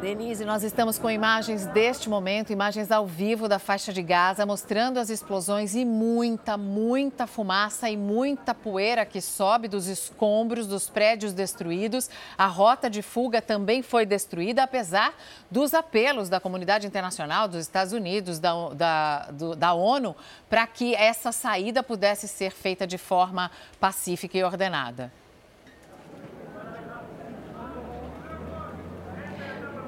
[SPEAKER 1] Denise, nós estamos com imagens deste momento, imagens ao vivo da faixa de Gaza, mostrando as explosões e muita, muita fumaça e muita poeira que sobe dos escombros dos prédios destruídos. A rota de fuga também foi destruída, apesar dos apelos da comunidade internacional, dos Estados Unidos, da, da, do, da ONU, para que essa saída pudesse ser feita de forma pacífica e ordenada.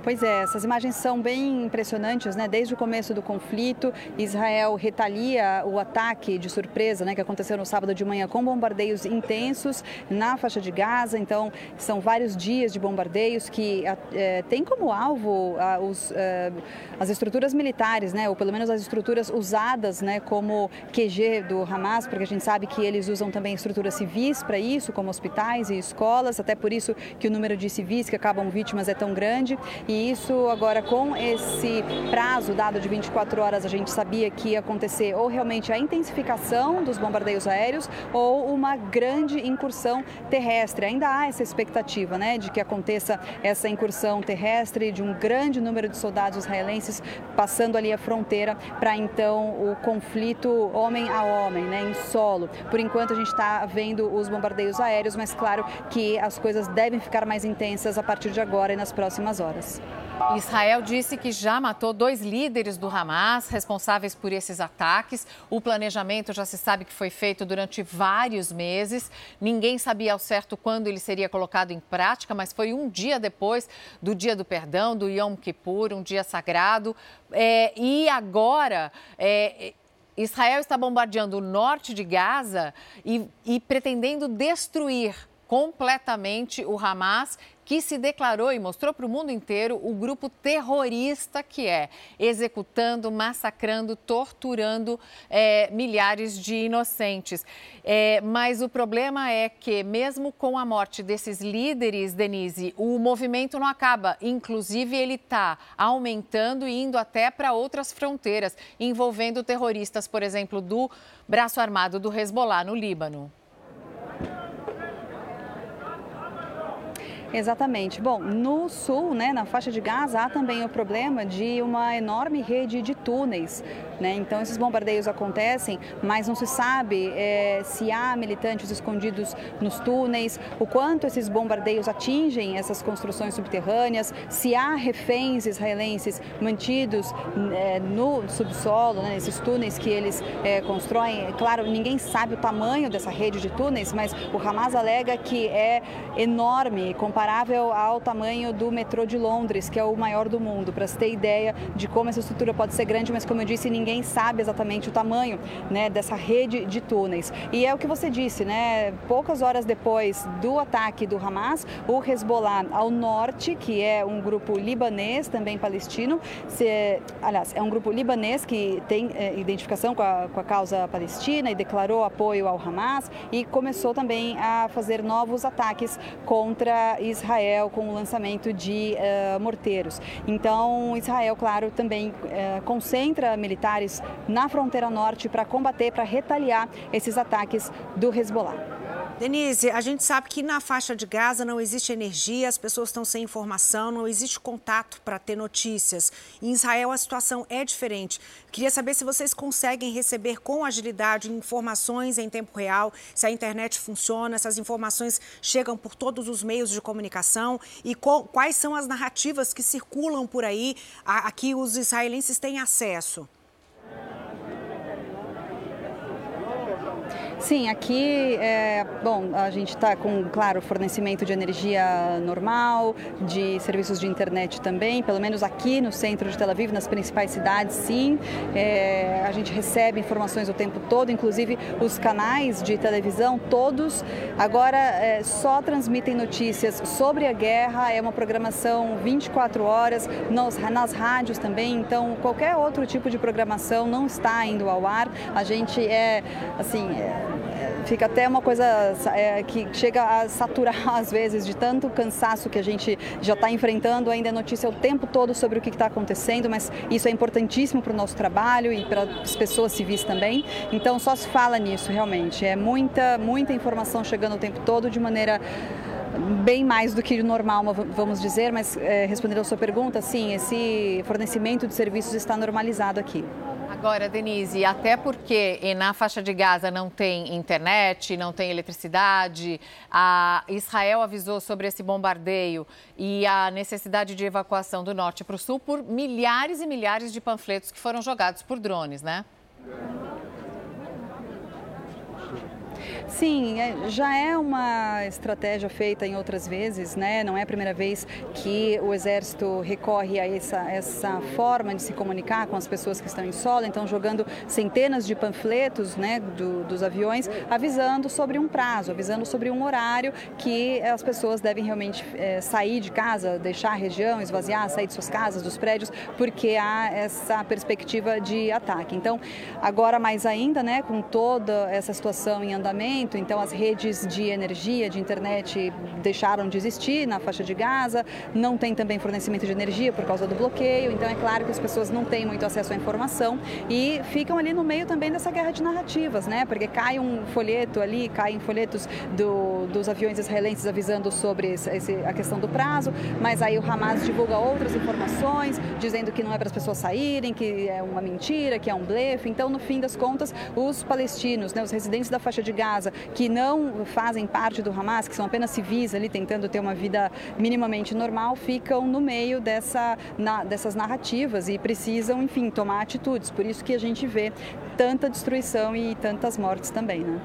[SPEAKER 60] Pois é, essas imagens são bem impressionantes, né? Desde o começo do conflito, Israel retalia o ataque de surpresa, né, que aconteceu no sábado de manhã com bombardeios intensos na faixa de Gaza. Então, são vários dias de bombardeios que é, tem como alvo a, os, é, as estruturas militares, né, ou pelo menos as estruturas usadas, né, como QG do Hamas, porque a gente sabe que eles usam também estruturas civis para isso, como hospitais e escolas. Até por isso que o número de civis que acabam vítimas é tão grande. E isso agora com esse prazo dado de 24 horas, a gente sabia que ia acontecer ou realmente a intensificação dos bombardeios aéreos ou uma grande incursão terrestre. Ainda há essa expectativa, né, de que aconteça essa incursão terrestre de um grande número de soldados israelenses passando ali a fronteira para então o conflito homem a homem, né, em solo. Por enquanto a gente está vendo os bombardeios aéreos, mas claro que as coisas devem ficar mais intensas a partir de agora e nas próximas horas.
[SPEAKER 1] Israel disse que já matou dois líderes do Hamas responsáveis por esses ataques. O planejamento já se sabe que foi feito durante vários meses. Ninguém sabia ao certo quando ele seria colocado em prática, mas foi um dia depois do Dia do Perdão, do Yom Kippur, um dia sagrado. É, e agora. É, Israel está bombardeando o norte de Gaza e, e pretendendo destruir completamente o Hamas que se declarou e mostrou para o mundo inteiro o grupo terrorista que é, executando, massacrando, torturando é, milhares de inocentes. É, mas o problema é que, mesmo com a morte desses líderes, Denise, o movimento não acaba. Inclusive, ele está aumentando e indo até para outras fronteiras, envolvendo terroristas, por exemplo, do braço armado do Hezbollah no Líbano.
[SPEAKER 60] Exatamente. Bom, no sul, né, na faixa de Gaza, há também o problema de uma enorme rede de túneis. Né? Então, esses bombardeios acontecem, mas não se sabe é, se há militantes escondidos nos túneis, o quanto esses bombardeios atingem essas construções subterrâneas, se há reféns israelenses mantidos é, no subsolo, né, nesses túneis que eles é, constroem. Claro, ninguém sabe o tamanho dessa rede de túneis, mas o Hamas alega que é enorme, comparável ao tamanho do metrô de Londres, que é o maior do mundo, para se ter ideia de como essa estrutura pode ser grande, mas como eu disse, ninguém sabe exatamente o tamanho né, dessa rede de túneis. E é o que você disse, né? Poucas horas depois do ataque do Hamas, o Hezbollah ao norte, que é um grupo libanês, também palestino, se, aliás, é um grupo libanês que tem é, identificação com a, com a causa palestina e declarou apoio ao Hamas e começou também a fazer novos ataques contra Israel com o lançamento de uh, morteiros. Então, Israel, claro, também uh, concentra militares na fronteira norte para combater, para retaliar esses ataques do Hezbollah.
[SPEAKER 2] Denise, a gente sabe que na faixa de Gaza não existe energia, as pessoas estão sem informação, não existe contato para ter notícias. Em Israel a situação é diferente. Queria saber se vocês conseguem receber com agilidade informações em tempo real, se a internet funciona, se as informações chegam por todos os meios de comunicação e quais são as narrativas que circulam por aí a, a que os israelenses têm acesso.
[SPEAKER 60] Sim, aqui, é, bom, a gente está com, claro, fornecimento de energia normal, de serviços de internet também, pelo menos aqui no centro de Tel Aviv, nas principais cidades, sim. É, a gente recebe informações o tempo todo, inclusive os canais de televisão, todos, agora é, só transmitem notícias sobre a guerra, é uma programação 24 horas, nos, nas rádios também, então qualquer outro tipo de programação não está indo ao ar. A gente é, assim, é, fica até uma coisa é, que chega a saturar às vezes de tanto cansaço que a gente já está enfrentando, ainda é notícia o tempo todo sobre o que está acontecendo, mas isso é importantíssimo para o nosso trabalho e para as pessoas civis também. Então só se fala nisso realmente. É muita, muita informação chegando o tempo todo de maneira bem mais do que normal, vamos dizer, mas é, respondendo a sua pergunta, sim, esse fornecimento de serviços está normalizado aqui.
[SPEAKER 1] Agora, Denise, até porque na faixa de Gaza não tem internet, não tem eletricidade, Israel avisou sobre esse bombardeio e a necessidade de evacuação do norte para o sul por milhares e milhares de panfletos que foram jogados por drones, né?
[SPEAKER 60] Sim, é, já é uma estratégia feita em outras vezes, né? Não é a primeira vez que o Exército recorre a essa, essa forma de se comunicar com as pessoas que estão em solo, então jogando centenas de panfletos né, do, dos aviões, avisando sobre um prazo, avisando sobre um horário que as pessoas devem realmente é, sair de casa, deixar a região, esvaziar, sair de suas casas, dos prédios, porque há essa perspectiva de ataque. Então, agora mais ainda, né, com toda essa situação em andamento, então as redes de energia, de internet deixaram de existir na faixa de Gaza, não tem também fornecimento de energia por causa do bloqueio, então é claro que as pessoas não têm muito acesso à informação e ficam ali no meio também dessa guerra de narrativas, né? Porque cai um folheto ali, caem folhetos do, dos aviões israelenses avisando sobre esse, a questão do prazo, mas aí o Hamas divulga outras informações, dizendo que não é para as pessoas saírem, que é uma mentira, que é um blefe. Então, no fim das contas, os palestinos, né, os residentes da faixa de Gaza, Gaza, que não fazem parte do Hamas, que são apenas civis ali tentando ter uma vida minimamente normal, ficam no meio dessa, na, dessas narrativas e precisam, enfim, tomar atitudes. Por isso que a gente vê tanta destruição e tantas mortes também, né?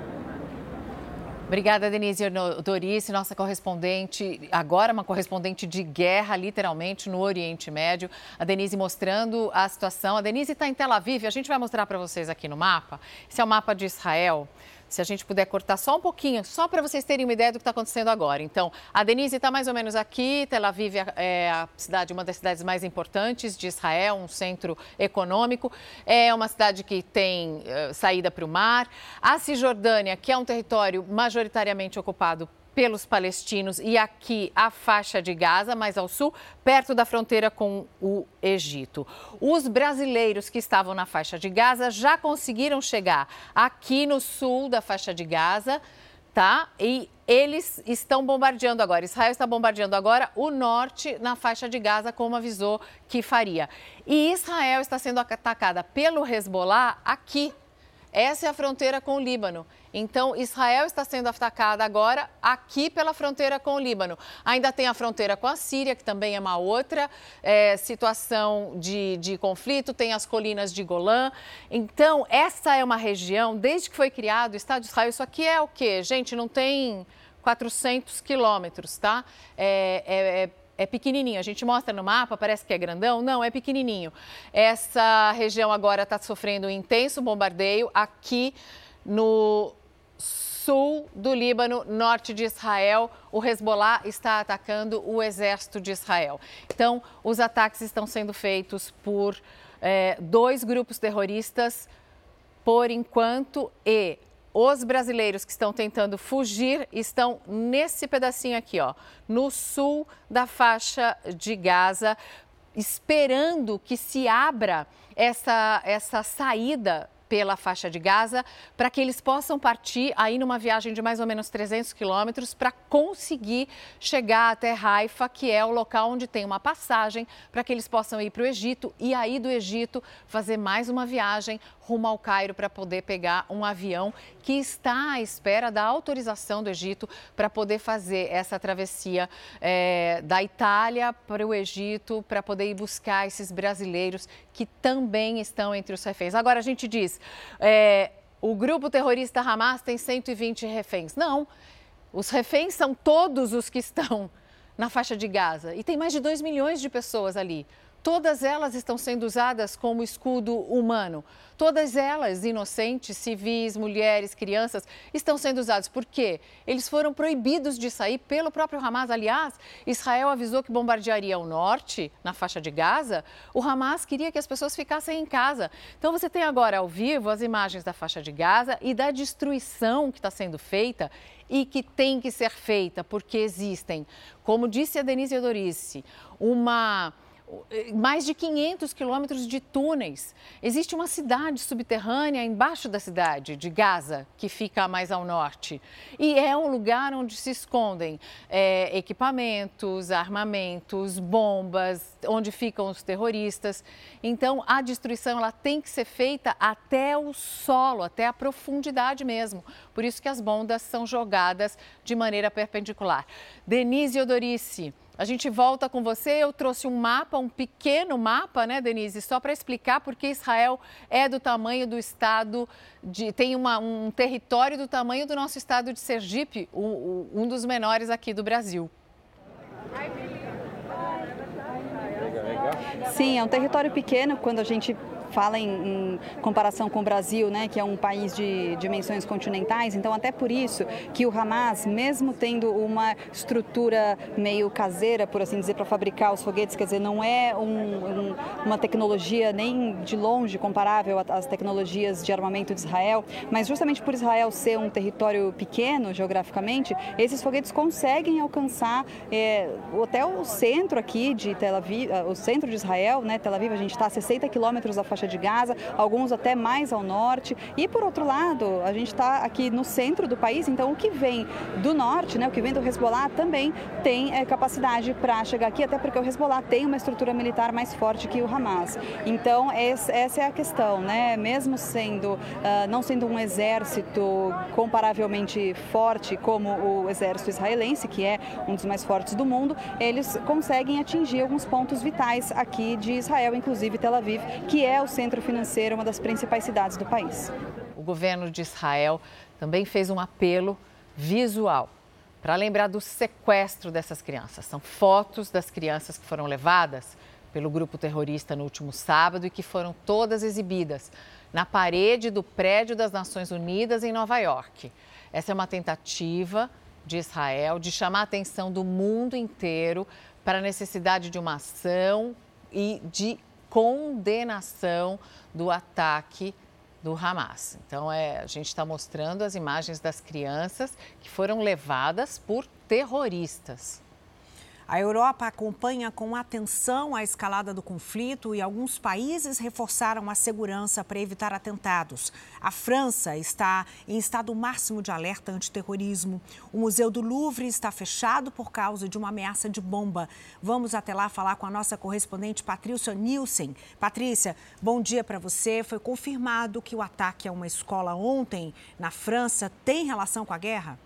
[SPEAKER 1] Obrigada, Denise Dorice, nossa correspondente, agora uma correspondente de guerra, literalmente, no Oriente Médio. A Denise mostrando a situação. A Denise está em Tel Aviv, a gente vai mostrar para vocês aqui no mapa. Esse é o mapa de Israel. Se a gente puder cortar só um pouquinho, só para vocês terem uma ideia do que está acontecendo agora. Então, a Denise está mais ou menos aqui. Tel Aviv é, é a cidade, uma das cidades mais importantes de Israel, um centro econômico. É uma cidade que tem uh, saída para o mar. A Cisjordânia, que é um território majoritariamente ocupado pelos palestinos e aqui a faixa de Gaza, mais ao sul, perto da fronteira com o Egito. Os brasileiros que estavam na faixa de Gaza já conseguiram chegar aqui no sul da faixa de Gaza tá? E eles estão bombardeando agora. Israel está bombardeando agora o norte na faixa de Gaza, como avisou que faria. E Israel está sendo atacada pelo Hezbollah aqui. Essa é a fronteira com o Líbano. Então, Israel está sendo atacada agora aqui pela fronteira com o Líbano. Ainda tem a fronteira com a Síria, que também é uma outra é, situação de, de conflito, tem as colinas de Golã. Então, essa é uma região, desde que foi criado o Estado de Israel, isso aqui é o quê? Gente, não tem 400 quilômetros, tá? é, é, é é pequenininho. A gente mostra no mapa, parece que é grandão. Não, é pequenininho. Essa região agora está sofrendo um intenso bombardeio aqui no sul do Líbano, norte de Israel, o Hezbollah está atacando o exército de Israel. Então, os ataques estão sendo feitos por é, dois grupos terroristas por enquanto e os brasileiros que estão tentando fugir estão nesse pedacinho aqui, ó, no sul da faixa de Gaza, esperando que se abra essa, essa saída pela faixa de Gaza, para que eles possam partir aí numa viagem de mais ou menos 300 quilômetros para conseguir chegar até Haifa, que é o local onde tem uma passagem para que eles possam ir para o Egito e aí do Egito fazer mais uma viagem rumo ao Cairo para poder pegar um avião que está à espera da autorização do Egito para poder fazer essa travessia é, da Itália para o Egito, para poder ir buscar esses brasileiros que também estão entre os reféns. Agora a gente diz, é, o grupo terrorista Hamas tem 120 reféns. Não, os reféns são todos os que estão na faixa de Gaza e tem mais de 2 milhões de pessoas ali. Todas elas estão sendo usadas como escudo humano. Todas elas, inocentes, civis, mulheres, crianças, estão sendo usadas. Por quê? Eles foram proibidos de sair pelo próprio Hamas. Aliás, Israel avisou que bombardearia o norte, na faixa de Gaza. O Hamas queria que as pessoas ficassem em casa. Então você tem agora ao vivo as imagens da faixa de Gaza e da destruição que está sendo feita e que tem que ser feita, porque existem, como disse a Denise Odorice, uma mais de 500 quilômetros de túneis. Existe uma cidade subterrânea embaixo da cidade de Gaza, que fica mais ao norte. E é um lugar onde se escondem é, equipamentos, armamentos, bombas, onde ficam os terroristas. Então, a destruição ela tem que ser feita até o solo, até a profundidade mesmo. Por isso que as bombas são jogadas de maneira perpendicular. Denise Odorice. A gente volta com você. Eu trouxe um mapa, um pequeno mapa, né, Denise, só para explicar porque Israel é do tamanho do estado de. tem uma, um território do tamanho do nosso estado de Sergipe, um, um dos menores aqui do Brasil.
[SPEAKER 60] Sim, é um território pequeno quando a gente fala em, em, comparação com o Brasil, né, que é um país de dimensões continentais, então até por isso que o Hamas, mesmo tendo uma estrutura meio caseira, por assim dizer, para fabricar os foguetes, quer dizer, não é um, um, uma tecnologia nem de longe comparável às tecnologias de armamento de Israel, mas justamente por Israel ser um território pequeno geograficamente, esses foguetes conseguem alcançar é, até o centro aqui de Tel Aviv, o centro de Israel, né, Tel Aviv, a gente está a 60 quilômetros da faixa faixa de Gaza, alguns até mais ao norte. E por outro lado, a gente está aqui no centro do país, então o que vem do norte, né, o que vem do Hezbollah também tem é, capacidade para chegar aqui, até porque o Hezbollah tem uma estrutura militar mais forte que o Hamas. Então essa é a questão, né? Mesmo sendo uh, não sendo um exército comparavelmente forte como o exército israelense, que é um dos mais fortes do mundo, eles conseguem atingir alguns pontos vitais aqui de Israel, inclusive Tel Aviv, que é o centro financeiro, uma das principais cidades do país.
[SPEAKER 1] O governo de Israel também fez um apelo visual para lembrar do sequestro dessas crianças. São fotos das crianças que foram levadas pelo grupo terrorista no último sábado e que foram todas exibidas na parede do prédio das Nações Unidas em Nova York. Essa é uma tentativa de Israel de chamar a atenção do mundo inteiro para a necessidade de uma ação e de condenação do ataque do Hamas. Então, é, a gente está mostrando as imagens das crianças que foram levadas por terroristas.
[SPEAKER 2] A Europa acompanha com atenção a escalada do conflito e alguns países reforçaram a segurança para evitar atentados. A França está em estado máximo de alerta antiterrorismo. O Museu do Louvre está fechado por causa de uma ameaça de bomba. Vamos até lá falar com a nossa correspondente Patrícia Nielsen. Patrícia, bom dia para você. Foi confirmado que o ataque a uma escola ontem na França tem relação com a guerra?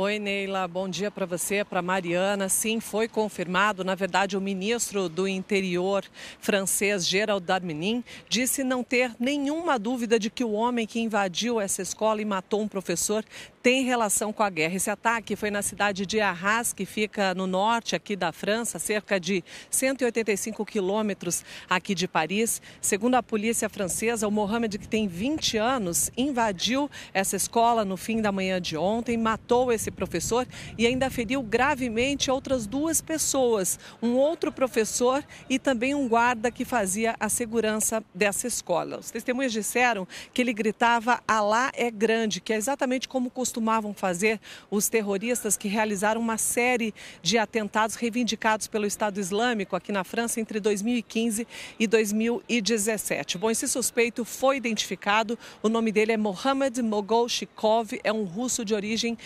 [SPEAKER 81] Oi, Neila. Bom dia para você, para Mariana. Sim, foi confirmado. Na verdade, o ministro do Interior francês, Gerald Darmanin, disse não ter nenhuma dúvida de que o homem que invadiu essa escola e matou um professor tem relação com a guerra. Esse ataque foi na cidade de Arras, que fica no norte aqui da França, cerca de 185 quilômetros aqui de Paris. Segundo a polícia francesa, o Mohamed, que tem 20 anos, invadiu essa escola no fim da manhã de ontem, matou esse professor e ainda feriu gravemente outras duas pessoas, um outro professor e também um guarda que fazia a segurança dessa escola. Os testemunhas disseram que ele gritava Alá é grande, que é exatamente como costumavam fazer os terroristas que realizaram uma série de atentados reivindicados pelo Estado Islâmico aqui na França entre 2015 e 2017. Bom, esse suspeito foi identificado, o nome dele é Mohamed Mogolchikov, é um russo de origem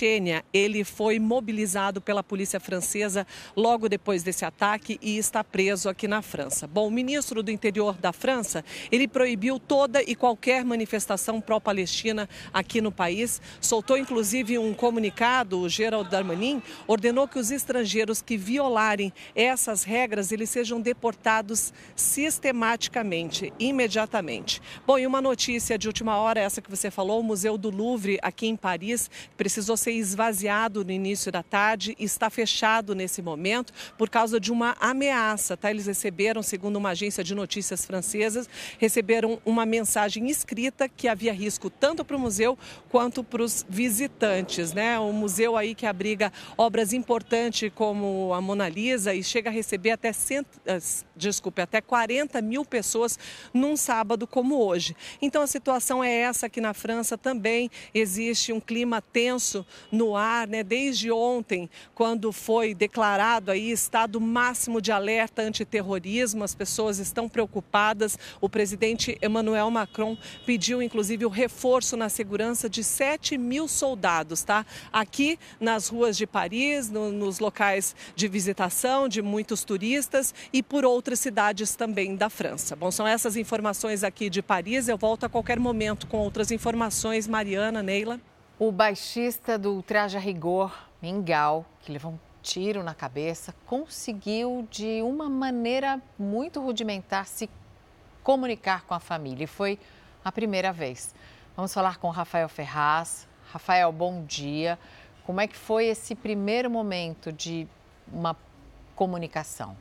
[SPEAKER 81] chechênia. Ele foi mobilizado pela polícia francesa logo depois desse ataque e está preso aqui na França. Bom, o ministro do interior da França, ele proibiu toda e qualquer manifestação pró-Palestina aqui no país soltou inclusive um comunicado, o Gerald Darmanin ordenou que os estrangeiros que violarem essas regras, eles sejam deportados sistematicamente, imediatamente. Bom, e uma notícia de última hora, essa que você falou, o Museu do Louvre aqui em Paris precisou ser esvaziado no início da tarde e está fechado nesse momento por causa de uma ameaça, tá? Eles receberam, segundo uma agência de notícias francesas, receberam uma mensagem escrita que havia risco tanto para o museu quanto para os visitantes, né? Um museu aí que abriga obras importantes como a Mona Lisa e chega a receber até, cento, eh, desculpe, até 40 mil pessoas num sábado como hoje. Então a situação é essa aqui na França também. Existe um clima tenso no ar, né? Desde ontem, quando foi declarado aí estado máximo de alerta antiterrorismo, as pessoas estão preocupadas. O presidente Emmanuel Macron pediu inclusive o reforço na segurança de 7 mil soldados, tá? Aqui nas ruas de Paris, no, nos locais de visitação de muitos turistas e por outras cidades também da França. Bom, são essas informações aqui de Paris. Eu volto a qualquer momento com outras informações. Mariana, Neila.
[SPEAKER 1] O baixista do Traje a Rigor, Mingau, que levou um tiro na cabeça, conseguiu de uma maneira muito rudimentar se comunicar com a família. E foi a primeira vez. Vamos falar com Rafael Ferraz. Rafael, bom dia. Como é que foi esse primeiro momento de uma comunicação?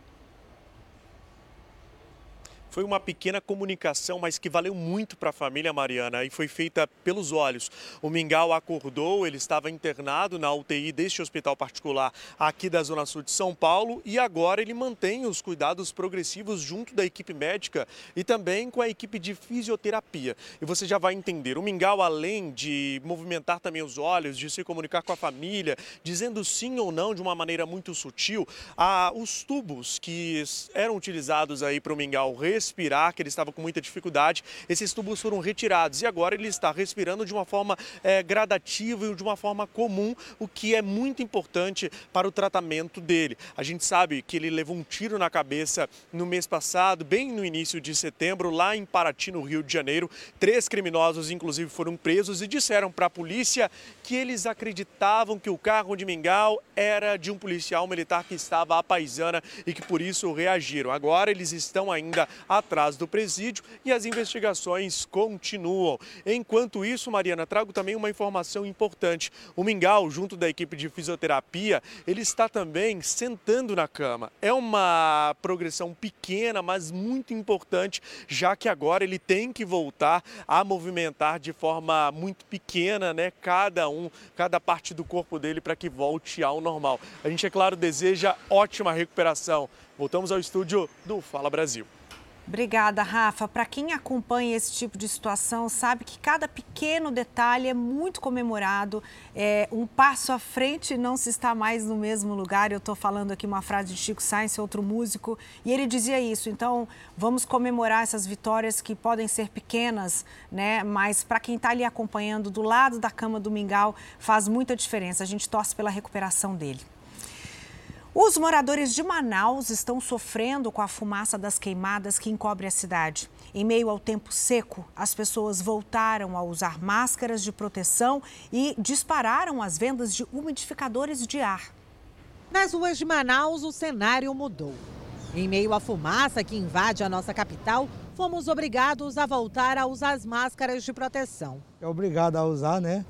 [SPEAKER 55] Foi uma pequena comunicação, mas que valeu muito para a família Mariana e foi feita pelos olhos. O Mingau acordou, ele estava internado na UTI deste hospital particular aqui da Zona Sul de São Paulo e agora ele mantém os cuidados progressivos junto da equipe médica e também com a equipe de fisioterapia. E você já vai entender, o Mingau, além de movimentar também os olhos, de se comunicar com a família, dizendo sim ou não de uma maneira muito sutil, a, os tubos que eram utilizados aí para o Mingau respirar, que ele estava com muita dificuldade. Esses tubos foram retirados e agora ele está respirando de uma forma é, gradativa e de uma forma comum, o que é muito importante para o tratamento dele. A gente sabe que ele levou um tiro na cabeça no mês passado, bem no início de setembro, lá em Paraty, no Rio de Janeiro. Três criminosos, inclusive, foram presos e disseram para a polícia que eles acreditavam que o carro de Mingau era de um policial militar que estava à paisana e que por isso reagiram. Agora eles estão ainda atrás do presídio e as investigações continuam. Enquanto isso, Mariana, trago também uma informação importante. O Mingau, junto da equipe de fisioterapia, ele está também sentando na cama. É uma progressão pequena, mas muito importante, já que agora ele tem que voltar a movimentar de forma muito pequena, né? Cada um, cada parte do corpo dele para que volte ao normal. A gente, é claro, deseja ótima recuperação. Voltamos ao estúdio do Fala Brasil.
[SPEAKER 2] Obrigada, Rafa. Para quem acompanha esse tipo de situação, sabe que cada pequeno detalhe é muito comemorado. É, um passo à frente não se está mais no mesmo lugar. Eu estou falando aqui uma frase de Chico Sainz, outro músico, e ele dizia isso. Então, vamos comemorar essas vitórias que podem ser pequenas, né? Mas para quem está ali acompanhando do lado da cama do Mingau, faz muita diferença. A gente torce pela recuperação dele. Os moradores de Manaus estão sofrendo com a fumaça das queimadas que encobre a cidade. Em meio ao tempo seco, as pessoas voltaram a usar máscaras de proteção e dispararam as vendas de umidificadores de ar.
[SPEAKER 82] Nas ruas de Manaus, o cenário mudou. Em meio à fumaça que invade a nossa capital, fomos obrigados a voltar a usar as máscaras de proteção.
[SPEAKER 83] É obrigado a usar, né?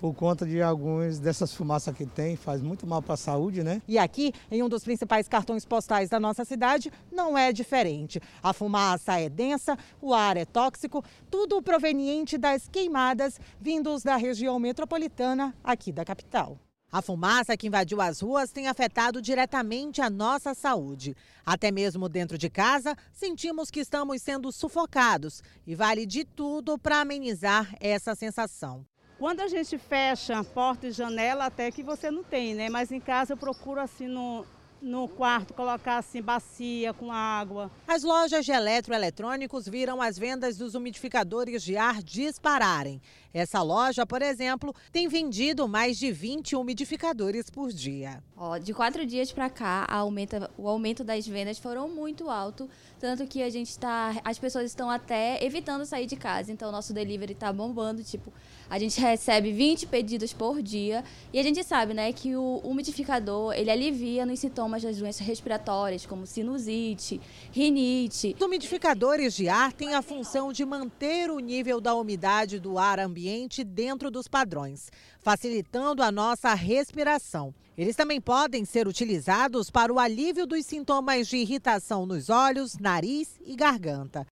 [SPEAKER 83] Por conta de algumas dessas fumaças que tem, faz muito mal para a saúde, né?
[SPEAKER 82] E aqui, em um dos principais cartões postais da nossa cidade, não é diferente. A fumaça é densa, o ar é tóxico, tudo proveniente das queimadas vindos da região metropolitana aqui da capital. A fumaça que invadiu as ruas tem afetado diretamente a nossa saúde. Até mesmo dentro de casa, sentimos que estamos sendo sufocados e vale de tudo para amenizar essa sensação.
[SPEAKER 84] Quando a gente fecha porta e janela, até que você não tem, né? Mas em casa eu procuro assim no, no quarto colocar assim bacia com água.
[SPEAKER 82] As lojas de eletroeletrônicos viram as vendas dos umidificadores de ar dispararem. Essa loja, por exemplo, tem vendido mais de 20 umidificadores por dia.
[SPEAKER 85] Ó, de quatro dias para cá, aumenta, o aumento das vendas foram muito alto, tanto que a gente está, as pessoas estão até evitando sair de casa. Então, nosso delivery está bombando, tipo, a gente recebe 20 pedidos por dia e a gente sabe, né, que o umidificador ele alivia nos sintomas das doenças respiratórias, como sinusite, rinite.
[SPEAKER 82] Os umidificadores de ar têm a função de manter o nível da umidade do ar ambiente dentro dos padrões, facilitando a nossa respiração. Eles também podem ser utilizados para o alívio dos sintomas de irritação nos olhos, nariz e garganta.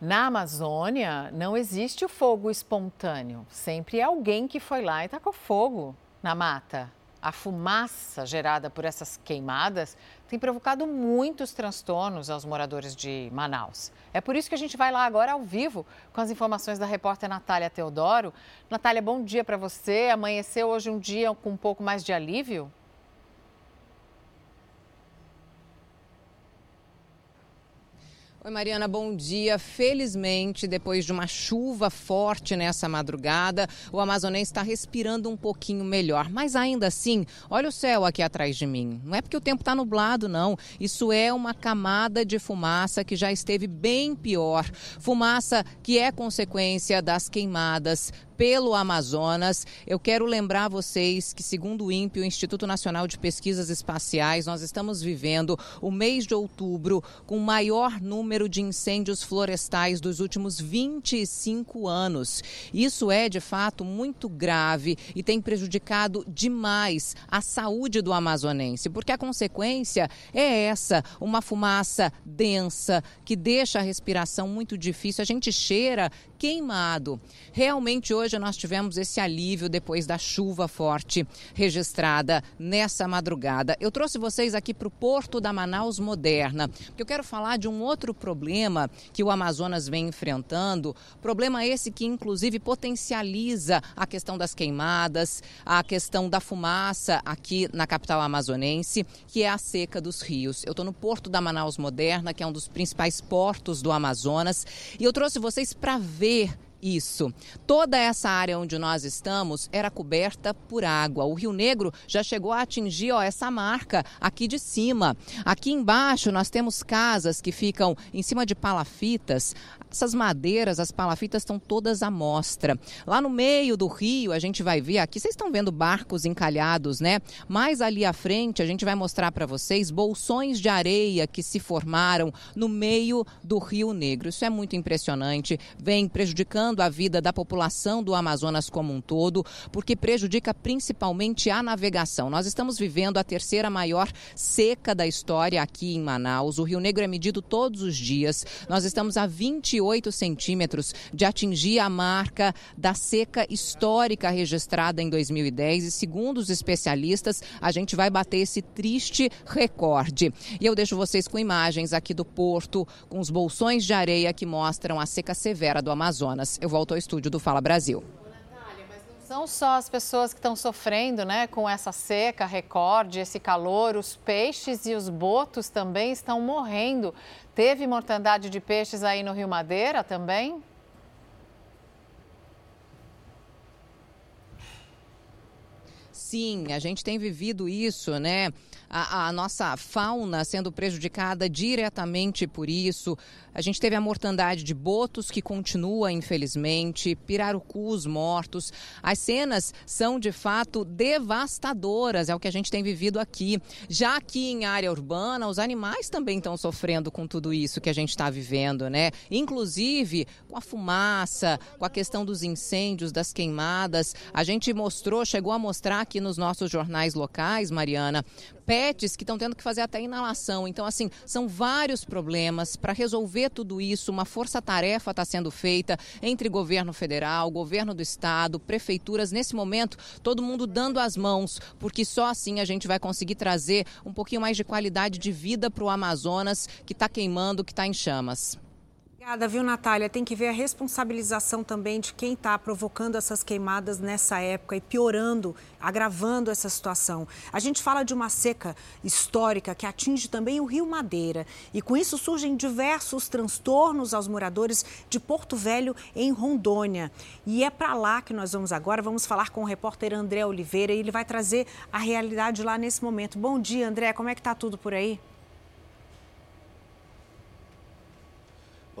[SPEAKER 1] Na Amazônia, não existe o fogo espontâneo. Sempre é alguém que foi lá e tacou fogo na mata. A fumaça gerada por essas queimadas tem provocado muitos transtornos aos moradores de Manaus. É por isso que a gente vai lá agora ao vivo com as informações da repórter Natália Teodoro. Natália, bom dia para você. Amanheceu hoje um dia com um pouco mais de alívio?
[SPEAKER 86] Oi, Mariana, bom dia. Felizmente, depois de uma chuva forte nessa madrugada, o amazonense está respirando um pouquinho melhor. Mas ainda assim, olha o céu aqui atrás de mim. Não é porque o tempo está nublado, não. Isso é uma camada de fumaça que já esteve bem pior. Fumaça que é consequência das queimadas pelo Amazonas. Eu quero lembrar vocês que, segundo o INPE, o Instituto Nacional de Pesquisas Espaciais, nós estamos vivendo o mês de outubro com o maior número de incêndios florestais dos últimos 25 anos. Isso é, de fato, muito grave e tem prejudicado demais a saúde do amazonense, porque a consequência é essa: uma fumaça densa que deixa a respiração muito difícil. A gente cheira queimado. Realmente hoje nós tivemos esse alívio depois da chuva forte registrada nessa madrugada. Eu trouxe vocês aqui para o Porto da Manaus Moderna, porque eu quero falar de um outro problema que o Amazonas vem enfrentando. Problema esse que inclusive potencializa a questão das queimadas, a questão da fumaça aqui na capital amazonense, que é a seca dos rios. Eu estou no Porto da Manaus Moderna, que é um dos principais portos do Amazonas, e eu trouxe vocês para ver isso. Toda essa área onde nós estamos era coberta por água. O Rio Negro já chegou a atingir ó, essa marca aqui de cima. Aqui embaixo nós temos casas que ficam em cima de palafitas. Essas madeiras, as palafitas estão todas à mostra. Lá no meio do rio, a gente vai ver aqui, vocês estão vendo barcos encalhados, né? Mais ali à frente, a gente vai mostrar para vocês bolsões de areia que se formaram no meio do Rio Negro. Isso é muito impressionante, vem prejudicando a vida da população do Amazonas como um todo, porque prejudica principalmente a navegação. Nós estamos vivendo a terceira maior seca da história aqui em Manaus. O Rio Negro é medido todos os dias. Nós estamos a 28 centímetros de atingir a marca da seca histórica registrada em 2010 e, segundo os especialistas, a gente vai bater esse triste recorde. E eu deixo vocês com imagens aqui do porto, com os bolsões de areia que mostram a seca severa do Amazonas. Eu volto ao estúdio do Fala Brasil.
[SPEAKER 1] São só as pessoas que estão sofrendo né, com essa seca, recorde, esse calor. Os peixes e os botos também estão morrendo. Teve mortandade de peixes aí no Rio Madeira também?
[SPEAKER 86] Sim, a gente tem vivido isso, né? a, a, nossa fauna sendo prejudicada diretamente por isso. A gente teve a mortandade de botos, que continua, infelizmente, pirarucus mortos. As cenas são, de fato, devastadoras, é o que a gente tem vivido aqui. Já aqui em área urbana, os animais também estão sofrendo com tudo isso que a gente está vivendo, né? Inclusive com a fumaça, com a questão dos incêndios, das queimadas. A gente mostrou, chegou a mostrar aqui nos nossos jornais locais, Mariana, pets que estão tendo que fazer até inalação. Então, assim, são vários problemas. Para resolver tudo isso, uma força-tarefa está sendo feita entre governo federal, governo do estado, prefeituras. Nesse momento, todo mundo dando as mãos, porque só assim a gente vai conseguir trazer um pouquinho mais de qualidade de vida para o Amazonas, que está queimando, que está em chamas.
[SPEAKER 2] Obrigada, viu, Natália? Tem que ver a responsabilização também de quem está provocando essas queimadas nessa época e piorando, agravando essa situação. A gente fala de uma seca histórica que atinge também o Rio Madeira. E com isso surgem diversos transtornos aos moradores de Porto Velho, em Rondônia. E é para lá que nós vamos agora. Vamos falar com o repórter André Oliveira e ele vai trazer a realidade lá nesse momento. Bom dia, André. Como é que está tudo por aí?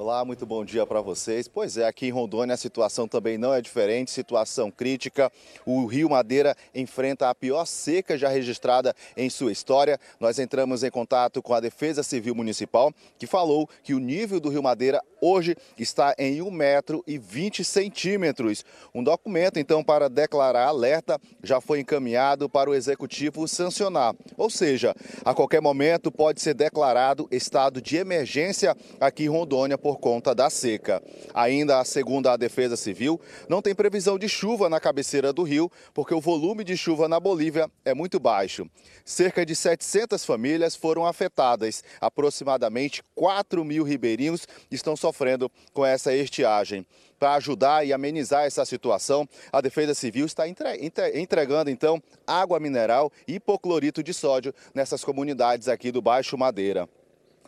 [SPEAKER 43] Olá, muito bom dia para vocês. Pois é, aqui em Rondônia a situação também não é diferente, situação crítica. O Rio Madeira enfrenta a pior seca já registrada em sua história. Nós entramos em contato com a Defesa Civil Municipal, que falou que o nível do Rio Madeira hoje está em 1 metro e 20 centímetros. Um documento, então, para declarar alerta já foi encaminhado para o Executivo sancionar. Ou seja, a qualquer momento pode ser declarado estado de emergência aqui em Rondônia por conta da seca. Ainda, segundo a Defesa Civil, não tem previsão de chuva na cabeceira do rio, porque o volume de chuva na Bolívia é muito baixo. Cerca de 700 famílias foram afetadas. Aproximadamente 4 mil ribeirinhos estão sofrendo com essa estiagem. Para ajudar e amenizar essa situação, a Defesa Civil está entregando então água mineral e hipoclorito de sódio nessas comunidades aqui do Baixo Madeira.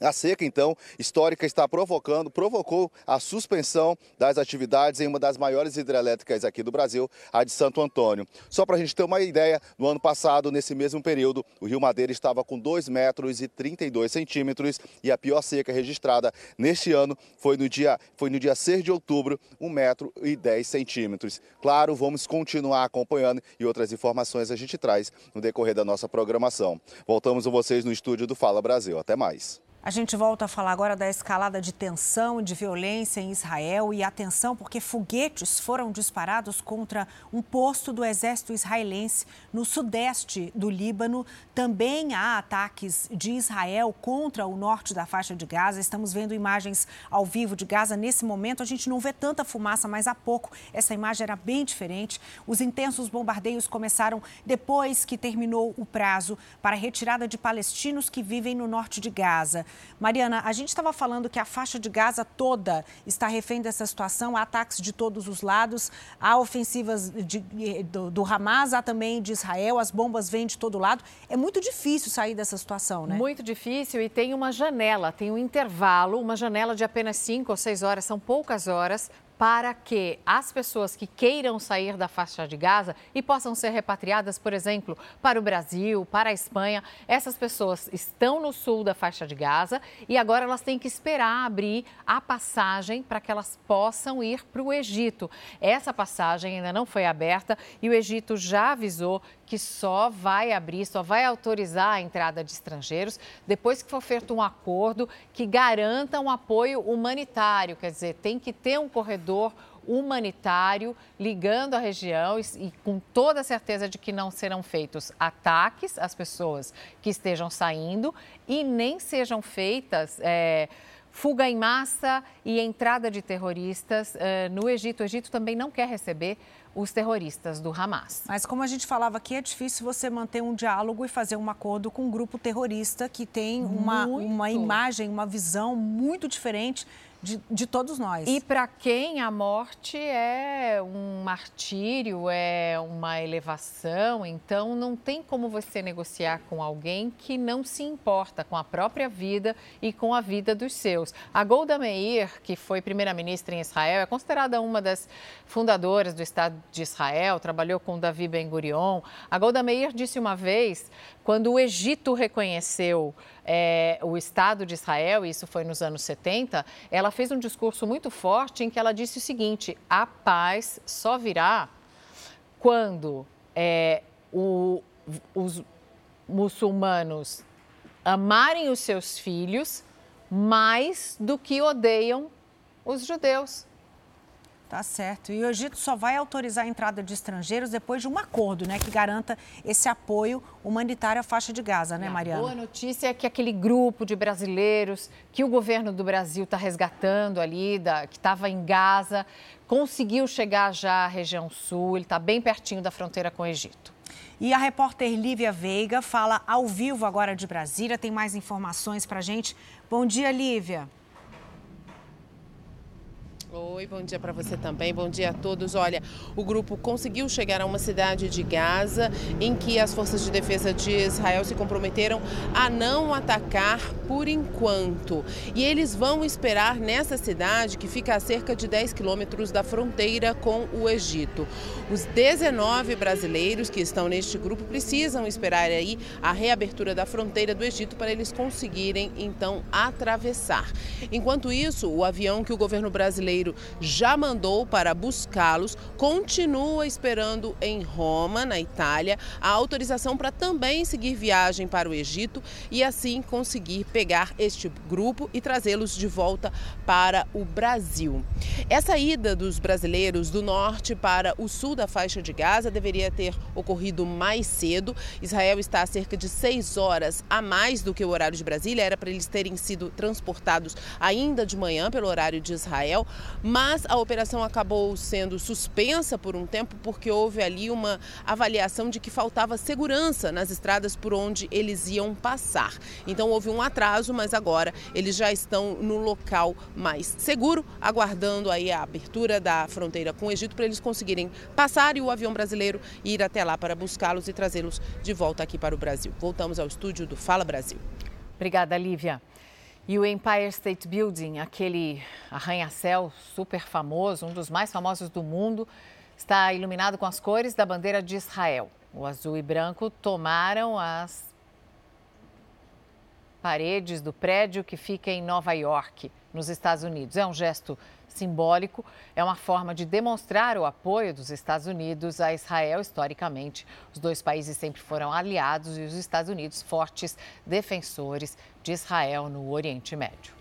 [SPEAKER 43] A seca, então, histórica está provocando, provocou a suspensão das atividades em uma das maiores hidrelétricas aqui do Brasil, a de Santo Antônio. Só para a gente ter uma ideia, no ano passado, nesse mesmo período, o Rio Madeira estava com 2 metros e 32 centímetros e a pior seca registrada neste ano foi no dia, foi no dia 6 de outubro, 1 metro e 10 centímetros. Claro, vamos continuar acompanhando e outras informações a gente traz no decorrer da nossa programação. Voltamos com vocês no estúdio do Fala Brasil. Até mais.
[SPEAKER 2] A gente volta a falar agora da escalada de tensão e de violência em Israel e atenção porque foguetes foram disparados contra um posto do exército israelense no sudeste do Líbano. Também há ataques de Israel contra o norte da faixa de Gaza. Estamos vendo imagens ao vivo de Gaza. Nesse momento a gente não vê tanta fumaça, mas há pouco essa imagem era bem diferente. Os intensos bombardeios começaram depois que terminou o prazo para a retirada de palestinos que vivem no norte de Gaza. Mariana, a gente estava falando que a faixa de Gaza toda está refém dessa situação, há ataques de todos os lados, há ofensivas de, do, do Hamas, há também de Israel, as bombas vêm de todo lado. É muito difícil sair dessa situação, né?
[SPEAKER 1] Muito difícil e tem uma janela, tem um intervalo, uma janela de apenas cinco ou seis horas, são poucas horas para que as pessoas que queiram sair da faixa de Gaza e possam ser repatriadas, por exemplo, para o Brasil, para a Espanha, essas pessoas estão no sul da faixa de Gaza e agora elas têm que esperar abrir a passagem para que elas possam ir para o Egito. Essa passagem ainda não foi aberta e o Egito já avisou que só vai abrir, só vai autorizar a entrada de estrangeiros depois que for feito um acordo que garanta um apoio humanitário. Quer dizer, tem que ter um corredor humanitário ligando a região e, e, com toda a certeza de que não serão feitos ataques às pessoas que estejam saindo e nem sejam feitas. É, fuga em massa e entrada de terroristas uh, no Egito. O Egito também não quer receber os terroristas do Hamas.
[SPEAKER 2] Mas como a gente falava aqui, é difícil você manter um diálogo e fazer um acordo com um grupo terrorista que tem uma, uma imagem, uma visão muito diferente de, de todos nós.
[SPEAKER 1] E para quem a morte é um martírio, é uma elevação, então não tem como você negociar com alguém que não se importa com a própria vida e com a vida dos seus. A Golda Meir, que foi primeira-ministra em Israel, é considerada uma das fundadoras do Estado de Israel, trabalhou com Davi Ben-Gurion. A Golda Meir disse uma vez, quando o Egito reconheceu é, o Estado de Israel, isso foi nos anos 70, ela fez um discurso muito forte em que ela disse o seguinte: a paz só virá quando é, o, os muçulmanos amarem os seus filhos mais do que odeiam os judeus.
[SPEAKER 2] Tá certo. E o Egito só vai autorizar a entrada de estrangeiros depois de um acordo, né, que garanta esse apoio humanitário à faixa de Gaza, né, Mariana? A
[SPEAKER 1] boa notícia é que aquele grupo de brasileiros que o governo do Brasil está resgatando ali, da, que estava em Gaza, conseguiu chegar já à região sul, ele está bem pertinho da fronteira com o Egito.
[SPEAKER 2] E a repórter Lívia Veiga fala ao vivo agora de Brasília, tem mais informações para gente. Bom dia, Lívia.
[SPEAKER 87] Oi, bom dia para você também, bom dia a todos. Olha, o grupo conseguiu chegar a uma cidade de Gaza em que as forças de defesa de Israel se comprometeram a não atacar por enquanto. E eles vão esperar nessa cidade que fica a cerca de 10 quilômetros da fronteira com o Egito. Os 19 brasileiros que estão neste grupo precisam esperar aí a reabertura da fronteira do Egito para eles conseguirem então atravessar. Enquanto isso, o avião que o governo brasileiro brasileiro já mandou para buscá-los, continua esperando em Roma, na Itália, a autorização para também seguir viagem para o Egito e assim conseguir pegar este grupo e trazê-los de volta para o Brasil. Essa ida dos brasileiros do norte para o sul da faixa de Gaza deveria ter ocorrido mais cedo. Israel está a cerca de seis horas a mais do que o horário de Brasília, era para eles terem sido transportados ainda de manhã pelo horário de Israel, mas a operação acabou sendo suspensa por um tempo porque houve ali uma avaliação de que faltava segurança nas estradas por onde eles iam passar. Então houve um atraso, mas agora eles já estão no local mais seguro, aguardando aí a abertura da fronteira com o Egito para eles conseguirem passar e o avião brasileiro ir até lá para buscá-los e trazê-los de volta aqui para o Brasil. Voltamos ao estúdio do Fala Brasil.
[SPEAKER 1] Obrigada, Lívia. E o Empire State Building, aquele arranha-céu super famoso, um dos mais famosos do mundo, está iluminado com as cores da bandeira de Israel. O azul e branco tomaram as paredes do prédio que fica em Nova York, nos Estados Unidos. É um gesto simbólico, é uma forma de demonstrar o apoio dos Estados Unidos a Israel historicamente. Os dois países sempre foram aliados e os Estados Unidos fortes defensores de Israel no Oriente Médio.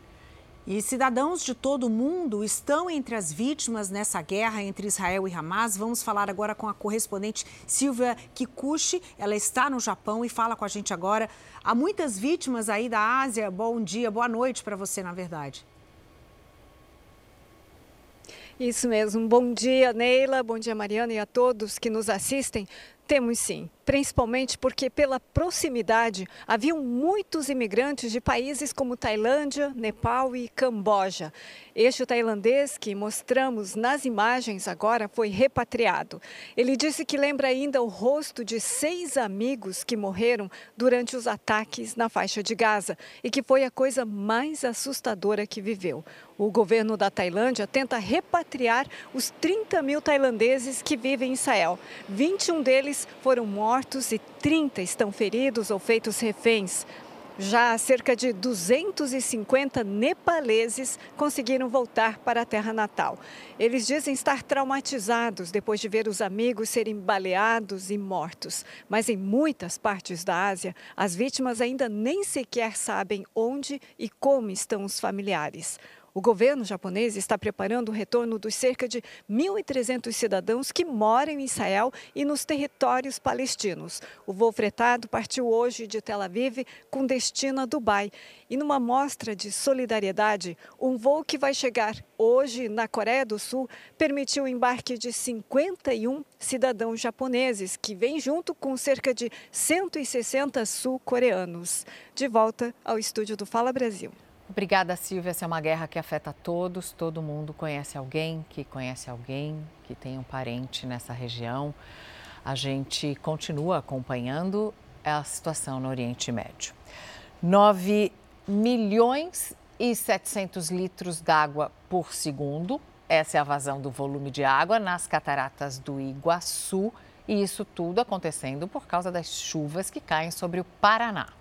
[SPEAKER 2] E cidadãos de todo o mundo estão entre as vítimas nessa guerra entre Israel e Hamas. Vamos falar agora com a correspondente Silvia Kikuchi. Ela está no Japão e fala com a gente agora. Há muitas vítimas aí da Ásia. Bom dia, boa noite para você, na verdade.
[SPEAKER 88] Isso mesmo. Bom dia, Neila. Bom dia, Mariana, e a todos que nos assistem. Temos sim, principalmente porque, pela proximidade, haviam muitos imigrantes de países como Tailândia, Nepal e Camboja. Este tailandês que mostramos nas imagens agora foi repatriado. Ele disse que lembra ainda o rosto de seis amigos que morreram durante os ataques na faixa de Gaza e que foi a coisa mais assustadora que viveu. O governo da Tailândia tenta repatriar os 30 mil tailandeses que vivem em Israel. 21 deles foram mortos e 30 estão feridos ou feitos reféns. Já cerca de 250 nepaleses conseguiram voltar para a terra natal. Eles dizem estar traumatizados depois de ver os amigos serem baleados e mortos. Mas em muitas partes da Ásia, as vítimas ainda nem sequer sabem onde e como estão os familiares. O governo japonês está preparando o retorno dos cerca de 1.300 cidadãos que moram em Israel e nos territórios palestinos. O voo fretado partiu hoje de Tel Aviv com destino a Dubai. E numa mostra de solidariedade, um voo que vai chegar hoje na Coreia do Sul permitiu o embarque de 51 cidadãos japoneses, que vêm junto com cerca de 160 sul-coreanos. De volta ao estúdio do Fala Brasil.
[SPEAKER 1] Obrigada, Silvia. Essa é uma guerra que afeta todos. Todo mundo conhece alguém que conhece alguém que tem um parente nessa região. A gente continua acompanhando a situação no Oriente Médio. 9 milhões e 700 litros d'água por segundo. Essa é a vazão do volume de água nas cataratas do Iguaçu. E isso tudo acontecendo por causa das chuvas que caem sobre o Paraná.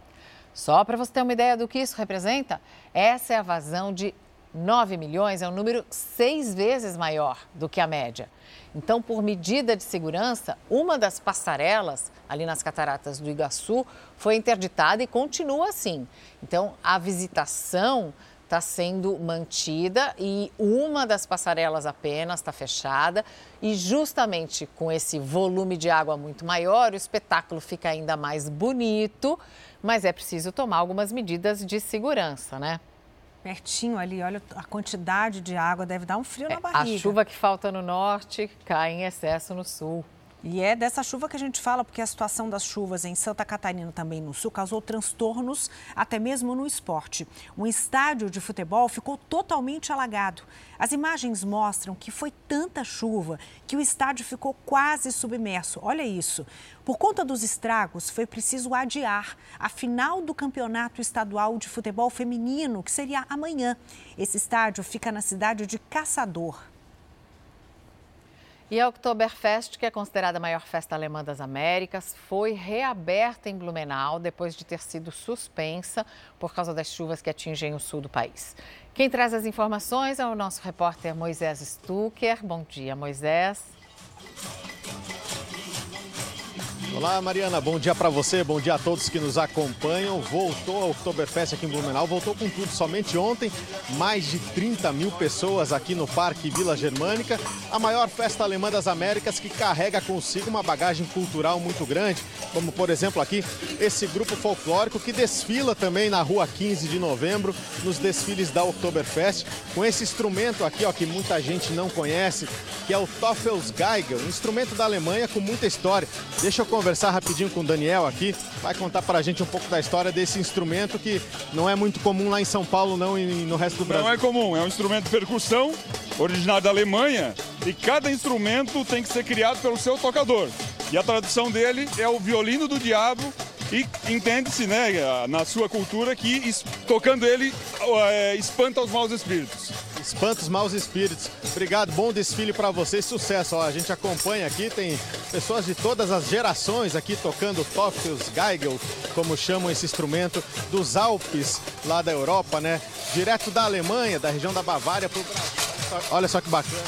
[SPEAKER 1] Só para você ter uma ideia do que isso representa, essa é a vazão de 9 milhões, é um número seis vezes maior do que a média. Então, por medida de segurança, uma das passarelas ali nas cataratas do Iguaçu foi interditada e continua assim. Então, a visitação está sendo mantida e uma das passarelas apenas está fechada. E justamente com esse volume de água muito maior, o espetáculo fica ainda mais bonito mas é preciso tomar algumas medidas de segurança, né?
[SPEAKER 2] Pertinho ali, olha a quantidade de água, deve dar um frio é, na barriga.
[SPEAKER 1] A chuva que falta no norte cai em excesso no sul.
[SPEAKER 2] E é dessa chuva que a gente fala, porque a situação das chuvas em Santa Catarina, também no sul, causou transtornos até mesmo no esporte. Um estádio de futebol ficou totalmente alagado. As imagens mostram que foi tanta chuva que o estádio ficou quase submerso. Olha isso. Por conta dos estragos, foi preciso adiar a final do Campeonato Estadual de Futebol Feminino, que seria amanhã. Esse estádio fica na cidade de Caçador.
[SPEAKER 1] E a Oktoberfest, que é considerada a maior festa alemã das Américas, foi reaberta em Blumenau depois de ter sido suspensa por causa das chuvas que atingem o sul do país. Quem traz as informações é o nosso repórter Moisés Stucker. Bom dia, Moisés.
[SPEAKER 89] Olá, Mariana. Bom dia para você, bom dia a todos que nos acompanham. Voltou ao Oktoberfest aqui em Blumenau, voltou com tudo. Somente ontem, mais de 30 mil pessoas aqui no Parque Vila Germânica, a maior festa alemã das Américas que carrega consigo uma bagagem cultural muito grande, como por exemplo aqui esse grupo folclórico que desfila também na rua 15 de novembro, nos desfiles da Oktoberfest, com esse instrumento aqui ó, que muita gente não conhece, que é o Teufelsgeige, um instrumento da Alemanha com muita história. Deixa eu conversar rapidinho com o Daniel aqui, vai contar para a gente um pouco da história desse instrumento que não é muito comum lá em São Paulo, não, e no resto do Brasil.
[SPEAKER 90] Não é comum, é um instrumento de percussão, originado da Alemanha, e cada instrumento tem que ser criado pelo seu tocador. E a tradução dele é o violino do diabo, e entende-se, né, na sua cultura, que tocando ele é, espanta os maus espíritos.
[SPEAKER 89] Espanta os maus espíritos. Obrigado, bom desfile para vocês, sucesso. Ó, a gente acompanha aqui, tem pessoas de todas as gerações aqui tocando Toffels, Geigel, como chamam esse instrumento, dos Alpes, lá da Europa, né? Direto da Alemanha, da região da Bavária para o Brasil. Olha só que bacana.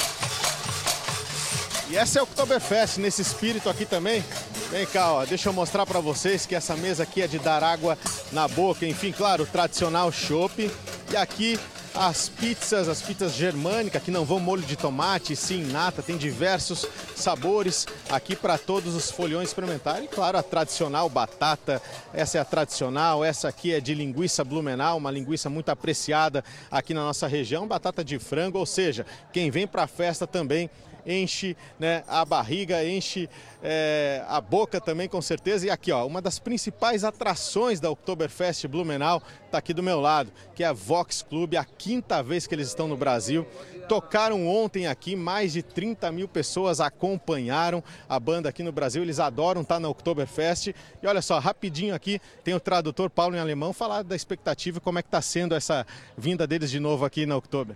[SPEAKER 89] E essa é o Oktoberfest, nesse espírito aqui também. Vem cá, ó, deixa eu mostrar para vocês que essa mesa aqui é de dar água na boca. Enfim, claro, tradicional chopp. E aqui as pizzas, as pizzas germânicas, que não vão molho de tomate, sim nata, tem diversos sabores aqui para todos os folhões experimentarem. Claro, a tradicional batata, essa é a tradicional, essa aqui é de linguiça blumenau, uma linguiça muito apreciada aqui na nossa região, batata de frango, ou seja, quem vem para a festa também enche né, a barriga, enche é, a boca também com certeza. E aqui, ó, uma das principais atrações da Oktoberfest Blumenau está aqui do meu lado, que é a Vox Club, a quinta vez que eles estão no Brasil. Tocaram ontem aqui, mais de 30 mil pessoas acompanharam a banda aqui no Brasil. Eles adoram estar na Oktoberfest. E olha só, rapidinho aqui, tem o tradutor Paulo em alemão falar da expectativa, como é que está sendo essa vinda deles de novo aqui na Oktober.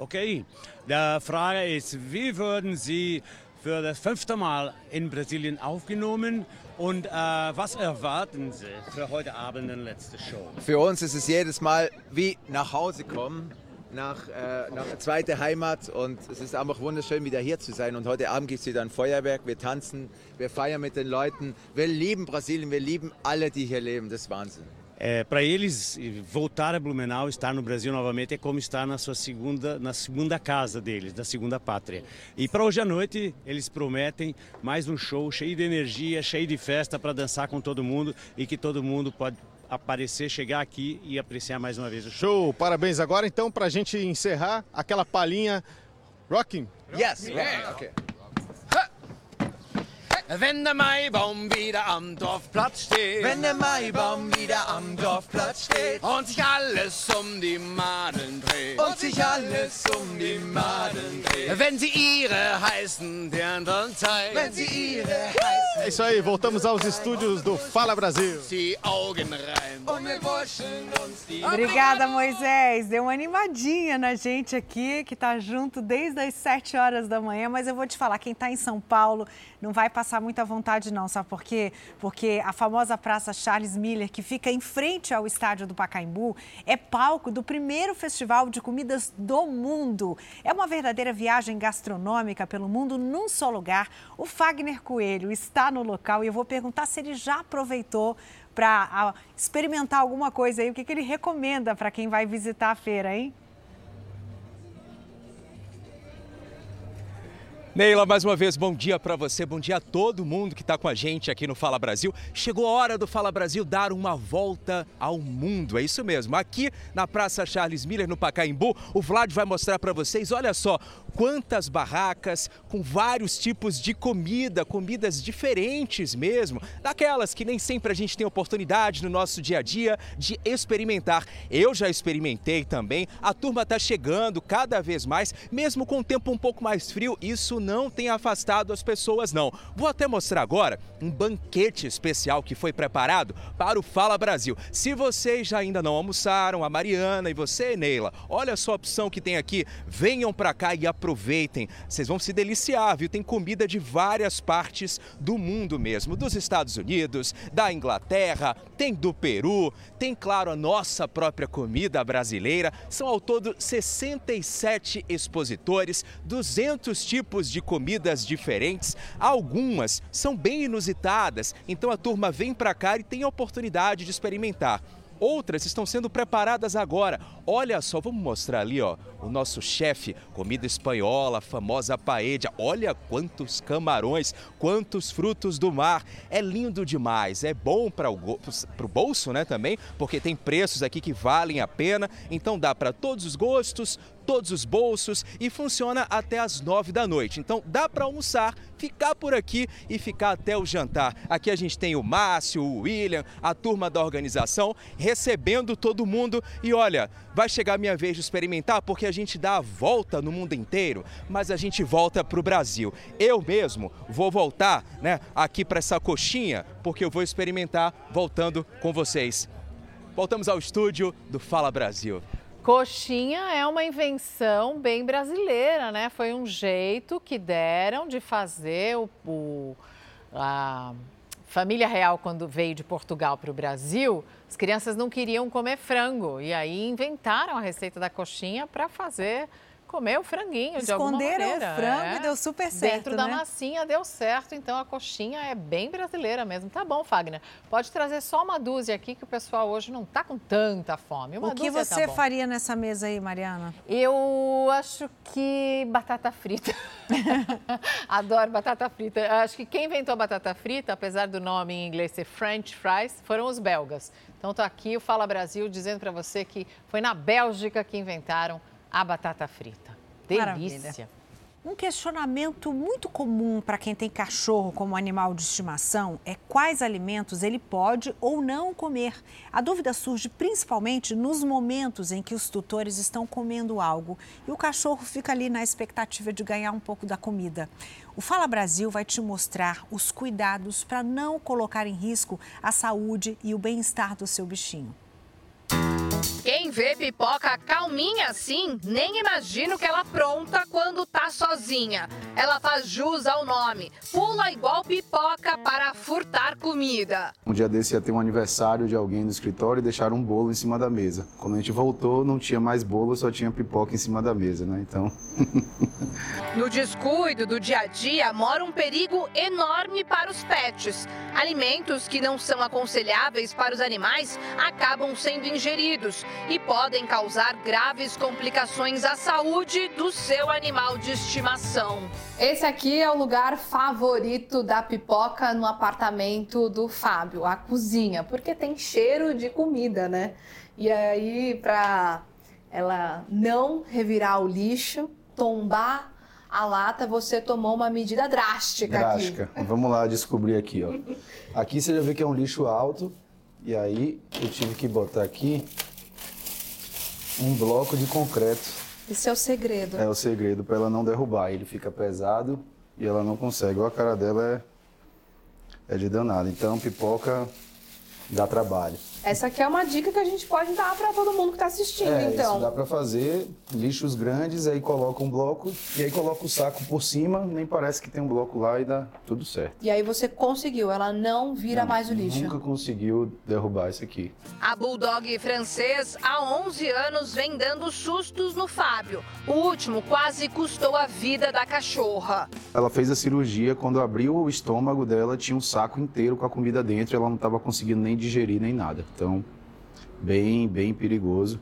[SPEAKER 91] Okay, die Frage ist, wie würden Sie für das fünfte Mal in Brasilien aufgenommen und äh, was erwarten Sie für heute Abend und letzte Show?
[SPEAKER 92] Für uns ist es jedes Mal wie nach Hause kommen. Nach, äh, nach zweite Heimat und es ist einfach wunderschön wieder hier zu sein und heute Abend gibt es wieder ein Feuerwerk, wir tanzen, wir feiern mit den Leuten, wir lieben Brasilien, wir lieben alle, die hier leben, das ist Wahnsinn.
[SPEAKER 91] É, para eles voltar a Blumenau, estar no Brasil novamente é como estar na sua segunda, na segunda casa deles, da segunda pátria. E para hoje à noite eles prometem mais um show cheio de energia, cheio de festa para dançar com todo mundo e que todo mundo pode aparecer, chegar aqui e apreciar mais uma vez o show.
[SPEAKER 89] Show, parabéns. Agora então, para a gente encerrar, aquela palhinha Rocking.
[SPEAKER 92] Yes, yeah. okay.
[SPEAKER 93] Wenn der Maibaum wieder am Dorfplatz steht.
[SPEAKER 92] Wenn der Maibaum wieder am Dorfplatz steht.
[SPEAKER 93] Und sich alles um die Maden dreht.
[SPEAKER 92] Und sich alles um die Maden dreht.
[SPEAKER 93] Wenn sie ihre heißen Dirndln zeigt.
[SPEAKER 92] Wenn sie ihre heißen
[SPEAKER 89] É isso aí, voltamos aos estúdios do Fala Brasil.
[SPEAKER 93] Die Augen rein.
[SPEAKER 92] Und wir uns die
[SPEAKER 2] Obrigada, Moisés. Deu uma animadinha na gente aqui, que tá junto desde as 7 horas da manhã. Mas eu vou te falar, quem tá em São Paulo não vai passar muita vontade, não, sabe por quê? Porque a famosa Praça Charles Miller, que fica em frente ao estádio do Pacaembu, é palco do primeiro festival de comidas do mundo. É uma verdadeira viagem gastronômica pelo mundo num só lugar. O Fagner Coelho está no local e eu vou perguntar se ele já aproveitou para experimentar alguma coisa aí, o que, que ele recomenda para quem vai visitar a feira, hein?
[SPEAKER 54] Neila, mais uma vez, bom dia para você, bom dia a todo mundo que está com a gente aqui no Fala Brasil. Chegou a hora do Fala Brasil dar uma volta ao mundo, é isso mesmo. Aqui na Praça Charles Miller, no Pacaembu, o Vlad vai mostrar para vocês, olha só, quantas barracas com vários tipos de comida, comidas diferentes mesmo, daquelas que nem sempre a gente tem oportunidade no nosso dia a dia de experimentar. Eu já experimentei também, a turma está chegando cada vez mais, mesmo com o tempo um pouco mais frio, isso não tem afastado as pessoas não. Vou até mostrar agora um banquete especial que foi preparado para o Fala Brasil. Se vocês já ainda não almoçaram, a Mariana e você, Neila, olha só a opção que tem aqui. Venham para cá e aproveitem. Vocês vão se deliciar, viu? Tem comida de várias partes do mundo mesmo, dos Estados Unidos, da Inglaterra, tem do Peru, tem claro a nossa própria comida brasileira. São ao todo 67 expositores, 200 tipos de comidas diferentes. Algumas são bem inusitadas, então a turma vem para cá e tem a oportunidade de experimentar. Outras estão sendo preparadas agora. Olha só, vamos mostrar ali, ó, o nosso chefe, comida espanhola, famosa paella. Olha quantos camarões, quantos frutos do mar. É lindo demais, é bom para o bolso, né, também, porque tem preços aqui que valem a pena. Então dá para todos os gostos, todos os bolsos e funciona até as nove da noite. Então dá para almoçar, ficar por aqui e ficar até o jantar. Aqui a gente tem o Márcio, o William, a turma da organização recebendo todo mundo e olha, vai chegar a minha vez de experimentar porque a gente dá a volta no mundo inteiro, mas a gente volta para o Brasil. Eu mesmo vou voltar, né, aqui para essa coxinha porque eu vou experimentar voltando com vocês. Voltamos ao estúdio do Fala Brasil.
[SPEAKER 1] Coxinha é uma invenção bem brasileira, né? Foi um jeito que deram de fazer o, o a família real quando veio de Portugal para o Brasil. As crianças não queriam comer frango e aí inventaram a receita da coxinha para fazer comer o franguinho de alguma maneira.
[SPEAKER 2] Esconderam o frango
[SPEAKER 1] é.
[SPEAKER 2] e deu super certo,
[SPEAKER 1] Dentro da
[SPEAKER 2] né?
[SPEAKER 1] massinha deu certo, então a coxinha é bem brasileira mesmo. Tá bom, Fagner. Pode trazer só uma dúzia aqui que o pessoal hoje não tá com tanta fome. Uma
[SPEAKER 2] o que
[SPEAKER 1] dúzia
[SPEAKER 2] você
[SPEAKER 1] tá
[SPEAKER 2] faria nessa mesa aí, Mariana?
[SPEAKER 1] Eu acho que batata frita. Adoro batata frita. Acho que quem inventou a batata frita, apesar do nome em inglês ser French fries, foram os belgas. Então tô aqui, o Fala Brasil, dizendo para você que foi na Bélgica que inventaram a batata frita. Delícia.
[SPEAKER 2] Maravilha. Um questionamento muito comum para quem tem cachorro como animal de estimação é quais alimentos ele pode ou não comer. A dúvida surge principalmente nos momentos em que os tutores estão comendo algo e o cachorro fica ali na expectativa de ganhar um pouco da comida. O Fala Brasil vai te mostrar os cuidados para não colocar em risco a saúde e o bem-estar do seu bichinho.
[SPEAKER 10] Quem vê pipoca calminha assim, nem imagina o que ela pronta quando tá sozinha. Ela faz jus ao nome. Pula igual pipoca para furtar comida.
[SPEAKER 94] Um dia desse ia ter um aniversário de alguém no escritório e deixaram um bolo em cima da mesa. Quando a gente voltou, não tinha mais bolo, só tinha pipoca em cima da mesa, né? Então.
[SPEAKER 10] no descuido do dia a dia mora um perigo enorme para os pets. Alimentos que não são aconselháveis para os animais acabam sendo ingeridos e podem causar graves complicações à saúde do seu animal de estimação.
[SPEAKER 95] Esse aqui é o lugar favorito da pipoca no apartamento do Fábio, a cozinha, porque tem cheiro de comida, né? E aí, para ela não revirar o lixo, tombar a lata, você tomou uma medida drástica,
[SPEAKER 94] drástica.
[SPEAKER 95] aqui.
[SPEAKER 94] Vamos lá descobrir aqui, ó. Aqui você já vê que é um lixo alto, e aí eu tive que botar aqui um bloco de concreto.
[SPEAKER 95] Esse é o segredo.
[SPEAKER 94] É o segredo para ela não derrubar. Ele fica pesado e ela não consegue. Olha a cara dela é, é de danado. Então, pipoca dá trabalho.
[SPEAKER 95] Essa aqui é uma dica que a gente pode dar para todo mundo que está assistindo,
[SPEAKER 94] é,
[SPEAKER 95] então.
[SPEAKER 94] Isso dá para fazer lixos grandes, aí coloca um bloco e aí coloca o saco por cima, nem parece que tem um bloco lá e dá tudo certo.
[SPEAKER 95] E aí você conseguiu, ela não vira
[SPEAKER 94] não,
[SPEAKER 95] mais o lixo.
[SPEAKER 94] Nunca conseguiu derrubar isso aqui.
[SPEAKER 10] A Bulldog francês há 11 anos vem dando sustos no Fábio. O último quase custou a vida da cachorra.
[SPEAKER 94] Ela fez a cirurgia, quando abriu o estômago dela, tinha um saco inteiro com a comida dentro e ela não estava conseguindo nem digerir nem nada. Então, bem, bem perigoso.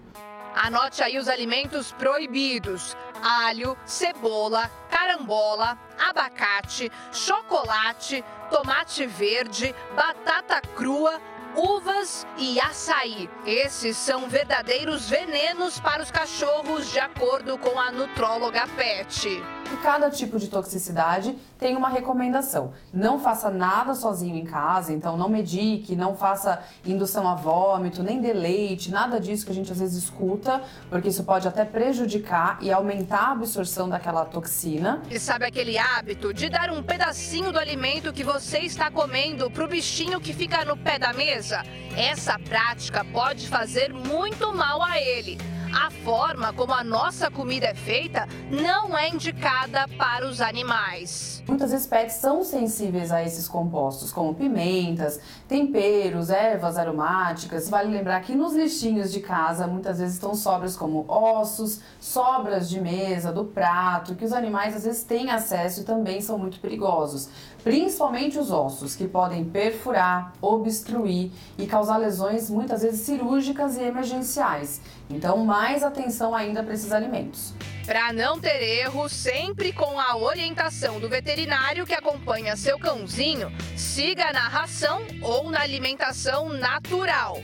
[SPEAKER 10] Anote aí os alimentos proibidos: alho, cebola, carambola, abacate, chocolate, tomate verde, batata crua, uvas e açaí. Esses são verdadeiros venenos para os cachorros, de acordo com a nutróloga Pet.
[SPEAKER 96] Cada tipo de toxicidade tem uma recomendação. Não faça nada sozinho em casa, então não medique, não faça indução a vômito, nem dê leite, nada disso que a gente às vezes escuta, porque isso pode até prejudicar e aumentar a absorção daquela toxina.
[SPEAKER 10] E sabe aquele hábito de dar um pedacinho do alimento que você está comendo para o bichinho que fica no pé da mesa? Essa prática pode fazer muito mal a ele. A forma como a nossa comida é feita não é indicada para os animais.
[SPEAKER 96] Muitas espécies são sensíveis a esses compostos, como pimentas, temperos, ervas aromáticas. Vale lembrar que nos lixinhos de casa muitas vezes estão sobras como ossos, sobras de mesa, do prato, que os animais às vezes têm acesso e também são muito perigosos. Principalmente os ossos, que podem perfurar, obstruir e causar lesões muitas vezes cirúrgicas e emergenciais. Então, mais atenção ainda para esses alimentos.
[SPEAKER 10] Para não ter erro, sempre com a orientação do veterinário que acompanha seu cãozinho, siga na ração ou na alimentação natural.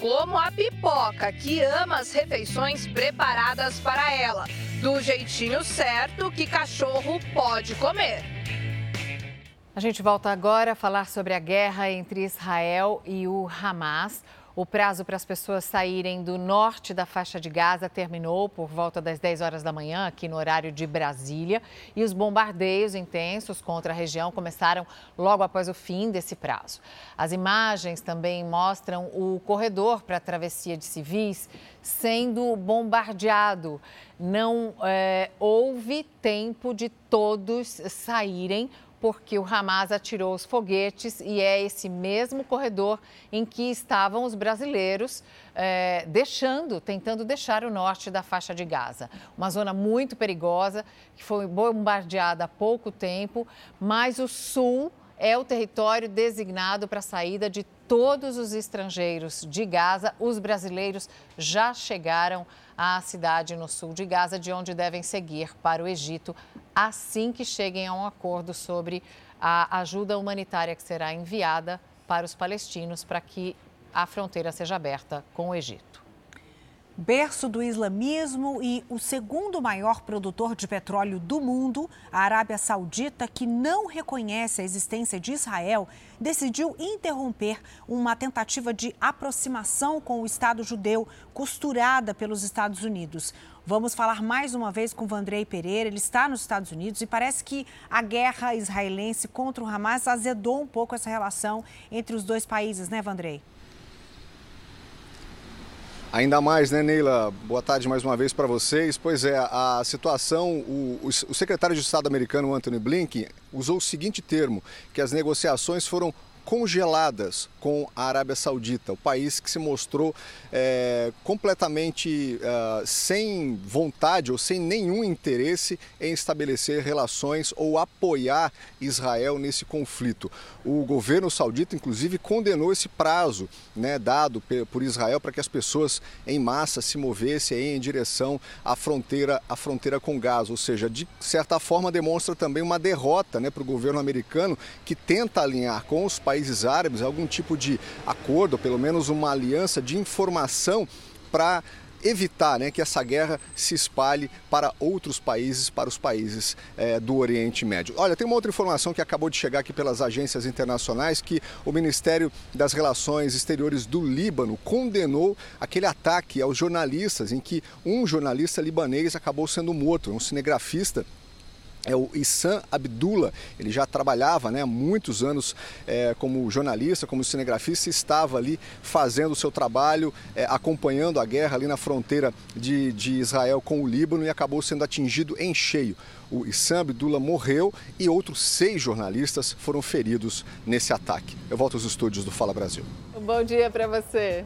[SPEAKER 10] Como a pipoca, que ama as refeições preparadas para ela, do jeitinho certo que cachorro pode comer.
[SPEAKER 1] A gente volta agora a falar sobre a guerra entre Israel e o Hamas. O prazo para as pessoas saírem do norte da faixa de Gaza terminou por volta das 10 horas da manhã, aqui no horário de Brasília, e os bombardeios intensos contra a região começaram logo após o fim desse prazo. As imagens também mostram o corredor para a travessia de civis sendo bombardeado. Não é, houve tempo de todos saírem porque o Hamas atirou os foguetes e é esse mesmo corredor em que estavam os brasileiros é, deixando, tentando deixar o norte da faixa de Gaza. Uma zona muito perigosa, que foi bombardeada há pouco tempo, mas o sul é o território designado para a saída de todos os estrangeiros de Gaza. Os brasileiros já chegaram à cidade no sul de Gaza, de onde devem seguir para o Egito assim que cheguem a um acordo sobre a ajuda humanitária que será enviada para os palestinos para que a fronteira seja aberta com o Egito
[SPEAKER 2] berço do islamismo e o segundo maior produtor de petróleo do mundo, a Arábia Saudita, que não reconhece a existência de Israel, decidiu interromper uma tentativa de aproximação com o Estado judeu costurada pelos Estados Unidos. Vamos falar mais uma vez com Vandrei Pereira. Ele está nos Estados Unidos e parece que a guerra israelense contra o Hamas azedou um pouco essa relação entre os dois países, né, Vandrei?
[SPEAKER 43] Ainda mais, né, Neila? Boa tarde mais uma vez para vocês. Pois é, a situação, o, o, secretário de Estado americano, Anthony Blinken, usou o seguinte termo, que as negociações foram congeladas com a Arábia Saudita, o país que se mostrou é, completamente uh, sem vontade ou sem nenhum interesse em estabelecer relações ou apoiar Israel nesse conflito. O governo saudita, inclusive, condenou esse prazo né, dado por Israel para que as pessoas em massa se movessem em direção à fronteira, à fronteira com Gaza, ou seja, de certa forma demonstra também uma derrota né, para o governo americano que tenta alinhar com os países países árabes algum tipo de acordo, ou pelo menos uma aliança de informação para evitar né, que essa guerra se espalhe para outros países, para os países é, do Oriente Médio. Olha, tem uma outra informação que acabou de chegar aqui pelas agências internacionais que o Ministério das Relações Exteriores do Líbano condenou aquele ataque aos jornalistas em que um jornalista libanês acabou sendo morto, um cinegrafista é o Issam Abdullah. Ele já trabalhava né, há muitos anos é, como jornalista, como cinegrafista, e estava ali fazendo o seu trabalho, é, acompanhando a guerra ali na fronteira de, de Israel com o Líbano e acabou sendo atingido em cheio. O Issam Abdullah morreu e outros seis jornalistas foram feridos nesse ataque. Eu volto aos estúdios do Fala Brasil.
[SPEAKER 1] Um bom dia para você.